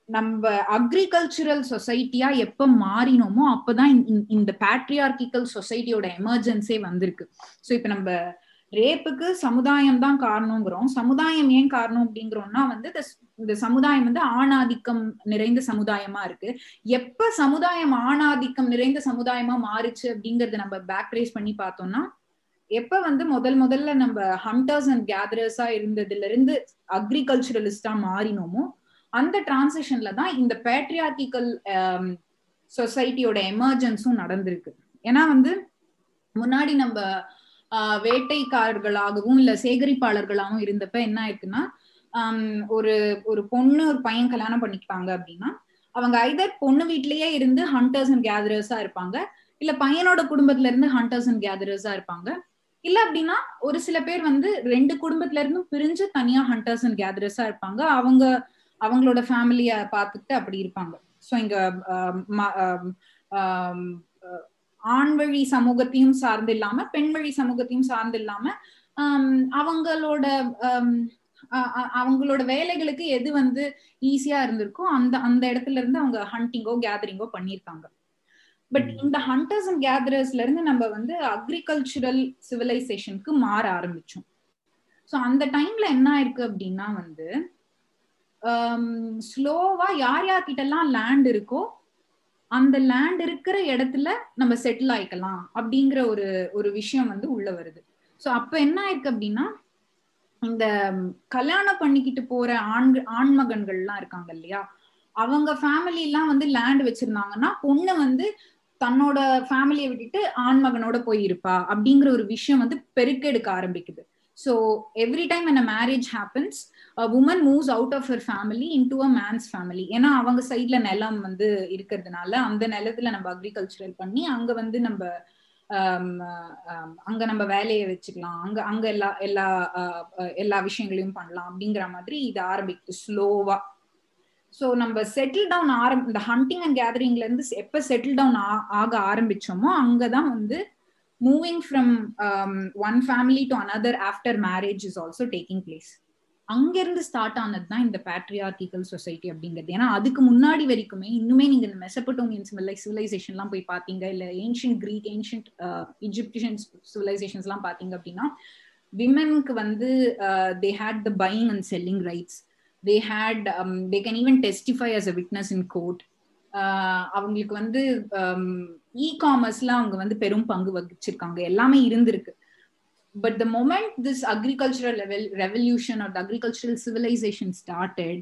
நம்ம அக்ரிகல்ச்சுரல் சொசைட்டியா எப்ப மாறினோமோ அப்பதான் இந்த பேட்ரியார்கிக்கல் சொசைட்டியோட எமர்ஜென்ஸே வந்திருக்கு. ஸோ இப்ப நம்ம ரேப்புக்கு சமுதாயம் தான் காரணங்கிறோம் சமுதாயம் ஏன் காரணம் அப்படிங்கிறோம்னா வந்து இந்த சமுதாயம் வந்து ஆணாதிக்கம் நிறைந்த சமுதாயமா இருக்கு. எப்ப சமுதாயம் ஆணாதிக்கம் நிறைந்த சமுதாயமா மாறுச்சு அப்படிங்கறத நம்ம பேக் ரேஸ் பண்ணி பார்த்தோம்னா எப்ப வந்து முதல் முதல்ல நம்ம ஹண்டர்ஸ் அண்ட் கேதரர்ஸா இருந்ததுல இருந்து அக்ரிகல்ச்சரலிஸ்டா மாறினோமோ அந்த டிரான்சிஷன்ல தான் இந்த பேட்ரியார்கிக்கல் சொசைட்டியோட எமர்ஜென்ஸும் நடந்திருக்கு. ஏன்னா வந்து முன்னாடி நம்ம வேட்டைக்காரர்களாகவும் இல்ல சேகரிப்பாளர்களாகவும் இருந்தப்ப என்ன ஆயிருக்குன்னா ஒரு ஒரு பொண்ணு ஒரு பையன் கல்யாணம் பண்ணிக்கிட்டாங்க அப்படின்னா அவங்க ஐதர் பொண்ணு வீட்லயே இருந்து ஹண்டர்ஸ் அண்ட் கேதரர்ஸா இருப்பாங்க இல்ல பையனோட குடும்பத்துல இருந்து ஹண்டர்ஸ் அண்ட் கேதரர்ஸா இருப்பாங்க. இல்ல அப்படின்னா ஒரு சில பேர் வந்து ரெண்டு குடும்பத்துல இருந்தும் பிரிஞ்சு தனியா ஹண்டர்ஸ் அண்ட் கேதரர்ஸா இருப்பாங்க. அவங்க அவங்களோட ஃபேமிலிய பார்த்துட்டு அப்படி இருப்பாங்க. ஸோ இங்க ஆண் வழி சமூகத்தையும் சார்ந்து இல்லாம பெண் வழி சமூகத்தையும் சார்ந்து இல்லாம அவங்களோட அவங்களோட வேலைகளுக்கு எது வந்து ஈஸியா இருந்திருக்கோ அந்த அந்த இடத்துல இருந்து அவங்க ஹண்டிங்கோ கேதரிங்கோ பண்ணியிருக்காங்க. பட் இந்த ஹண்டர்ஸ் அண்ட் கேதரர்ஸ்ல இருந்து நம்ம வந்து அக்ரிகல்ச்சுரல் சிவிலைசேஷனுக்கு மாற ஆரம்பிச்சோம். ஸோ அந்த டைம்ல என்ன ஆயிருக்கு அப்படின்னா வந்து ஸ்லோவா யார் யார்கிட்ட எல்லாம் லேண்ட் இருக்கோ அந்த லேண்ட் இருக்கிற இடத்துல நம்ம செட்டில் ஆயிக்கலாம் அப்படிங்கிற ஒரு ஒரு விஷயம் வந்து உள்ள வருது. ஸோ அப்ப என்ன ஆயிருக்கு அப்படின்னா இந்த கல்யாணம் பண்ணிக்கிட்டு போற ஆண் ஆண்மகன்கள்லாம் இருக்காங்க இல்லையா? அவங்க ஃபேமிலி எல்லாம் வந்து லேண்ட் வச்சிருந்தாங்கன்னா பொண்ணு வந்து தன்னோட ஃபேமிலியை விட்டுட்டு ஆண்மகனோட போயிருப்பா அப்படிங்கிற ஒரு விஷயம் வந்து பெருக்கெடுக்க ஆரம்பிக்குது. So every time a marriage happens, woman moves out of of family family into a man's family ஏன்னா அவங்க சைட்ல நிலம் வந்து இருக்கிறதுனால அந்த நிலத்துல நம்ம அக்ரிகல்ச்சரல் பண்ணி அங்க வந்து நம்ம அங்க நம்ம வேலையை வச்சுக்கலாம். அங்க அங்க எல்லா எல்லா எல்லா விஷயங்களையும் பண்ணலாம் அப்படிங்கிற மாதிரி இது ஆரம்பிக்குது ஸ்லோவா ஸோ நம்ம செட்டில் டவுன் ஆரம் இந்த ஹண்டிங் அண்ட் கேதரிங்ல இருந்து எப்ப செட்டில் டவுன் ஆக ஆரம்பிச்சோமோ அங்கதான் வந்து moving from um, one family to another after marriage is also taking place. அங்கிருந்து ஸ்டார்ட் ஆனது தான் இந்த பேட்ரியார்கிக்கல் சொசைட்டி அப்படிங்கிறது. ஏன்னா அதுக்கு முன்னாடி வரைக்குமே இன்னுமே நீங்க இந்த மெசபட்டோமியன் சிவிலைசேஷன் எல்லாம் போய் பாத்தீங்க இல்ல ancient Greek ancient Egyptian civilisations எல்லாம் பாத்தீங்க அப்படின்னா விமென்க்கு வந்து they had the buying and selling rights they had they can even testify as a witness in court அவங்களுக்கு வந்து um, இ காமர்ஸ்ல அவங்க வந்து பெரும் பங்கு வகிச்சிருக்காங்க. எல்லாமே இருந்திருக்கு. But the moment this agricultural level revolution or agricultural civilisation started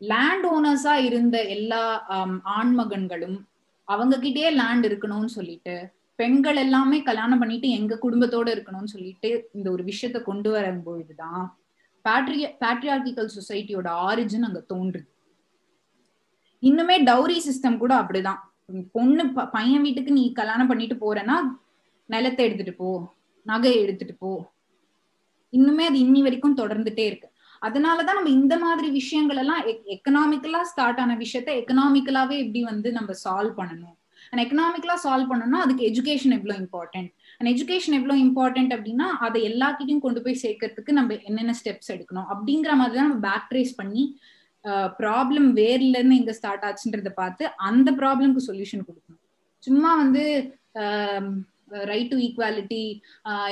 land ஓனர்ஸா இருந்த எல்லா um, ஆண்மகன்களும் அவங்க கிட்டே லேண்ட் இருக்கணும்னு சொல்லிட்டு பெண்கள் எல்லாமே கல்யாணம் பண்ணிட்டு எங்க குடும்பத்தோட இருக்கணும்னு சொல்லிட்டு இந்த ஒரு விஷயத்த கொண்டு வரும்பொழுதுதான் பேட்ரிய பேட்ரியார்கிக்கல் சொசைட்டியோட ஆரிஜின் அங்க தோன்றுது. இன்னுமே டவுரி சிஸ்டம் கூட அப்படிதான். பொண்ணு பையன் வீட்டுக்கு நீ கல்யாணம் பண்ணிட்டு போறேன்னா நிலத்தை எடுத்துட்டு போ நகையை எடுத்துட்டு போ. இன்னுமே அது இன்னி வரைக்கும் தொடர்ந்துட்டே இருக்கு. அதனாலதான் நம்ம இந்த மாதிரி விஷயங்கள் எல்லாம் எக்கனாமிக்கலா ஸ்டார்ட் ஆன விஷயத்த எக்கனாமிக்கலாவே எப்படி வந்து நம்ம சால்வ் பண்ணணும்? அண்ட் எக்கனாமிக்கலா சால்வ் பண்ணணும்னா அதுக்கு எஜுகேஷன் எவ்வளவு இம்பார்ட்டன்ட் அண்ட் எஜுகேஷன் எவ்வளவு இம்பார்ட்டன்ட் அப்படின்னா அதை எல்லாத்தையும் கொண்டு போய் சேர்க்கறதுக்கு நம்ம என்னென்ன ஸ்டெப்ஸ் எடுக்கணும்? அப்படிங்கிற மாதிரி தான் நம்ம பேக் ட்ரேஸ் பண்ணி ப்ராப்ளம் வேர்ல இருந்து எங்க ஸ்டார்ட் ஆச்சுன்றத பார்த்து அந்த ப்ராப்ளம்க்கு சொல்யூஷன் கொடுக்கணும். சும்மா வந்து ரைட் டு ஈக்குவாலிட்டி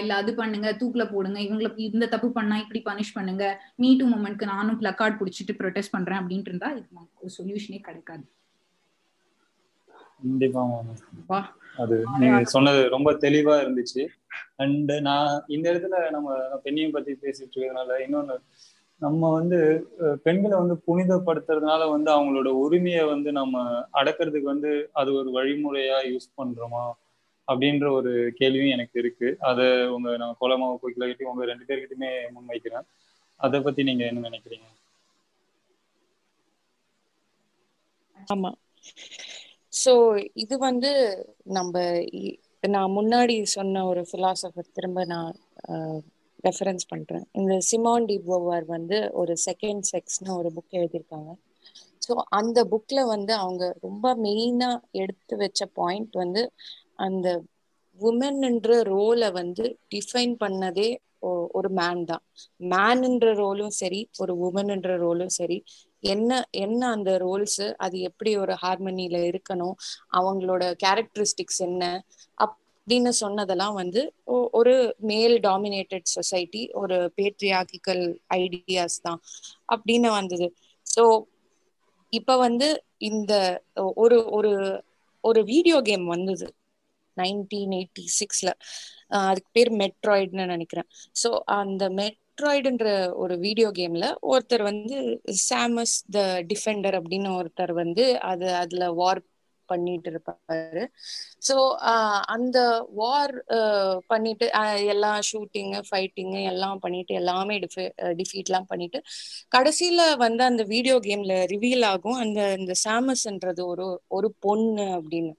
இல்ல அது பண்ணுங்க தூக்குல போடுங்க இவங்களை இந்த தப்பு பண்ணா இப்படி பனிஷ் பண்ணுங்க மீ டூ மூமெண்ட்க்கு நானும் பிளக்கார்ட் பிடிச்சிட்டு ப்ரொடெஸ்ட் பண்றேன் அப்படின்ட்டு இருந்தா இது ஒரு சொல்யூஷனே கிடைக்காது. கண்டிப்பா அது நீங்க சொன்னது ரொம்ப தெளிவா இருந்துச்சு. அண்ட் நான் இந்த இடத்துல நம்ம பெண்ணையும் பத்தி பேசிட்டு இருக்கிறதுனால இன்னொன்னு நம்ம வந்து பெண்களை வந்து புனிதப்படுத்துறதுனால வந்து அவங்களோட உரிமையை வந்து நம்ம அடக்கிறதுக்கு வந்து அது ஒரு வழிமுறையா யூஸ் பண்றோமா? அப்படின்ற ஒரு கேள்வியும் எனக்கு இருக்கு. அதை உங்க நான் கோலமாவை கோக்கில கிட்டே உங்க ரெண்டு பேர்கிட்டயுமே முன்வைக்கிறேன். அதை பத்தி நீங்க என்ன நினைக்கிறீங்க? ஆமா. சோ இது வந்து நம்ம நான் முன்னாடி சொன்ன ஒரு பிலாசபர் திரும்ப நான் ரெஃபரன்ஸ் பண்றேன். இந்த சிமான் டிபோவர் வந்து ஒரு செகண்ட் செக்ஸ்னு ஒரு புக் எழுதியிருக்காங்க. ஸோ அந்த புக்ல வந்து அவங்க ரொம்ப மெயினா எடுத்து வச்ச பாயிண்ட் வந்து அந்த உமன்ன்ற ரோலை வந்து டிஃபைன் பண்ணதே ஒரு மேன் தான். மேன்ன்ற ரோலும் சரி ஒரு உமன்ன்ற ரோலும் சரி. என்ன என்ன அந்த ரோல்ஸ் அது எப்படி ஒரு ஹார்மனில இருக்கணும்? அவங்களோட கேரக்டரிஸ்டிக்ஸ் என்ன? அப் அப்படின்னு சொன்னதெல்லாம் வந்து ஒரு மேல் டாமினேட்டட் சொசைட்டி ஒரு பேட்ரியாக்கிக்கல் ஐடியாஸ் தான் அப்படின்னு வந்தது. ஸோ இப்ப வந்து இந்த ஒரு ஒரு ஒரு வீடியோ கேம் வந்தது நைன்டீன் எயிட்டி சிக்ஸ்ல அதுக்கு பேர் மெட்ராய்டுன்னு நினைக்கிறேன். ஸோ அந்த மெட்ராய்டுன்ற ஒரு வீடியோ கேம்ல ஒருத்தர் வந்து சாமஸ் த டிஃபெண்டர் அப்படின்னு ஒருத்தர் வந்து அது அதுல வார் பண்ணிட்டு இருப்பாரு ஸோ அந்த வார் பண்ணிட்டு எல்லாம் ஷூட்டிங்கு ஃபைட்டிங்கு எல்லாம் பண்ணிட்டு எல்லாமே டிஃபீட்லாம் பண்ணிட்டு கடைசியில வந்து அந்த வீடியோ கேம்ல ரிவீல் ஆகும். அந்த இந்த சாமஸ்ன்றது ஒரு ஒரு பொண்ணு அப்படின்னு.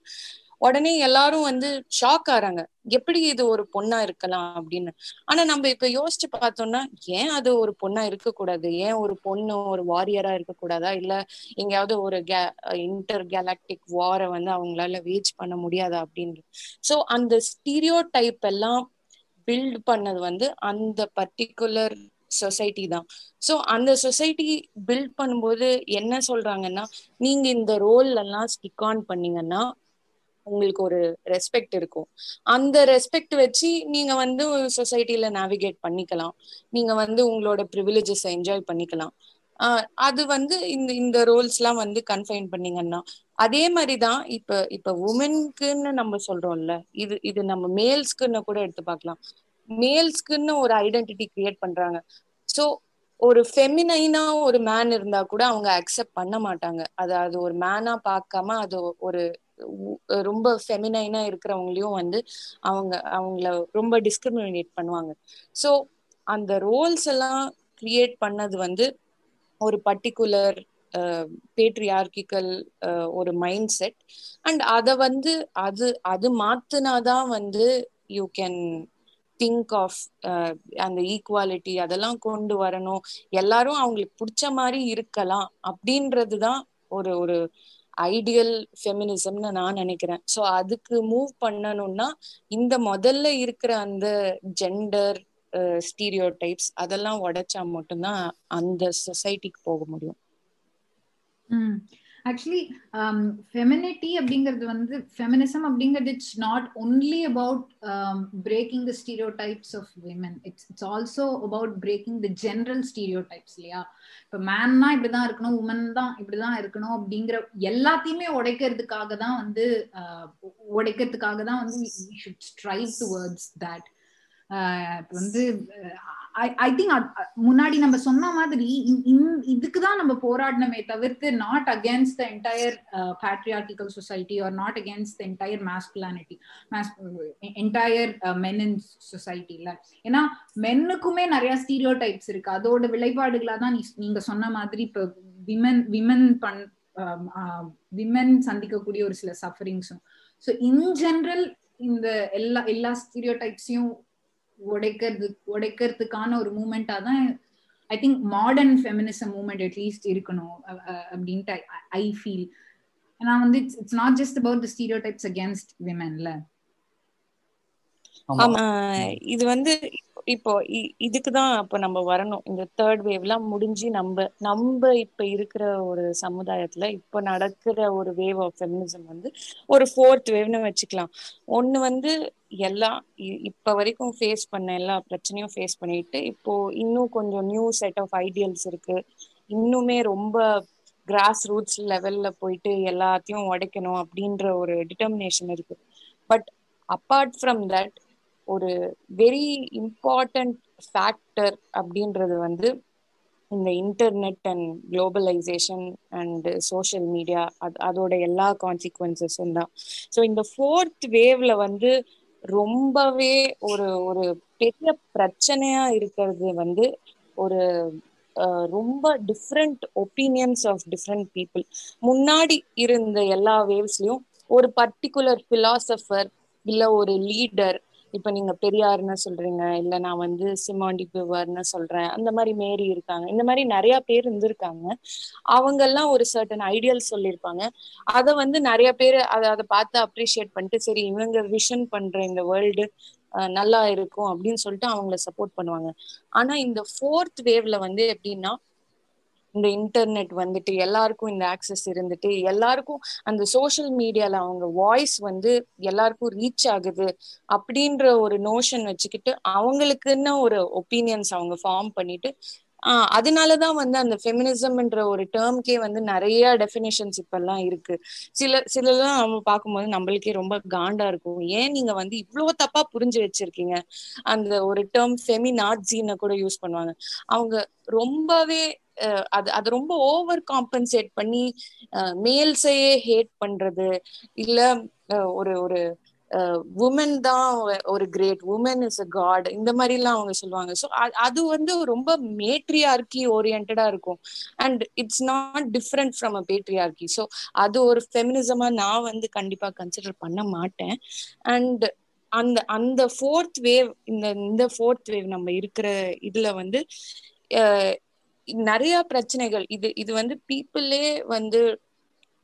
உடனே எல்லாரும் வந்து ஷாக் ஆறாங்க. எப்படி இது ஒரு பொண்ணா இருக்கலாம் அப்படின்னு. ஆனா நம்ம இப்ப யோசிச்சு பார்த்தோம்னா ஏன் அது ஒரு பொண்ணா இருக்கக்கூடாது? ஏன் ஒரு பொண்ணு ஒரு வாரியரா இருக்கக்கூடாதா? இல்ல எங்கேயாவது ஒரு கே இன்டர் கேலாக்டிக் வாரை வந்து அவங்களால வேஜ் பண்ண முடியாதா அப்படின்னு. சோ அந்த ஸ்டீரியோ டைப் எல்லாம் பில்ட் பண்ணது வந்து அந்த பர்டிகுலர் சொசைட்டி தான். ஸோ அந்த சொசைட்டி பில்ட் பண்ணும்போது என்ன சொல்றாங்கன்னா நீங்க இந்த ரோல் எல்லாம் ஸ்டிக் ஆன் பண்ணீங்கன்னா உங்களுக்கு ஒரு ரெஸ்பெக்ட் இருக்கும். அந்த ரெஸ்பெக்ட் வச்சு நீங்க வந்து சொசைட்டில நேவிகேட் பண்ணிக்கலாம். நீங்க வந்து உங்களோட ப்ரிவிலேஜஸ் என்ஜாய் பண்ணிக்கலாம். அது வந்து இந்த இந்த ரோல்ஸ் எல்லாம் வந்து கன்ஃபைன் பண்ணீங்கன்னா அதே மாதிரிதான் இப்ப இப்ப உமனுக்குன்னு நம்ம சொல்றோம்ல இது இது நம்ம மேல்ஸ்க்குன்னு கூட எடுத்து பார்க்கலாம். மேல்ஸ்க்குன்னு ஒரு ஐடென்டிட்டி கிரியேட் பண்றாங்க. ஸோ ஒரு ஃபெமினைனா ஒரு மேன் இருந்தா கூட அவங்க அக்செப்ட் பண்ண மாட்டாங்க. அதாவது ஒரு மேனா பார்க்காம அது ஒரு ரொம்ப ஃபெமினைனா இருக்கிறவங்களையும் வந்து அவங்க அவங்கள ரொம்ப டிஸ்கிரிமினேட் பண்ணுவாங்க. ஸோ அந்த ரோல்ஸ் எல்லாம் கிரியேட் பண்ணது வந்து ஒரு பர்டிகுலர் பேட்ரியார்கிக்கல் ஒரு மைண்ட் செட் அண்ட் அதை வந்து அது அது மாத்தினாதான் வந்து யூ கேன் திங்க் ஆஃப் அந்த ஈக்குவாலிட்டி அதெல்லாம் கொண்டு வரணும். எல்லாரும் அவங்களுக்கு பிடிச்ச மாதிரி இருக்கலாம் அப்படின்றதுதான் ஒரு ஒரு ஐடியல் ஃபெமினிசம்னு நான் நினைக்கிறேன். ஸோ அதுக்கு மூவ் பண்ணணும்னா இந்த முதல்ல இருக்கிற அந்த ஜெண்டர் ஸ்டீரியோ டைப்ஸ் அதெல்லாம் உடைச்சா மட்டும்தான் அந்த சொசைட்டிக்கு போக முடியும். ஆக்சுவலி ஃபெமினிட்டி um, அப்படிங்கிறது வந்து ஃபெமினிசம் அப்படிங்கிறது it's not only about breaking the stereotypes of women it's it's also about breaking the general stereotypes இல்லையா? இப்போ மேன்னா இப்படிதான் இருக்கணும் உமன் தான் இப்படிதான் இருக்கணும் அப்படிங்கிற எல்லாத்தையுமே உடைக்கிறதுக்காக தான் வந்து uh, உடைக்கிறதுக்காக தான் வந்து ஷுட் ஸ்ட்ரைவ் டுவர்ட்ஸ் தட் வந்து uh, I think uh, uh, முன்னாடி நம்ம சொன்ன மாதிரி இதுக்கு தான் நம்ம போராடணுமே தவிர்த்து not against the entire patriarchal society or not against the entire masculinity entire men in சொசைட்டில ஏன்னா மென்னுக்குமே நிறைய ஸ்டீரியோ டைப்ஸ் இருக்கு. அதோட விளைபாடுகளா தான் நீங்க சொன்ன மாதிரி இப்போ விமன் விமன் பண் um, uh, விமன் சந்திக்கக்கூடிய ஒரு சில சஃபரிங்ஸும் ஸோ இன் ஜென்ரல் இந்த எல்லா எல்லா ஸ்டீரியோ டைப்ஸையும் உடைக்கிறது உடைக்கிறதுக்கான ஒரு மூமெண்டா தான் I think modern feminism movement at least இருக்கணும் அப்படின்ட்டு ஐ ஃபீல் ஏன்னா வந்து it's it's not just about the stereotypes against விமென்ல ஆமா. இது வந்து இப்போ இதுக்குதான் அப்ப நம்ம வரணும். இந்த தேர்ட் வேவ்லாம் முடிஞ்சு நம்ம நம்ம இப்ப இருக்கிற ஒரு சமுதாயத்துல இப்ப நடக்கிற ஒரு வேவ் ஆஃப் ஃபெமினிசம் வந்து ஒரு ஃபோர்த் வேவ்னு வச்சுக்கலாம். ஒண்ணு வந்து எல்லா இப்ப வரைக்கும் ஃபேஸ் பண்ண எல்லா பிரச்சனையும் ஃபேஸ் பண்ணிட்டு இப்போ இன்னும் கொஞ்சம் நியூ செட் ஆஃப் ஐடியல்ஸ் இருக்கு. இன்னுமே ரொம்ப கிராஸ் ரூட்ஸ் லெவல்ல போயிட்டு எல்லாத்தையும் உடைக்கணும் அப்படின்ற ஒரு டிட்டர்மினேஷன் இருக்கு. பட் அப்பார்ட் ஃப்ரம் தட் ஒரு வெரி இம்பார்ட்டன்ட் ஃபேக்டர் அப்படின்றது வந்து இந்த internet and globalisation and social media அது அதோட எல்லா கான்சிக்வன்சஸும் தான். ஸோ இந்த ஃபோர்த் வேவ்ல வந்து ரொம்பவே ஒரு ஒரு பெரிய பிரச்சனையா இருக்கிறது வந்து ஒரு ரொம்ப different opinions of different people முன்னாடி இருந்த எல்லா வேவ்ஸ்லயும் ஒரு பர்டிகுலர் பிலாசபர் இல்ல ஒரு லீடர் இப்ப நீங்க பெரியார்னு சொல்றீங்க இல்ல நான் வந்து சிமாண்டி பிவர்னு சொல்றேன் அந்த மாதிரி மேரி இருக்காங்க. இந்த மாதிரி நிறைய பேர் இருந்திருக்காங்க. அவங்க எல்லாம் ஒரு சர்டன் ஐடியல் சொல்லியிருப்பாங்க. அதை வந்து நிறைய பேர் அதை அதை பார்த்து அப்ரிஷியேட் பண்ணிட்டு சரி இவங்க விஷன் பண்ற இந்த வேர்ல்டு நல்லா இருக்கும் அப்படின்னு சொல்லிட்டு அவங்கள சப்போர்ட் பண்ணுவாங்க. ஆனா இந்த ஃபோர்த் வேவ்ல வந்து எப்படின்னா இந்த இன்டர்நெட் வந்துட்டு எல்லாருக்கும் இந்த ஆக்சஸ் இருந்துட்டு எல்லாருக்கும் அந்த சோசியல் மீடியால அவங்க வாய்ஸ் வந்து எல்லாருக்கும் ரீச் ஆகுது அப்படின்ற ஒரு நோஷன் வச்சுக்கிட்டு அவங்களுக்குன்னு ஒரு ஒப்பீனியன்ஸ் அவங்க ஃபார்ம் பண்ணிட்டு ஆஹ் அதனாலதான் வந்து அந்த ஃபெமினிசம்ன்ற ஒரு டேர்ம்க்கே வந்து நிறைய டெஃபினேஷன்ஸ் இப்பெல்லாம் இருக்கு. சில சிலலாம் நம்ம பார்க்கும்போது நம்மளுக்கே ரொம்ப காண்டா இருக்கும். ஏன் நீங்க வந்து இவ்வளவு தப்பா புரிஞ்சு வச்சிருக்கீங்க? அந்த ஒரு டேர்ம் ஃபெமினாட்ஜின்னு கூட யூஸ் பண்ணுவாங்க. அவங்க ரொம்பவே அது அது ரொம்ப ஓவர் காம்பன்சேட் பண்ணி மேல்ஸையே ஹேட் பண்றது இல்ல ஒரு ஒரு உமன் தான் ஒரு great woman is a god இந்த மாதிரி எல்லாம் அவங்க சொல்லுவாங்க. ஸோ அது வந்து ரொம்ப மேட்ரியார்கி ஓரியன்டா இருக்கும். And it's not different from a patriarchy so அது ஒரு ஃபெமினிசமா நான் வந்து கண்டிப்பா கன்சிடர் பண்ண மாட்டேன். அண்ட் அந்த அந்த ஃபோர்த் வேவ் இந்த இந்த ஃபோர்த் வேவ் நம்ம இருக்கிற இதுல வந்து நிறைய பிரச்சனைகள். இது இது வந்து பீப்புளே வந்து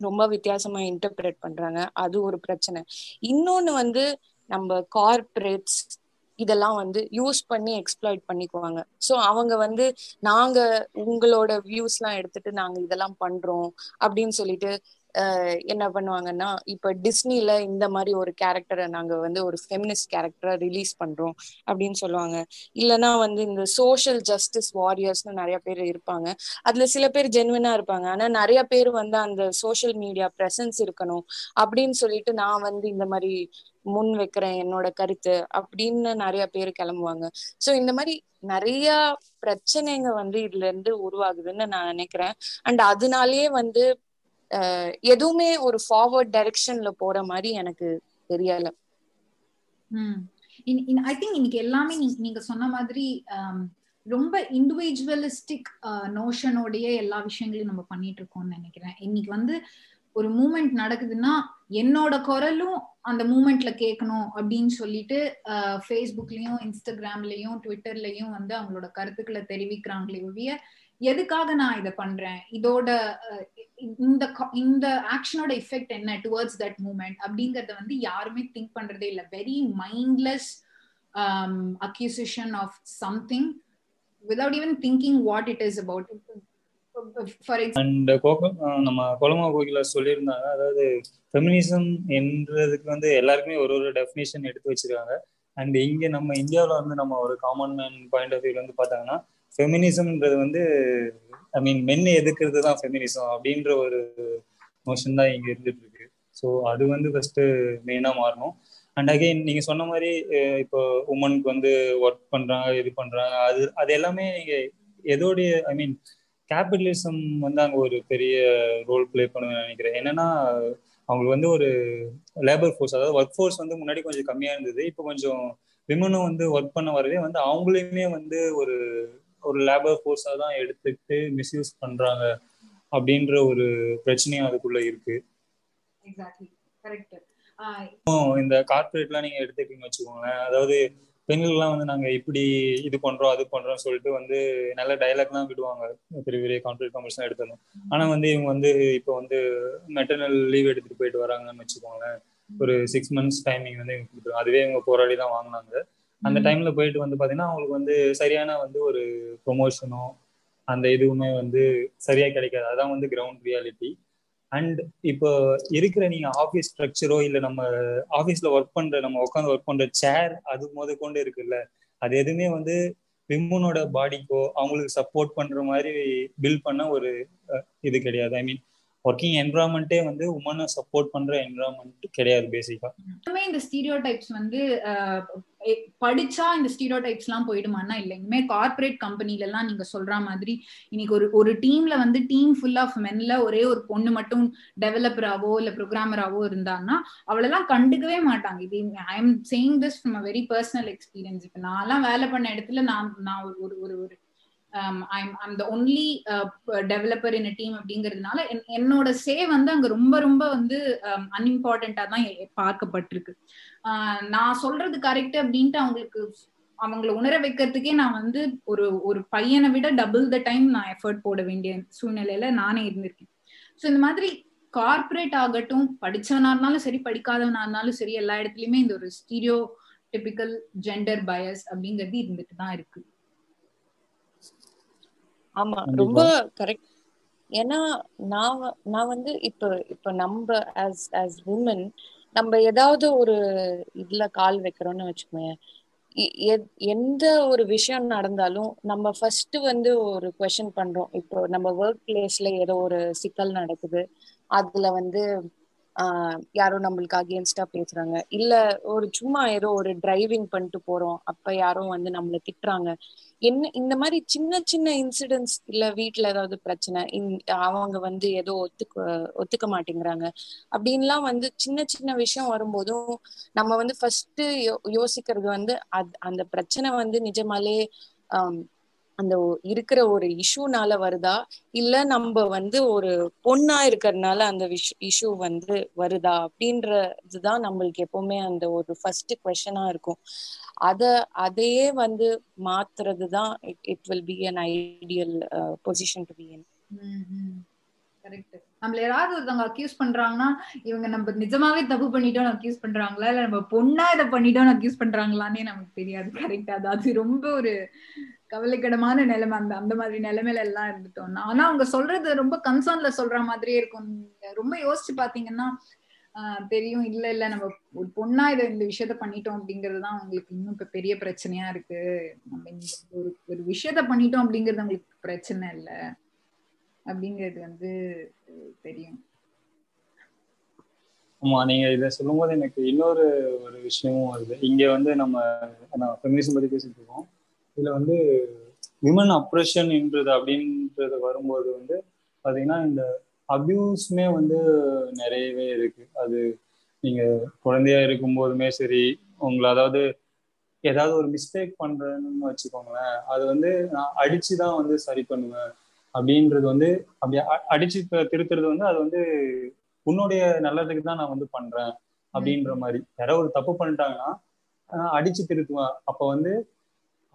ரொம்ப வித்தியாசமா இன்டர்பிரேட் பண்றாங்க. அது ஒரு பிரச்சனை. இன்னொன்னு வந்து நம்ம கார்பரேட்ஸ் இதெல்லாம் வந்து யூஸ் பண்ணி எக்ஸ்ப்ளாய்ட் பண்ணிக்குவாங்க. ஸோ அவங்க வந்து நாங்க உங்களோட வியூஸ் எல்லாம் எடுத்துட்டு நாங்க இதெல்லாம் பண்றோம் அப்படின்னு சொல்லிட்டு என்ன பண்ணுவாங்கன்னா இப்ப டிஸ்னில இந்த மாதிரி ஒரு கேரக்டரை நாங்க வந்து ஒரு ஃபெமினிஸ்ட் கேரக்டரை ரிலீஸ் பண்றோம் அப்படின்னு சொல்லுவாங்க. இல்லைன்னா வந்து இந்த சோஷியல் ஜஸ்டிஸ் வாரியர்ஸ்னு நிறைய பேர் இருப்பாங்க. அதுல சில பேர் ஜென்வினா இருப்பாங்க. ஆனா நிறைய பேர் வந்து அந்த சோஷியல் மீடியா பிரசன்ஸ் இருக்கணும் அப்படின்னு சொல்லிட்டு நான் வந்து இந்த மாதிரி முன் வைக்கிறேன் என்னோட கருத்து அப்படின்னு நிறைய பேர் கிளம்புவாங்க. சோ இந்த மாதிரி நிறைய பிரச்சனைங்க வந்து இதுல இருந்து உருவாகுதுன்னு நான் நினைக்கிறேன். அண்ட் அதனாலயே வந்து எதுவுமே ஒரு ஃபார்வர்ட் டைரக்ஷன்ல போற மாதிரி எனக்கு தெரியல. ஐ திங்க் இன்னைக்கு எல்லாமே நீங்க சொன்ன மாதிரி ரொம்ப இண்டிவிஜுவலிஸ்டிக் நோஷனோடைய எல்லா விஷயங்களையும் நம்ம பண்ணிட்டு இருக்கோம்னு நினைக்கிறேன். இன்னைக்கு வந்து ஒரு மூமெண்ட் நடக்குதுன்னா என்னோட குரலும் அந்த மூமெண்ட்ல கேட்கணும் அப்படின்னு சொல்லிட்டு ஃபேஸ்புக்லயும் இன்ஸ்டாகிராம்லயும் ட்விட்டர்லயும் வந்து அவங்களோட கருத்துக்களை தெரிவிக்கிறாங்களே ஒழிய எதுக்காக நான் இதை பண்றேன்? இதோட இந்த இந்த ஆக்ஷனோட எஃபெக்ட் என்ன டுவர்ட்ஸ் தட் மூமெண்ட் அப்படிங்கறத வந்து யாருமே திங்க் பண்றதே இல்லை. Very mindless acquisition of something without even thinking what it is about for and cocoa நம்ம கொலமா கோகில சொல்லியிருந்தாங்க. அதாவது ஃபெமினிசம் என்றதுக்கு வந்து எல்லாருக்குமே ஒரு ஒரு டெஃபினேஷன் எடுத்து வச்சிருக்காங்க. அண்ட் இங்க நம்ம இந்தியாவில் வந்து நம்ம ஒரு காமன் மேன் பாயிண்ட் ஆஃப் வியூல வந்து பார்த்தாங்கன்னா ஃபெமினிசம்ன்றது வந்து ஐ மீன் மென் எதுக்குறது தான் ஃபெமினிசம் அப்படின்ற ஒரு மோஷன் தான் இங்கே இருந்துட்டு இருக்கு ஸோ அது வந்து ஃபஸ்ட்டு மெயினாக மாறணும். அண்ட் அகெயின் நீங்கள் சொன்ன மாதிரி இப்போ உமனுக்கு வந்து ஒர்க் பண்ணுறாங்க இது பண்ணுறாங்க அது அது எல்லாமே நீங்கள் எதோடைய ஐ மீன் கேபிட்டலிசம் வந்து அங்கே ஒரு பெரிய ரோல் பிளே பண்ணுவேன் நினைக்கிறேன். என்னன்னா அவங்களுக்கு வந்து ஒரு லேபர் ஃபோர்ஸ் அதாவது ஒர்க் ஃபோர்ஸ் வந்து முன்னாடி கொஞ்சம் கம்மியாக இருந்தது. இப்போ கொஞ்சம் விமனும் வந்து ஒர்க் பண்ண வரவே வந்து அவங்களையுமே வந்து ஒரு ஒரு லேபர் ஃபோர்ஸாக தான் எடுத்துக்கிட்டு மிஸ்யூஸ் பண்றாங்க அப்படின்ற ஒரு பிரச்சனையும் அதுக்குள்ள இருக்கு. இந்த கார்பரேட்லாம் நீங்க எடுத்துக்கிட்டீங்கன்னு வச்சுக்கோங்களேன். அதாவது பெண்கள்லாம் வந்து நாங்க இப்படி இது பண்றோம் அது பண்றோம் சொல்லிட்டு வந்து நல்ல டைலாக்லாம் விடுவாங்க. பெரிய பெரிய கான்ட்ராக்ட் காம்பர்ஸ்லாம் எடுத்தணும் ஆனா வந்து இவங்க வந்து இப்போ வந்து மெட்டர்னல் லீவ் எடுத்துட்டு போயிட்டு வராங்கன்னு வச்சுக்கோங்களேன். ஒரு சிக்ஸ் மந்த்ஸ் டைமிங் வந்து இவங்க கொடுத்துருவோம் அதுவே இவங்க போராடி தான் வாங்கினாங்க. அந்த டைம்ல போயிட்டு வந்து பாத்தீங்கன்னா அவங்களுக்கு வந்து சரியான வந்து ஒரு ப்ரொமோஷனோ அந்த இதுவுமே வந்து சரியா கிடைக்காது. அதான் வந்து கிரவுண்ட் ரியாலிட்டி அண்ட் இப்போ இருக்கிற நீங்க ஆஃபீஸ் ஸ்ட்ரக்சரோ இல்ல நம்ம ஆஃபீஸ்ல ஒர்க் பண்ற நம்ம உட்காந்து ஒர்க் பண்ற சேர் அது முத கொண்டு இருக்குல்ல அது எதுவுமே வந்து விமனோட பாடிக்கோ அவங்களுக்கு சப்போர்ட் பண்ற மாதிரி பில்ட் பண்ண ஒரு இது கிடையாது. ஐ மீன் ஒர்க்கிங் என்வரான்மெண்ட்டே வந்து உமனை சப்போர்ட் பண்ற என்வரான்மெண்ட் கிடையாது பேசிக்கா இந்த ஸ்டீரியோ டைப்ஸ் வந்து படிச்சா இந்த ஸ்டீரியோ டைப்ஸ் எல்லாம் போயிடுமான்னா இல்லை. இனிமே கார்பரேட் கம்பெனில எல்லாம் நீங்க சொல்ற மாதிரி இன்னைக்கு ஒரு ஒரு டீம்ல வந்து டீம் ஃபுல் ஆஃப் மென்ல ஒரே ஒரு பொண்ணு மட்டும் டெவலப்பராவோ இல்ல ப்ரோக்ராமராவோ இருந்தாங்கன்னா அவளெல்லாம் கண்டுக்கவே மாட்டாங்க. இது I am saying this from a very personal experience இப்ப நான்லாம் வேலை பண்ண இடத்துல நான் நான் ஒரு ஒரு ஒரு I'm I'm the only developer in team அப்படிங்கிறதுனால என்னோட சே வந்து அங்க ரொம்ப ரொம்ப வந்து um, அன்இம்பார்ட்டண்டா தான் பார்க்கப்பட்டிருக்கு. நான் சொல்றது கரெக்ட் அப்படின்ட்டு அவங்களுக்கு அவங்கள உணர வைக்கிறதுக்கே நான் வந்து ஒரு ஒரு பையனை விட டபுள் த டைம் நான் எஃபர்ட் போட வேண்டிய சூழ்நிலையில நானே இருந்திருக்கேன். ஸோ இந்த மாதிரி கார்பரேட் ஆகட்டும் படிச்சவனா இருந்தாலும் சரி படிக்காதவனா இருந்தாலும் சரி எல்லா இடத்துலயுமே இந்த ஒரு ஸ்டீரியோ டிபிக்கல் ஜெண்டர் பயஸ் அப்படிங்கிறது இருந்துட்டு தான் இருக்கு. ஆமா ரொம்ப கரெக்ட் ஏன்னா நான் நான் வந்து இப்ப இப்ப நம்ம ஆஸ் ஆஸ் உமன் நம்ம ஏதாவது ஒரு இதுல கால் வைக்கிறோம்னு வச்சுக்கோங்க எந்த ஒரு விஷயம் நடந்தாலும் நம்ம ஃபர்ஸ்ட் வந்து ஒரு கொஸ்டின் பண்றோம். இப்போ நம்ம ஒர்க் பிளேஸ்ல ஏதோ ஒரு சிக்கல் நடக்குது. அதுல வந்து யாரோ நம்மளுக்கு அகேன்ஸ்டா பேசுறாங்க. இல்ல ஒரு சும்மா ஏதோ ஒரு டிரைவிங் பண்ணிட்டு போறோம். அப்ப யாரும் வந்து நம்மள திட்டுறாங்க. என்ன இந்த மாதிரி சின்ன சின்ன இன்சிடென்ட்ஸ் இல்ல வீட்டுல ஏதாவது பிரச்சனை அவங்க வந்து ஏதோ ஒத்துக்க ஒத்துக்க மாட்டேங்கிறாங்க. அப்படின்லாம் வந்து சின்ன சின்ன விஷயம் வரும்போதும் நம்ம வந்து ஃபர்ஸ்ட் யோசிக்கிறது வந்து அந்த பிரச்சனை வந்து நிஜமாலே ஆஹ் அந்த இருக்கிற ஒரு இஷ்யூனால வருதா? இல்ல நம்ம வந்து ஒரு பொண்ணா இருக்கிறதுனால அந்த இஷ்யூ வந்து வருதா? அப்படின்றதுதான் நம்மளுக்கு எப்பவுமே அந்த ஒரு ஃபர்ஸ்ட் கொஷனா இருக்கும். அத அதையே வந்து மாத்துறது தான் it will be an ideal position to be in correct நம்மள யாராவது ஒருத்தவங்க அக்யூஸ் பண்றாங்கன்னா இவங்க நம்ம நிஜமாவே தப்பு பண்ணிட்டோம் அக்யூஸ் பண்றாங்களா? இல்ல நம்ம பொண்ணா இதை பண்ணிட்டோம் அக்யூஸ் பண்றாங்களான்னே நமக்கு தெரியாது. கரெக்ட் அதாவது ரொம்ப ஒரு கவலைக்கிடமான நிலைமை அந்த அந்த மாதிரி நிலைமையில எல்லாம் இருந்துட்டோம் ஆனா அவங்க சொல்றது ரொம்ப கன்சர்ன்ல சொல்ற மாதிரியே இருக்கும். ரொம்ப யோசிச்சு பாத்தீங்கன்னா தெரியும். இல்ல இல்ல நம்ம ஒரு பொண்ணா இதை இந்த விஷயத்த பண்ணிட்டோம் அப்படிங்கறதுதான் அவங்களுக்கு இன்னும் இப்ப பெரிய பிரச்சனையா இருக்கு. நம்ம ஒரு ஒரு விஷயத்த பண்ணிட்டோம் அப்படிங்கறது அவங்களுக்கு பிரச்சனை இல்ல. அப்படிங்கிறது வந்து தெரியும். ஆமா நீங்க இதை சொல்லும் போது எனக்கு இன்னொரு ஒரு விஷயமும் வருது. இங்க வந்து நம்ம ஃபெமினிசம் பத்தி பேசிட்டு இருக்கோம். இதுல வந்து விமன் அப்ரெஷன்ன்றது அப்படின்றது வரும்போது வந்து பாத்தீங்கன்னா இந்த அபியூஸ்மே வந்து நிறையவே இருக்கு. அது நீங்க குழந்தையா இருக்கும் போதுமே சரி உங்களை அதாவது ஏதாவது ஒரு மிஸ்டேக் பண்றேன்னு வச்சுக்கோங்களேன் அது வந்து நான் அடிச்சுதான் வந்து சரி பண்ணுவேன் அப்படின்றது வந்து அப்படி அடிச்சு திருத்துறது வந்து அது வந்து உன்னுடைய நல்லதுக்கு தான் நான் வந்து பண்றேன் அப்படின்ற மாதிரி. யாராவது ஒரு தப்பு பண்ணிட்டாங்கன்னா அடிச்சு திருத்துவேன். அப்ப வந்து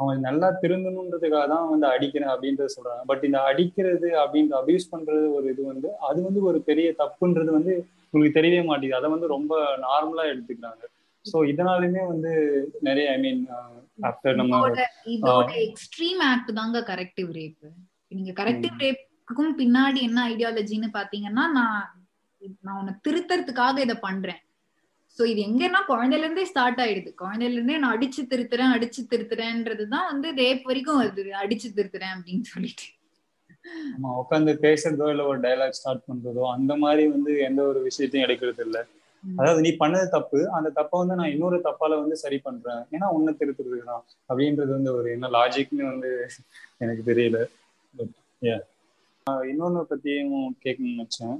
அவன் நல்லா திருந்தணுன்றதுக்காக தான் வந்து அடிக்கிறேன் அப்படின்றத சொல்றாங்க. பட் இந்த அடிக்கிறது அப்படின்ற அபியூஸ் பண்றது ஒரு இது வந்து அது வந்து ஒரு பெரிய தப்புன்றது வந்து உங்களுக்கு தெரியவே மாட்டேங்குது. அதை வந்து ரொம்ப நார்மலா எடுத்துக்கிறாங்க. ஸோ இதனாலுமே வந்து நிறைய ஐ மீன் ஆஃப்டர் நம்ம இதோட எக்ஸ்ட்ரீம் ஆக்ட் தாங்க கரெக்டிவ் ரேப் நீங்க கரெக்டிவ் ரேப்புக்கும் பின்னாடி என்ன ஐடியாலஜின்னு பாத்தீங்கன்னா நான் நான் உன்னை திருத்தறதுக்காக இதை பண்றேன். சோ இது எங்கன்னா குழந்தையில இருந்தே ஸ்டார்ட் ஆயிடுது. குழந்தையில இருந்தே நான் அடிச்சு திருத்துறேன் அடிச்சு திருத்துறேன்றதுதான் வந்து ரேப் வரைக்கும் வருது அடிச்சு திருத்துறேன் அப்படின்னு சொல்லிட்டு. நம்ம உட்காந்து பேசுறதோ இல்ல ஒரு டைலாக் ஸ்டார்ட் பண்றதோ அந்த மாதிரி வந்து எந்த ஒரு விஷயத்தையும் எடுக்கிறது இல்ல. அதாவது நீ பண்ணது தப்பு. அந்த தப்பை வந்து நான் இன்னொரு தப்பால வந்து சரி பண்றேன். ஏன்னா உன்னை திருத்துறதுக்கு தான் அப்படின்றது வந்து ஒரு என்ன லாஜிக்னு வந்து எனக்கு தெரியல. இன்னொன்னு பத்தியும் கேட்கணும்னு நினைச்சேன்.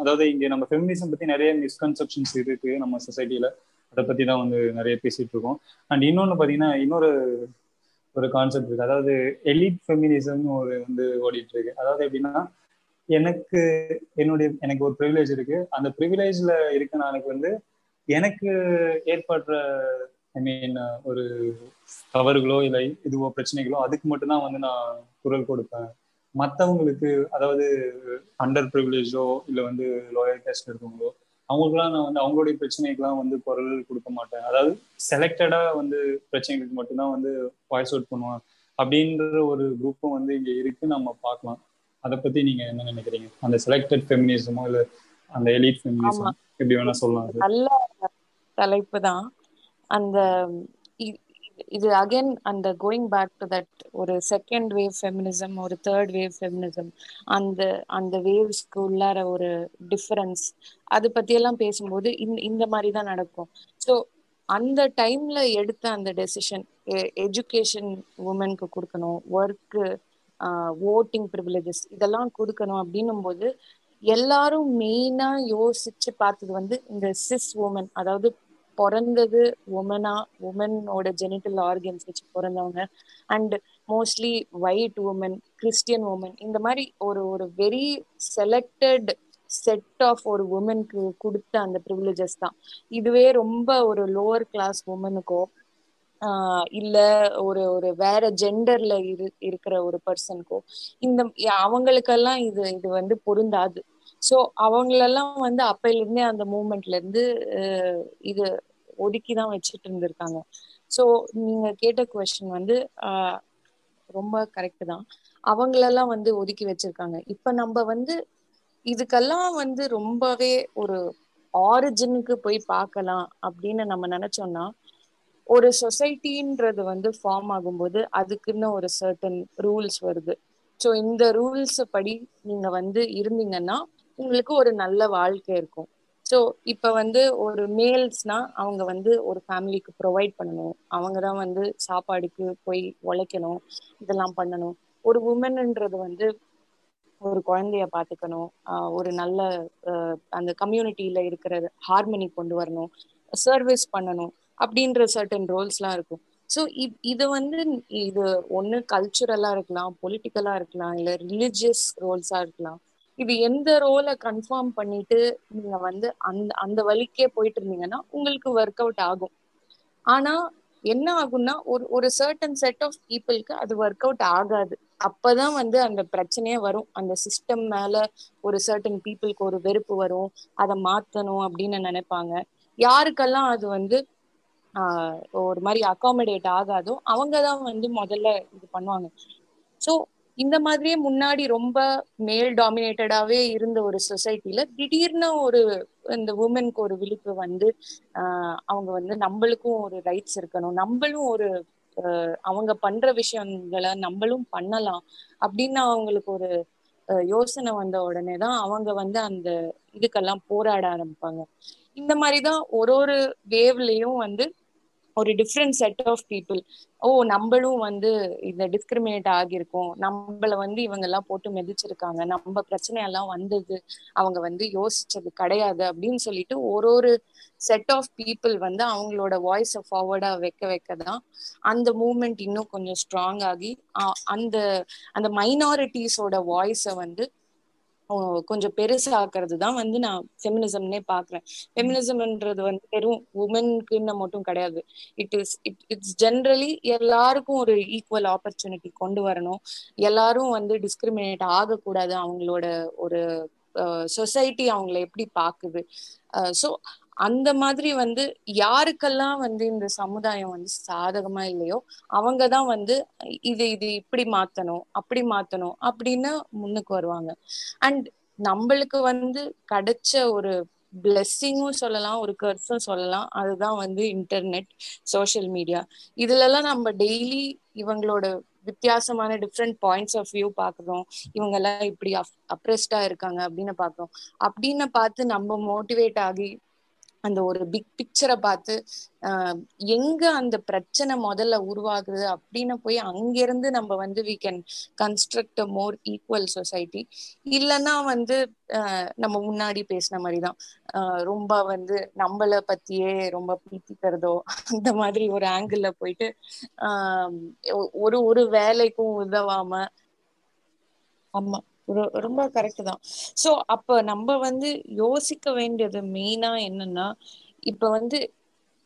அதாவது இங்க நம்ம ஃபெமினிசம் பத்தி நிறைய மிஸ்கன்செப்ஷன்ஸ் இருக்கு நம்ம சொசைட்டில அதை பத்தி தான் வந்து நிறைய பேசிட்டு இருக்கோம். அண்ட் இன்னொன்னு பாத்தீங்கன்னா இன்னொரு ஒரு கான்செப்ட் இருக்கு. அதாவது எலிட் ஃபெமினிசம்னு ஒரு வந்து ஓடிட்டு இருக்கு. அதாவது எப்படின்னா எனக்கு என்னுடைய எனக்கு ஒரு ப்ரிவிலேஜ் இருக்கு. அந்த ப்ரிவிலேஜ்ல இருக்க நானுக்கு வந்து எனக்கு ஏற்படுற ஐ மீன் ஒரு தவறுகளோ இல்லை இதுவோ பிரச்சனைகளோ அதுக்கு மட்டும்தான் வந்து நான் குரல் கொடுப்பேன். மற்றவங்களுக்கு அதாவது அண்டர் ப்ரிவிலேஜோ இல்லை வந்து லோயர் கேஸ்ட் இருக்கவங்களோ அவங்களுக்குலாம் நான் வந்து அவங்களுடைய பிரச்சனைக்கெல்லாம் வந்து குரல் கொடுக்க மாட்டேன். அதாவது செலக்டடா வந்து பிரச்சனைகளுக்கு மட்டும்தான் வந்து வாய்ஸ் அவுட் பண்ணுவேன் அப்படின்ற ஒரு குரூப்பும் வந்து இங்க இருக்கு நம்ம பார்க்கலாம். அதை பத்தி நீங்க என்ன நினைக்கிறீங்க? அந்த செலக்டட் ஃபெமினிசமோ இல்ல அந்த எலிட் ஃபெமினிசம் எப்படி வேணா சொல்லலாம் நல்ல தலைப்பு தான் அந்த இது அகைன் அந்த கோயிங் பேக் டு தட் ஒரு செகண்ட் வேவ் ஃபெமினிசம் ஒரு தேர்ட் வேவ் ஃபெமினிசம் அந்த அந்த வேவ்ஸ்க்கு உள்ளார ஒரு டிஃபரன்ஸ் அது பத்தியெல்லாம் பேசும்போது இந்த இந்த மாதிரி தான் நடக்கும். ஸோ அந்த டைம்ல எடுத்த அந்த டெசிஷன் எஜுகேஷன் உமனுக்கு கொடுக்கணும் ஒர்க்கு ஓட்டிங் ப்ரிவிலேஜஸ் இதெல்லாம் கொடுக்கணும் அப்படின்னும் போது எல்லாரும் மெயினா யோசிச்சு பார்த்தது வந்து இந்த சிஸ் உமன் அதாவது பிறந்தது உமனா உமனோட ஜெனிட்டல் ஆர்கன்ஸ் வச்சு பிறந்தவங்க. And mostly white women Christian women இந்த மாதிரி ஒரு ஒரு வெரி செலக்டட் செட் ஆஃப் ஒரு உமனுக்கு கொடுத்த அந்த ப்ரிவிலேஜஸ் தான். இதுவே ரொம்ப ஒரு லோவர் கிளாஸ் உமனுக்கோ இல்ல ஒரு ஒரு வேற ஜெண்டர்ல இரு இருக்கிற ஒரு பர்சனுக்கோ இந்த அவங்களுக்கெல்லாம் இது இது வந்து பொருந்தாது. ஸோ அவங்களெல்லாம் வந்து அப்பையில இருந்தே அந்த மூமெண்ட்ல இருந்து இது ஒதுக்கிதான் வச்சுட்டு இருந்திருக்காங்க ஸோ நீங்க கேட்ட கொஸ்டின் வந்து ஆஹ் ரொம்ப கரெக்ட் தான். அவங்களெல்லாம் வந்து ஒதுக்கி வச்சிருக்காங்க. இப்ப நம்ம வந்து இதுக்கெல்லாம் வந்து ரொம்பவே ஒரு ஆரிஜினுக்கு போய் பார்க்கலாம் அப்படின்னு நம்ம நினைச்சோம்னா ஒரு சொசைட்டின்றது வந்து ஃபார்ம் ஆகும்போது அதுக்குன்னு ஒரு சர்டன் ரூல்ஸ் வருது. ஸோ இந்த ரூல்ஸ் படி நீங்க வந்து இருந்தீங்கன்னா உங்களுக்கு ஒரு நல்ல வாழ்க்கை இருக்கும். ஸோ இப்போ வந்து ஒரு மேல்ஸ்னா அவங்க வந்து ஒரு ஃபேமிலிக்கு ப்ரொவைட் பண்ணணும். அவங்க தான் வந்து சாப்பாடுக்கு போய் உழைக்கணும். இதெல்லாம் பண்ணணும். ஒரு உமன்ன்றது வந்து ஒரு குழந்தைய பார்த்துக்கணும் ஒரு நல்ல அந்த கம்யூனிட்டியில இருக்கிற ஹார்மனி கொண்டு வரணும். சர்வீஸ் பண்ணணும். அப்படின்ற சர்டன் ரோல்ஸ்லாம் இருக்கும். ஸோ இது வந்து இது ஒன்று கல்ச்சுரலாக இருக்கலாம் பொலிட்டிக்கலா இருக்கலாம் இல்லை ரிலிஜியஸ் ரோல்ஸா இருக்கலாம். இது எந்த ரோலை கன்ஃபார்ம் பண்ணிட்டு நீங்க வந்து அந்த அந்த வழிக்கே போயிட்டு இருந்தீங்கன்னா உங்களுக்கு ஒர்க் அவுட் ஆகும். ஆனா என்ன ஆகும்னா ஒரு ஒரு சர்டன் செட் ஆஃப் பீப்புளுக்கு அது ஒர்க் அவுட் ஆகாது. அப்பதான் வந்து அந்த பிரச்சனையே வரும். அந்த சிஸ்டம் மேல ஒரு சர்டன் பீப்புளுக்கு ஒரு வெறுப்பு வரும். அதை மாத்தணும் அப்படின்னு நினைப்பாங்க. யாருக்கெல்லாம் அது வந்து ஆஹ் ஒரு மாதிரி அகாமடேட் ஆகாதோ அவங்க தான் வந்து முதல்ல இது பண்ணுவாங்க. ஸோ இந்த மாதிரியே முன்னாடி ரொம்ப மேல் டாமினேட்டடாவே இருந்த ஒரு சொசைட்டில திடீர்னு ஒரு இந்த உமனுக்கு ஒரு விழிப்பு வந்து ஆஹ் அவங்க வந்து நம்மளுக்கும் ஒரு ரைட்ஸ் இருக்கணும். நம்மளும் ஒரு அவங்க பண்ற விஷயங்களை நம்மளும் பண்ணலாம் அப்படின்னு அவங்களுக்கு ஒரு யோசனை வந்த உடனே தான் அவங்க வந்து அந்த இதுக்கெல்லாம் போராட ஆரம்பிப்பாங்க. இந்த மாதிரிதான் ஒரு ஒரு வேவ்லயும் வந்து ஒரு டிஃப்ரெண்ட் செட் ஆஃப் பீப்புள் ஓ நம்மளும் வந்து இந்த டிஸ்கிரிமினேட் ஆகியிருக்கோம். நம்மள வந்து இவங்க எல்லாம் போட்டு மிதிச்சிருக்காங்க. நம்ம பிரச்சனை எல்லாம் வந்தது. அவங்க வந்து யோசிச்சது கிடையாது அப்படின்னு சொல்லிட்டு ஒரு ஒரு செட் ஆஃப் பீப்புள் வந்து அவங்களோட வாய்ஸை ஃபார்வர்டா வைக்க வைக்க தான் அந்த மூமெண்ட் இன்னும் கொஞ்சம் ஸ்ட்ராங் ஆகி அந்த அந்த மைனாரிட்டிஸோட வாய்ஸை வந்து கொஞ்சம் பெருசாக்குறது தான் வந்து நான் ஃபெமினிசம்னே பாக்குறேன். ஃபெமினிசம்ன்றது வந்து வெறும் உமனுக்குன்னு மட்டும் கிடையாது. It is it it's generally எல்லாருக்கும் ஒரு ஈக்குவல் ஆப்பர்ச்சுனிட்டி கொண்டு வரணும். எல்லாரும் வந்து டிஸ்கிரிமினேட் ஆகக்கூடாது அவங்களோட ஒரு சொசைட்டி அவங்கள எப்படி பாக்குது. ஸோ அந்த மாதிரி வந்து யாருக்கெல்லாம் வந்து இந்த சமுதாயம் வந்து சாதகமா இல்லையோ அவங்கதான் வந்து இது இது இப்படி மாத்தணும் அப்படி மாத்தணும் அப்படின்னு முன்னுக்கு வருவாங்க. அண்ட் நம்மளுக்கு வந்து கிடைச்ச ஒரு பிளெஸ்ஸிங்கும் சொல்லலாம் ஒரு கர்ஸும் சொல்லலாம். அதுதான் வந்து இன்டர்நெட் சோஷியல் மீடியா இதுல எல்லாம் நம்ம டெய்லி இவங்களோட வித்தியாசமான டிஃப்ரெண்ட் பாயிண்ட்ஸ் ஆஃப் வியூ பாக்குறோம் இவங்க எல்லாம் இப்படி அப்ரெஸ்டா இருக்காங்க அப்படின்னு பாக்குறோம் அப்படின்னு பார்த்து நம்ம மோட்டிவேட் ஆகி அந்த ஒரு பிக் பிக்சரை பார்த்து ஆஹ் எங்க அந்த பிரச்சனை முதல்ல உருவாகுது அப்படின்னு போய் அங்கிருந்து நம்ம வந்து we can construct a more equal society இல்லைன்னா வந்து நம்ம முன்னாடி பேசின மாதிரிதான். ரொம்ப வந்து நம்மளை பத்தியே ரொம்ப பீத்திக்கிறதோ அந்த மாதிரி ஒரு ஆங்கிள் போயிட்டு ஆஹ் ஒரு ஒரு வேலைக்கும் உதவாம ஆமா. ரொம்ப கரெக்ட் தான். சோ அப்ப நம்ம வந்து யோசிக்க வேண்டியது மெயினா என்னன்னா இப்ப வந்து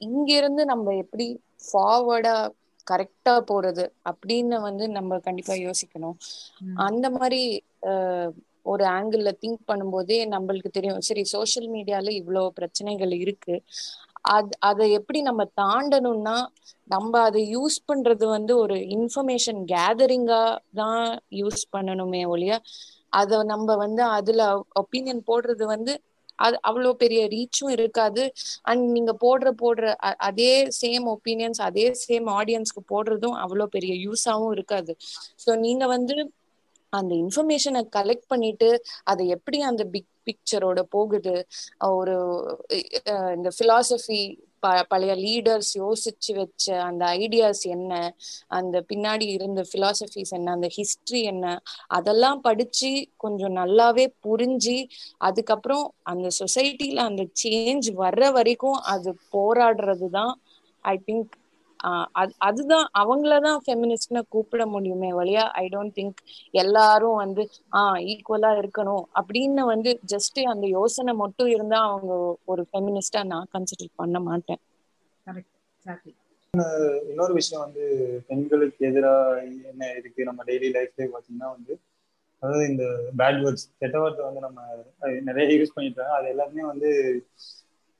இங்க இருந்து நம்ம எப்படி ஃபார்வர்டா கரெக்டா போறது அப்படின்னு வந்து நம்ம கண்டிப்பா யோசிக்கணும். அந்த மாதிரி ஒரு ஆங்கிள் திங்க் பண்ணும்போதே நம்மளுக்கு தெரியும் சரி சோசியல் மீடியால இவ்வளவு பிரச்சனைகள் இருக்கு. அது அதை எப்படி நம்ம தாண்டணும்னா நம்ம அதை யூஸ் பண்றது வந்து ஒரு இன்ஃபர்மேஷன் கேதரிங்கா தான் யூஸ் பண்ணணுமே ஒழிய அதை நம்ம வந்து அதுல ஒப்பீனியன் போடுறது வந்து அது அவ்வளோ பெரிய ரீச்சும் இருக்காது. அண்ட் நீங்க போடுற போடுற அதே சேம் ஒப்பீனியன்ஸ் அதே சேம் ஆடியன்ஸ்க்கு போடுறதும் அவ்வளோ பெரிய யூஸாவும் இருக்காது. ஸோ நீங்க வந்து அந்த இன்ஃபர்மேஷனை கலெக்ட் பண்ணிட்டு அதை எப்படி அந்த பிக் பிக்சரோட போகுது? ஒரு இந்த பிலாசபி ப பழைய லீடர்ஸ் யோசிச்சு வச்ச அந்த ஐடியாஸ் என்ன? அந்த பின்னாடி இருந்த பிலாசபிஸ் என்ன? அந்த ஹிஸ்டரி என்ன? அதெல்லாம் படிச்சு கொஞ்சம் நல்லாவே புரிஞ்சு அதுக்கப்புறம் அந்த சொசைட்டில அந்த சேஞ்ச் வர்ற வரைக்கும் அது போராடுறது தான் ஐ திங்க் அது அதுதான் அவங்களதான் ஃபெமினிஸ்ட்னு கூப்பிட முடியுமே வழியா ஐ டோன்ட் திங்க் எல்லாரும் வந்து ஆஹ் ஈக்குவலா இருக்கணும் அப்படின்னு வந்து ஜஸ்ட் அந்த யோசனை மட்டும் இருந்தா அவங்க ஒரு ஃபெமினிஸ்டா நான் கன்சிடர் பண்ண மாட்டேன். இன்னொரு விஷயம் வந்து பெண்களுக்கு எதிராக என்ன இருக்கு? நம்ம டெய்லி லைஃப்ல பாத்தீங்கன்னா வந்து அதாவது இந்த பேட் வேர்ட்ஸ் கெட்ட வார்த்தை வந்து நம்ம நிறைய யூஸ் பண்ணிட்டு அது எல்லாருமே வந்து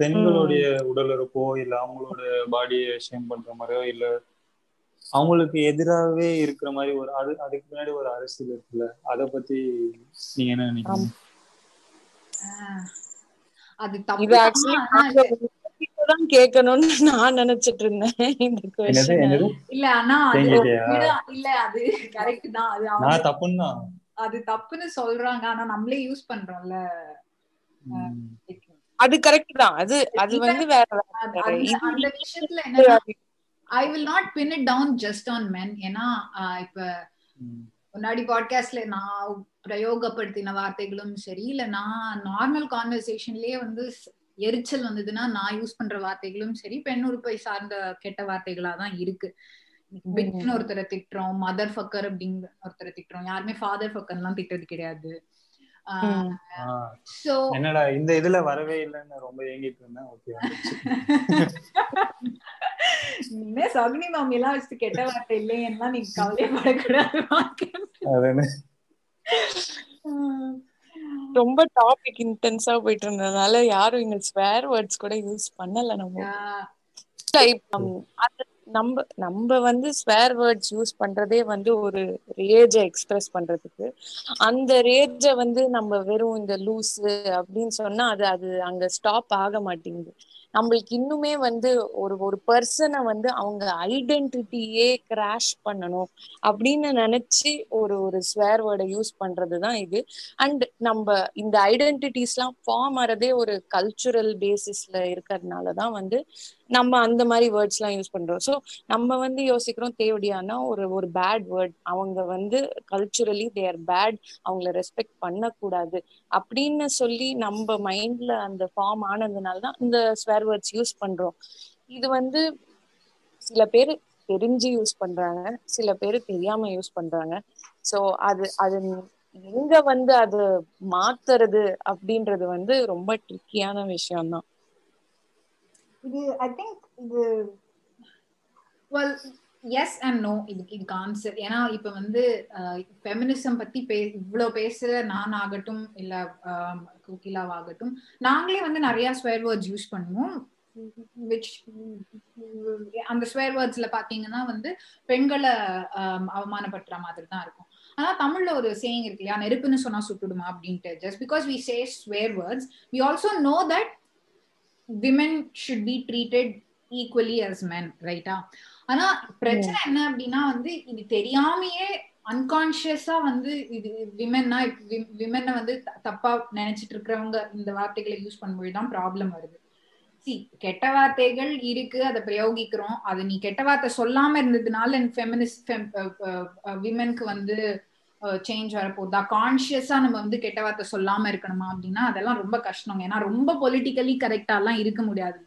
பெண்களுடைய உடல் இருப்போ இல்ல அவங்களோட பாடியை ஷேம் பண்ற மாதிரியோ இல்ல அவங்களுக்கு எதிராகவே இருக்கிற மாதிரி ஒரு அது அதுக்கு பின்னாடி ஒரு அரசியல் இருக்குல்ல அத பத்தி நீங்க என்ன நினைக்கிறீங்க? அது இது ஆக்சுவலி தான் கேட்கணும்னு நான் நினைச்சிட்டு இருந்தேன் இந்த கொஸ்டின் இல்ல ஆனா அது இல்ல அது கரெக்ட் தான். அது நான் தப்புன்னு? தான் அது தப்புன்னு சொல்றாங்க. ஆனா நம்மளே யூஸ் பண்றோம்ல. அது கரெக்ட் தான். அது அது வந்து வேற அந்த விஷயத்துல என்ன I will not pin it down just on men ஏன்னா இப்ப முன்னாடி பாட்காஸ்ட்ல நான் பிரயோகப்படுத்தின வார்த்தைகளும் சரி இல்ல நான் நார்மல் கான்வர்சேஷன்லயே வந்து எரிச்சல் வந்ததுன்னா நான் யூஸ் பண்ற வார்த்தைகளும் சரி பெண் உறுப்பை சார்ந்த கெட்ட வார்த்தைகளா தான் இருக்கு. பிட்னு ஒருத்தரை திட்டுறோம் மதர் ஃபக்கர் அப்படிங்கிற ஒருத்தரை திட்டுறோம். யாருமே ஃபாதர் ஃபக்கர் எல்லாம் திட்டுறது கிடையாது. என்னடா இந்த இதுல வரவே இல்லைன்னு ரொம்ப ஏங்கிட்டு இருந்தேன். ஓகே இனிமே சகுனி மாமி எல்லாம் வச்சு கெட்ட வார்த்தை இல்லைன்னா நீங்க கவலைப்படக்கூடாது ரொம்ப டாபிக் இன்டென்ஸா போயிட்டு இருந்ததுனால யாரும் இங்க ஸ்வேர் வேர்ட்ஸ் கூட யூஸ் பண்ணல நம்ம. நம்ம நம்ம வந்து ஸ்வேர் வேர்ட்ஸ் யூஸ் பண்றதே வந்து ஒரு ரேஜ எக்ஸ்பிரஸ் பண்றதுக்கு. அந்த ரேஜ வந்து நம்ம வெறும் இந்த லூஸு அப்படின்னு சொன்னா அது அது அங்க ஸ்டாப் ஆக மாட்டேங்குது. நம்மளுக்கு இன்னுமே வந்து ஒரு ஒரு பர்சனை வந்து அவங்க ஐடென்டிட்டியே கிராஷ் பண்ணணும் அப்படின்னு நினைச்சு ஒரு ஒரு ஸ்வேர் வேர்டை யூஸ் பண்றதுதான் இது. அண்ட் நம்ம இந்த ஐடென்டிட்டிஸ்லாம் ஃபார்ம் ஆறதே ஒரு கல்ச்சுரல் பேசிஸ்ல இருக்கிறதுனாலதான் வந்து நம்ம அந்த மாதிரி வேர்ட்ஸ் எல்லாம் யூஸ் பண்றோம். ஸோ நம்ம வந்து யோசிக்கிறோம் தேவடியானா ஒரு ஒரு பேட் வேர்ட் அவங்க வந்து கல்ச்சுரலி தேர் பேட் அவங்கள ரெஸ்பெக்ட் பண்ணக்கூடாது. அப்படின்னு சொல்லி நம்ம மைண்ட்ல அந்த ஃபார்ம் ஆனதுனால தான் இந்த ஸ்வேர் வேர்ட்ஸ் யூஸ் பண்றோம். இது வந்து சில பேர் தெரிஞ்சு யூஸ் பண்றாங்க. சில பேர் தெரியாம யூஸ் பண்றாங்க. ஸோ அது அது எங்க வந்து அது மாத்துறது அப்படின்றது வந்து ரொம்ப ட்ரிக்கியான விஷயம்தான். இது ஐ திங்க் இது வெல் எஸ் அண்ட் நோ இதுக்கு இதுக்கு ஆன்சர் ஏன்னா இப்ப வந்து ஃபெமினிசம் பத்தி பே இவ்வளோ பேசுற நான் ஆகட்டும் இல்ல கோகிலாவாகட்டும் நாங்களே வந்து நிறைய ஸ்வேர் வேர்ட்ஸ் யூஸ் பண்ணுவோம். விச் அந்த ஸ்வேர் வேர்ட்ஸ்ல பாத்தீங்கன்னா வந்து பெண்களை அவமானப்படுத்துற மாதிரி தான் இருக்கும். ஆனா தமிழ்ல ஒரு சேயிங் இருக்கு இல்லையா? நெருப்புன்னு சொன்னா சுட்டுடுமா அப்படின்ட்டு. Just because we say swear words we also know that women should be treated equally as men ரைட்டா ஆனா பிரச்சனை என்ன அப்படின்னா வந்து இது தெரியாமையே அன்கான்சியஸா வந்து இது விமென்னா விமென்ன வந்து தப்பா நினைச்சிட்டு இருக்கிறவங்க இந்த வார்த்தைகளை யூஸ் பண்ணும்போது தான் ப்ராப்ளம் வருது. சி கெட்ட வார்த்தைகள் இருக்கு அதை பிரயோகிக்கிறோம். அது நீ கெட்ட வார்த்தை சொல்லாம இருந்ததுனால ஃபெமினிஸ்ட் விமென்க்கு வந்து சேஞ்ச் வரப்போகுதா. கான்சியஸா நம்ம வந்து கெட்ட வார்த்தை சொல்லாம இருக்கணுமா அப்படின்னா அதெல்லாம் ரொம்ப கஷ்டம் ஏன்னா ரொம்ப பொலிட்டிக்கலி கரெக்டா எல்லாம் இருக்க முடியாது.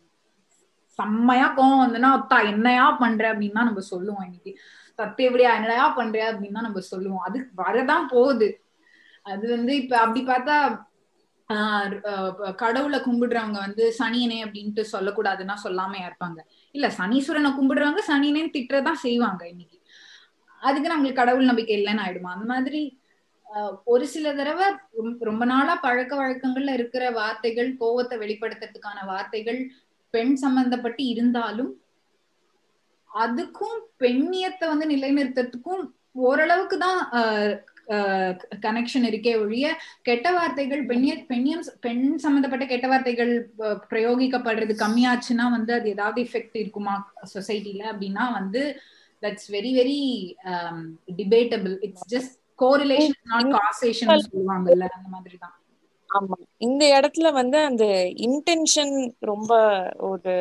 செம்மையா கோவம் வந்துன்னா அத்தா என்னையா பண்ற? அப்படின்னா நம்ம சொல்லுவோம் இன்னைக்கு. சத்தியபடியா என்னையா பண்ற? அப்படின்னா நம்ம சொல்லுவோம். அது வரதான் போகுது. அது வந்து இப்ப அப்படி பார்த்தா கடவுளை கும்பிடுறவங்க வந்து சனியனே அப்படின்ட்டு சொல்லக்கூடாதுன்னா சொல்லாம இருப்பாங்க. இல்ல சனீஸ்வரனை கும்பிடுறவங்க சனியனேன்னு திட்டுறதான் செய்வாங்க இன்னைக்கு. அதுக்கு நம்மளுக்கு கடவுள் நம்பிக்கை இல்லைன்னு ஆயிடுமா? அந்த மாதிரி ஒரு சில தடவை ரொம்ப நாளா பழக்க வழக்கங்கள்ல இருக்கிற வார்த்தைகள் கோவத்தை வெளிப்படுத்துறதுக்கான வார்த்தைகள் பெண் சம்பந்தப்பட்டு இருந்தாலும் அதுக்கும் பெண்ணியத்தை வந்து நிலைநிறுத்துறதுக்கும் ஓரளவுக்கு தான் கனெக்ஷன் இருக்கே ஒழிய கெட்ட வார்த்தைகள் பெண்ணிய பெண்ணியம் பெண் சம்பந்தப்பட்ட கெட்ட வார்த்தைகள் பிரயோகிக்கப்படுறது கம்மியாச்சுன்னா வந்து அது ஏதாவது எஃபெக்ட் இருக்குமா சொசைட்டில அப்படின்னா வந்து that's very very debatable it's just correlation not causation சொல்லுவாங்கல்ல அந்த மாதிரி தான் ஆமா. இந்த இடத்துல வந்து அந்த இன்டென்ஷன் ரொம்ப ஒரு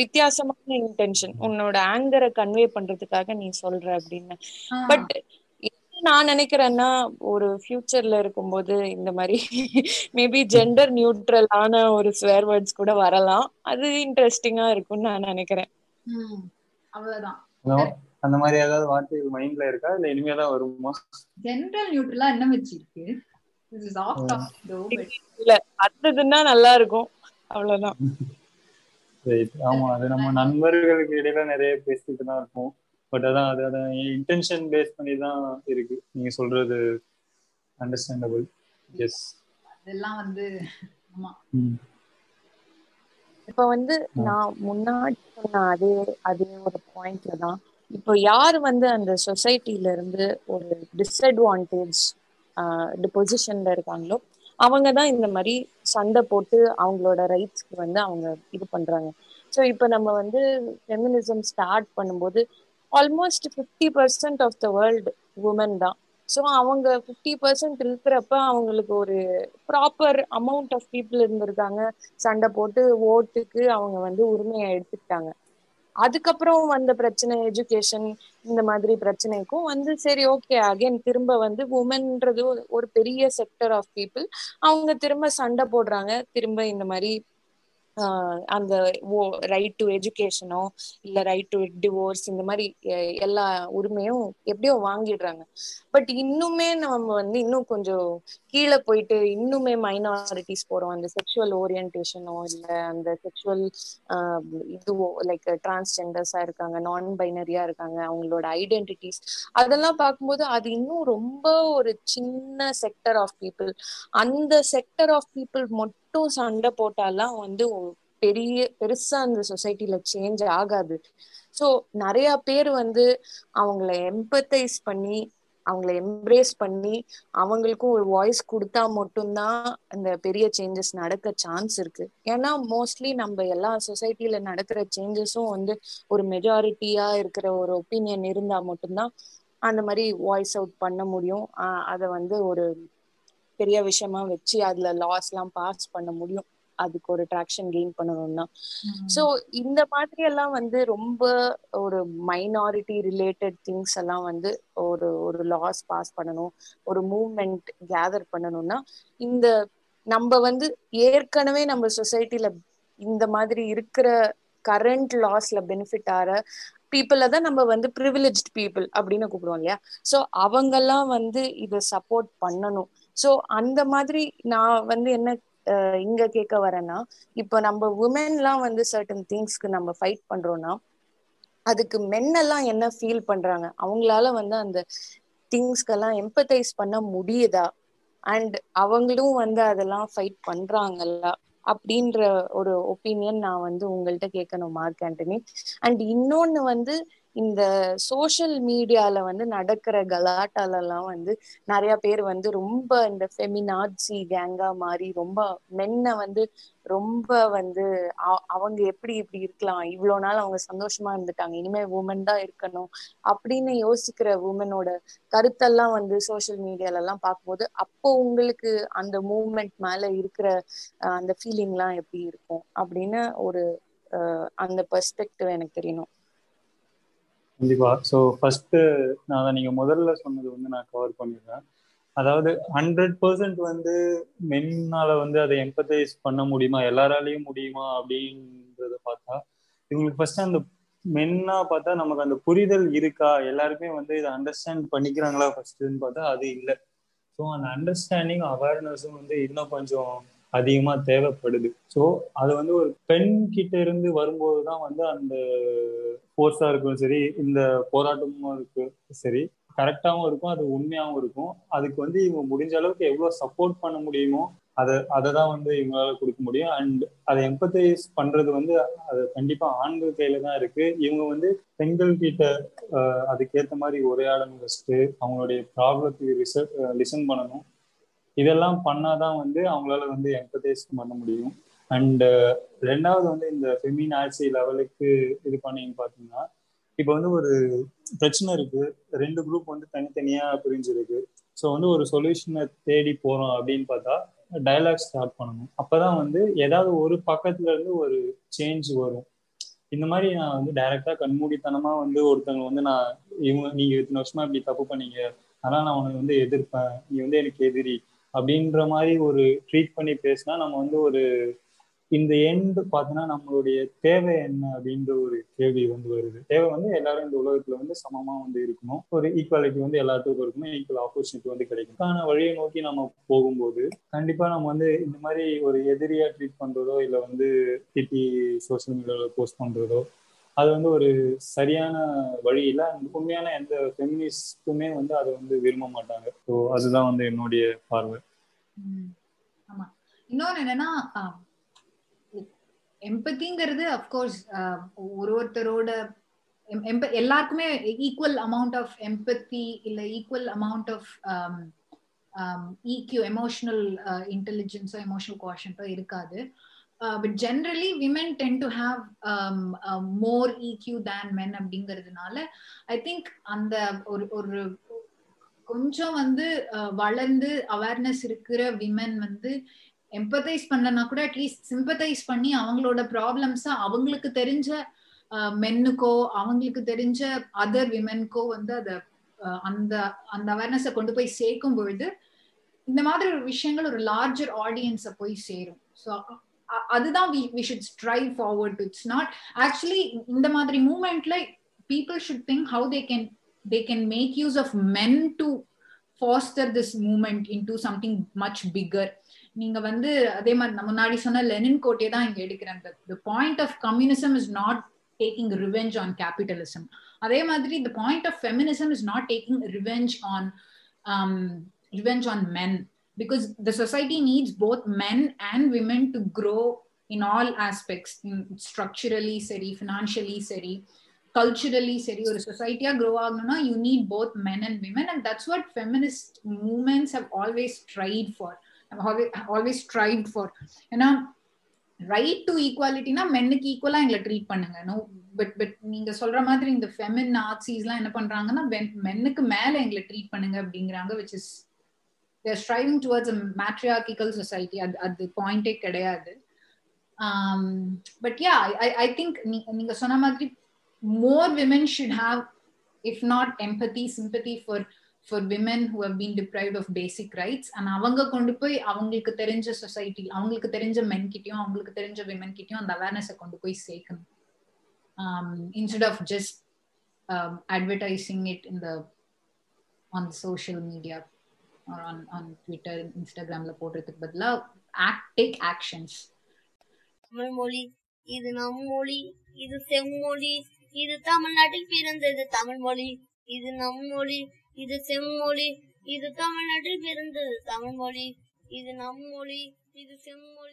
வித்தியாசமான இன்டென்ஷன் உன்னோட ஆங்கரை கன்வே பண்றதுக்காக நீ சொல்ற அப்படின்னு. பட் நான் நினைக்கிறேன்னா ஒரு ஃபியூச்சர்ல இருக்கும்போது இந்த மாதிரி மேபி ஜெண்டர் நியூட்ரலான ஒரு ஸ்வேர் வேர்ட்ஸ் கூட வரலாம். அது இன்ட்ரெஸ்டிங்கா இருக்கும்னு நான் நினைக்கிறேன். அவ்வளவுதான். அந்த மாதிரி ஏதாவது வார்த்தைகள் மைண்ட்ல இருக்கா? இல்ல இனிமே தான் வருமா? ஜென்ரல் நியூட்ரலா என்ன வச்சிருக்கு? இல்ல அடுத்ததுன்னா நல்லா இருக்கும். அவ்வளவுதான். ஆமா அது நம்ம நண்பர்களுக்கு இடையில நிறைய பேசிட்டு தான் இருக்கும் பட் அதான் அது அதான் இன்டென்ஷன் பேஸ் பண்ணி தான் இருக்கு. நீங்க சொல்றது அண்டர்ஸ்டாண்டபிள் எஸ் அதெல்லாம் வந்து ஆமா. இப்ப வந்து நான் முன்னாடி சொன்ன அதே அதே ஒரு பாயிண்ட்ல தான் இப்போ யார் வந்து அந்த சொசைட்டில இருந்து ஒரு டிஸ்அட்வான்டேஜ் பொசிஷன்ல இருக்காங்களோ அவங்க தான் இந்த மாதிரி சண்டை போட்டு அவங்களோட ரைட்ஸ்க்கு வந்து அவங்க இது பண்றாங்க. ஸோ இப்போ நம்ம வந்து ஃபெமினிசம் ஸ்டார்ட் பண்ணும்போது almost fifty percent of the world women தான். ஸோ அவங்க ஃபிஃப்டி பர்சன்ட் இருக்கிறப்ப அவங்களுக்கு ஒரு ப்ராப்பர் அமௌண்ட் ஆஃப் பீப்புள் இருந்திருக்காங்க. சண்டை போட்டு ஓட்டுக்கு அவங்க வந்து உரிமையை எடுத்துக்கிட்டாங்க. அதுக்கப்புறம் வந்த பிரச்சனை எஜுகேஷன் இந்த மாதிரி பிரச்சனைக்கும் வந்து சரி ஓகே அகைன் திரும்ப வந்து உமன்ன்றது ஒரு பெரிய செக்டர் ஆஃப் பீப்புள் அவங்க திரும்ப சண்டை போடுறாங்க. திரும்ப இந்த மாதிரி அந்த ஓ ரைட் டு எஜுகேஷனோ இல்ல ரைட் டு டிவோர்ஸ் இந்த மாதிரி எல்லா உரிமையும் எப்படியோ வாங்கிடுறாங்க. பட் இன்னுமே நம்ம வந்து இன்னும் கொஞ்சம் கீழே போயிட்டு இன்னுமே மைனாரிட்டிஸ் போறோம். அந்த செக்ஷுவல் ஓரியன்டேஷனோ இல்ல அந்த செக்ஷுவல் இதுவோ லைக் டிரான்ஸ்ஜெண்டர்ஸா இருக்காங்க நான் பைனரியா இருக்காங்க அவங்களோட ஐடென்டிட்டிஸ் அதெல்லாம் பார்க்கும்போது அது இன்னும் ரொம்ப ஒரு சின்ன செக்டர் ஆஃப் பீப்புள் அந்த செக்டர் ஆஃப் பீப்புள் மட்டும் சண்டை போட்டாலாம் வந்து பெரிய பெருசா அந்த சொசைட்டில சேஞ்ச் ஆகாது. ஸோ நிறைய பேர் வந்து அவங்கள எம்பத்தைஸ் பண்ணி அவங்கள எம்ப்ரேஸ் பண்ணி அவங்களுக்கும் ஒரு வாய்ஸ் கொடுத்தா மட்டும்தான் அந்த பெரிய சேஞ்சஸ் நடக்க சான்ஸ் இருக்கு. ஏன்னா மோஸ்ட்லி நம்ம எல்லா சொசைட்டில நடக்கிற சேஞ்சஸும் வந்து ஒரு மெஜாரிட்டியா இருக்கிற ஒரு ஒப்பீனியன் இருந்தா மட்டும்தான் அந்த மாதிரி வாய்ஸ் அவுட் பண்ண முடியும். அதை வந்து ஒரு பெரிய விஷயமா வச்சு அதுல லாஸ் எல்லாம் பாஸ் பண்ண முடியும். அதுக்கு ஒரு ட்ராக்ஷன் கெயின் பண்ணணும்னா. ஸோ இந்த மாதிரி எல்லாம் வந்து ரொம்ப ஒரு மைனாரிட்டி ரிலேட்டட் திங்ஸ் எல்லாம் வந்து ஒரு ஒரு லாஸ் பாஸ் பண்ணணும். ஒரு மூவ்மெண்ட் கேதர் பண்ணணும்னா இந்த நம்ம வந்து ஏற்கனவே நம்ம சொசைட்டில இந்த மாதிரி இருக்கிற கரண்ட் லாஸ்ல பெனிஃபிட் ஆற பீப்புள தான் நம்ம வந்து ப்ரிவிலேஜ்ட் பீப்புள் அப்படின்னு கூப்பிடுவோம் இல்லையா? ஸோ அவங்கெல்லாம் வந்து இதை சப்போர்ட் பண்ணணும். ஸோ அந்த மாதிரி நான் வந்து என்ன இங்க கேட்க வரேன்னா இப்போ நம்ம உமன்லாம் வந்து சர்டன் திங்ஸ்க்கு நம்ம ஃபைட் பண்றோம்னா அதுக்கு மென்னெல்லாம் என்ன ஃபீல் பண்றாங்க? அவங்களால வந்து அந்த திங்ஸ்க்கெல்லாம் எம்பத்தைஸ் பண்ண முடியுதா? அண்ட் அவங்களும் வந்து அதெல்லாம் ஃபைட் பண்றாங்கல்ல அப்படின்ற ஒரு ஒப்பீனியன் நான் வந்து உங்கள்கிட்ட கேட்கணும் மார்க் ஆண்டனி. அண்ட் இன்னொன்னு வந்து இந்த சோஷியல் மீடியால வந்து நடக்கிற கலாட்டாலெல்லாம் வந்து நிறைய பேர் வந்து ரொம்ப இந்த ஃபெமினாட்சி கேங்கா மாதிரி ரொம்ப மென்ன வந்து ரொம்ப வந்து அவங்க எப்படி இப்படி இருக்கலாம்? இவ்வளவு நாள் அவங்க சந்தோஷமா இருந்துட்டாங்க. இனிமே உமன் தான் இருக்கணும் அப்படின்னு யோசிக்கிற உமனோட கருத்தெல்லாம் வந்து சோசியல் மீடியால எல்லாம் பார்க்கும்போது அப்போ உங்களுக்கு அந்த மூமெண்ட் மேல இருக்கிற அந்த ஃபீலிங்லாம் எப்படி இருக்கும்? அப்படின்னு ஒரு அந்த பெர்ஸ்பெக்டிவ் எனக்கு தெரியணும். கண்டிப்பா. ஸோ ஃபர்ஸ்ட் நான் நீங்க முதல்ல சொன்னது வந்து நான் கவர் பண்ணிடுறேன். அதாவது ஹண்ட்ரட் பர்சன்ட் வந்து மென்னால வந்து அதை எம்பத்தைஸ் பண்ண முடியுமா? எல்லாராலையும் முடியுமா? அப்படின்றத பார்த்தா இவங்களுக்கு ஃபர்ஸ்ட் அந்த மென்னா பார்த்தா நமக்கு அந்த புரிதல் இருக்கா? எல்லாருமே வந்து இதை அண்டர்ஸ்டாண்ட் பண்ணிக்கிறாங்களா ஃபர்ஸ்ட்னு பார்த்தா அது இல்லை. ஸோ அந்த அண்டர்ஸ்டாண்டிங் அவேர்னஸும் வந்து இன்னும் கொஞ்சம் அதிகமா தேவைப்படுது. ஸோ அது வந்து ஒரு பெண் கிட்ட இருந்து வரும்போது தான் வந்து அந்த ஃபோர்ஸா இருக்கும். சரி இந்த போராட்டமும் இருக்கு. சரி கரெக்டாகவும் இருக்கும் அது உண்மையாகவும் இருக்கும். அதுக்கு வந்து இவங்க முடிஞ்ச அளவுக்கு எவ்வளோ சப்போர்ட் பண்ண முடியுமோ அதை அதை தான் வந்து இவங்களால கொடுக்க முடியும். அண்ட் அதை எம்பத்தைஸ் பண்றது வந்து அது கண்டிப்பா ஆண்கள் கையில தான் இருக்கு. இவங்க வந்து பெண்கள் கிட்ட அதுக்கேற்ற மாதிரி உரையாடணும் வச்சுட்டு அவங்களுடைய ப்ராப்ளத்துக்கு ரிசர் லிசன் பண்ணணும். இதெல்லாம் பண்ணாதான் வந்து அவங்களால வந்து எம்பத்தைஸ் பண்ண முடியும். அண்ட் uh, ரெண்டாவது வந்து இந்த ஃபெமின் ஆட்சி லெவலுக்கு இது பண்ணீங்க பார்த்தீங்கன்னா இப்போ வந்து ஒரு பிரச்சனை இருக்கு. ரெண்டு குரூப் வந்து தனித்தனியா பிரிஞ்சிருக்கு. ஸோ வந்து ஒரு சொல்யூஷனை தேடி போறோம் அப்படின்னு பார்த்தா டைலாக் ஸ்டார்ட் பண்ணணும். அப்பதான் வந்து ஏதாவது ஒரு பக்கத்துல இருந்து ஒரு சேஞ்ச் வரும். இந்த மாதிரி நான் வந்து டைரக்டா கண்மூடித்தனமா வந்து ஒருத்தவங்க வந்து நான் இவங்க நீங்க இத்தனை வருஷமா இப்படி தப்பு பண்ணீங்க. ஆனா நான் உனக்கு வந்து எதிர்ப்பேன். நீ வந்து எனக்கு எதிரி. அப்படின்ற மாதிரி ஒரு ட்ரீட் பண்ணி பேசினா நம்ம வந்து ஒரு இந்த எண்டு பார்த்தோன்னா நம்மளுடைய தேவை என்ன அப்படின்ற ஒரு கேள்வி வந்து வருது. தேவை வந்து எல்லாரும் இந்த உலகத்துல வந்து சமமா வந்து இருக்கணும். ஒரு ஈக்குவாலிட்டி வந்து எல்லாத்துக்கும் இருக்கணும். ஈக்குவல் ஆப்பர்ச்சுனிட்டி வந்து கிடைக்கும் ஆனா வழியை நோக்கி நம்ம போகும்போது கண்டிப்பா நம்ம வந்து இந்த மாதிரி ஒரு எதிரியா ட்ரீட் பண்றதோ இல்லை வந்து திட்டி சோசியல் மீடியாவில் போஸ்ட் பண்றதோ அது வந்து ஒரு சரியான வழி இல்லை. உண்மையான எந்த ஃபெமினிஸ்டுமே வந்து அதை வந்து விரும்ப மாட்டாங்க. ஸோ அதுதான் வந்து என்னுடைய பார்வை. ஆமா. இன்னொன்னு என்னன்னா எம்பத்திங்கிறது அஃப்கோர்ஸ் ஒரு ஒருத்தரோட எல்லாருக்குமே ஈக்குவல் அமௌண்ட் ஆஃப் எம்பத்தி இல்ல equal amount of EQ emotional இன்டெலிஜென்ஸோ emotional குவாஷன்ட்டோ இருக்காது. But generally women tend to have more EQ than men அப்படிங்கிறதுனால ஐ திங்க் அந்த ஒரு ஒரு கொஞ்சம் வந்து வளர்ந்து அவேர்னஸ் இருக்கிற விமென் வந்து எம்பத்தைஸ் பண்ணனா கூட அட்லீஸ்ட் சிம்பத்தைஸ் பண்ணி அவங்களோட ப்ராப்ளம்ஸ அவங்களுக்கு தெரிஞ்ச மென்னுக்கோ அவங்களுக்கு தெரிஞ்ச அதர் விமென்க்கோ வந்து அத அந்த அந்த அவேர்னஸை கொண்டு போய் சேர்க்கும் பொழுது இந்த மாதிரி ஒரு விஷயங்கள் ஒரு லார்ஜர் ஆடியன்ஸை போய் சேரும். ஸோ அதுதான் we should strive forward it's not actually இந்த மாதிரி மூமெண்ட்ல people should think how they can they can make use of men to foster this movement in to something much bigger நீங்க வந்து அதே மாதிரி நான் முன்னாடி சொன்ன லெனின் கோட்டே தான் இங்க எடுக்கிறேன். The point of communism is not taking revenge on capitalism அதே மாதிரி the point of feminism is not taking revenge on revenge on men because the society needs both men and women to grow in all aspects in structurally சரி financially சரி கல்ச்சுரலி சரி ஒரு சொசைட்டியா க்ரோ ஆகணும்னா you need both men and women and that's what feminist movements have always tried for always tried for ஏன்னா ரைட் டு ஈக்குவாலிட்டினா மென்னுக்கு ஈக்குவலா எங்களை ட்ரீட் பண்ணுங்க. நோ பட் பட் நீங்க சொல்ற மாதிரி இந்த ஃபெமின் ஆர்ட்ஸிஸ்லாம் என்ன பண்றாங்கன்னா மென்னுக்கு மேல எங்களை ட்ரீட் பண்ணுங்க அப்படிங்கிறாங்க which is their striving towards a matriarchical society அது அது பாயிண்டே கிடையாது. But yeah I I think நீங்க சொன்ன மாதிரி more women should have if not empathy sympathy for for women who have been deprived of basic rights and அவங்க கொண்டு போய் அவங்களுக்கு தெரிஞ்ச சொசைட்டி அவங்களுக்கு தெரிஞ்ச மென் கிட்டயும் அவங்களுக்கு தெரிஞ்ச விமென் கிட்டயும் அந்த அவேர்னஸை கொண்டு போய் சேர்க்கணும் instead of just um, advertising it in the on social media or on on Twitter, Instagramல போடுறதுக்கு பதிலா act take actions. தமிழ் மொழி இது நம் மொழி இது செம்மொழி இது தமிழ்நாட்டில் பிறந்தது தமிழ் மொழி இது நம் மொழி இது செம்மொழி இது தமிழ்நாட்டில் பிறந்தது தமிழ் மொழி இது நம் மொழி இது செம்மொழி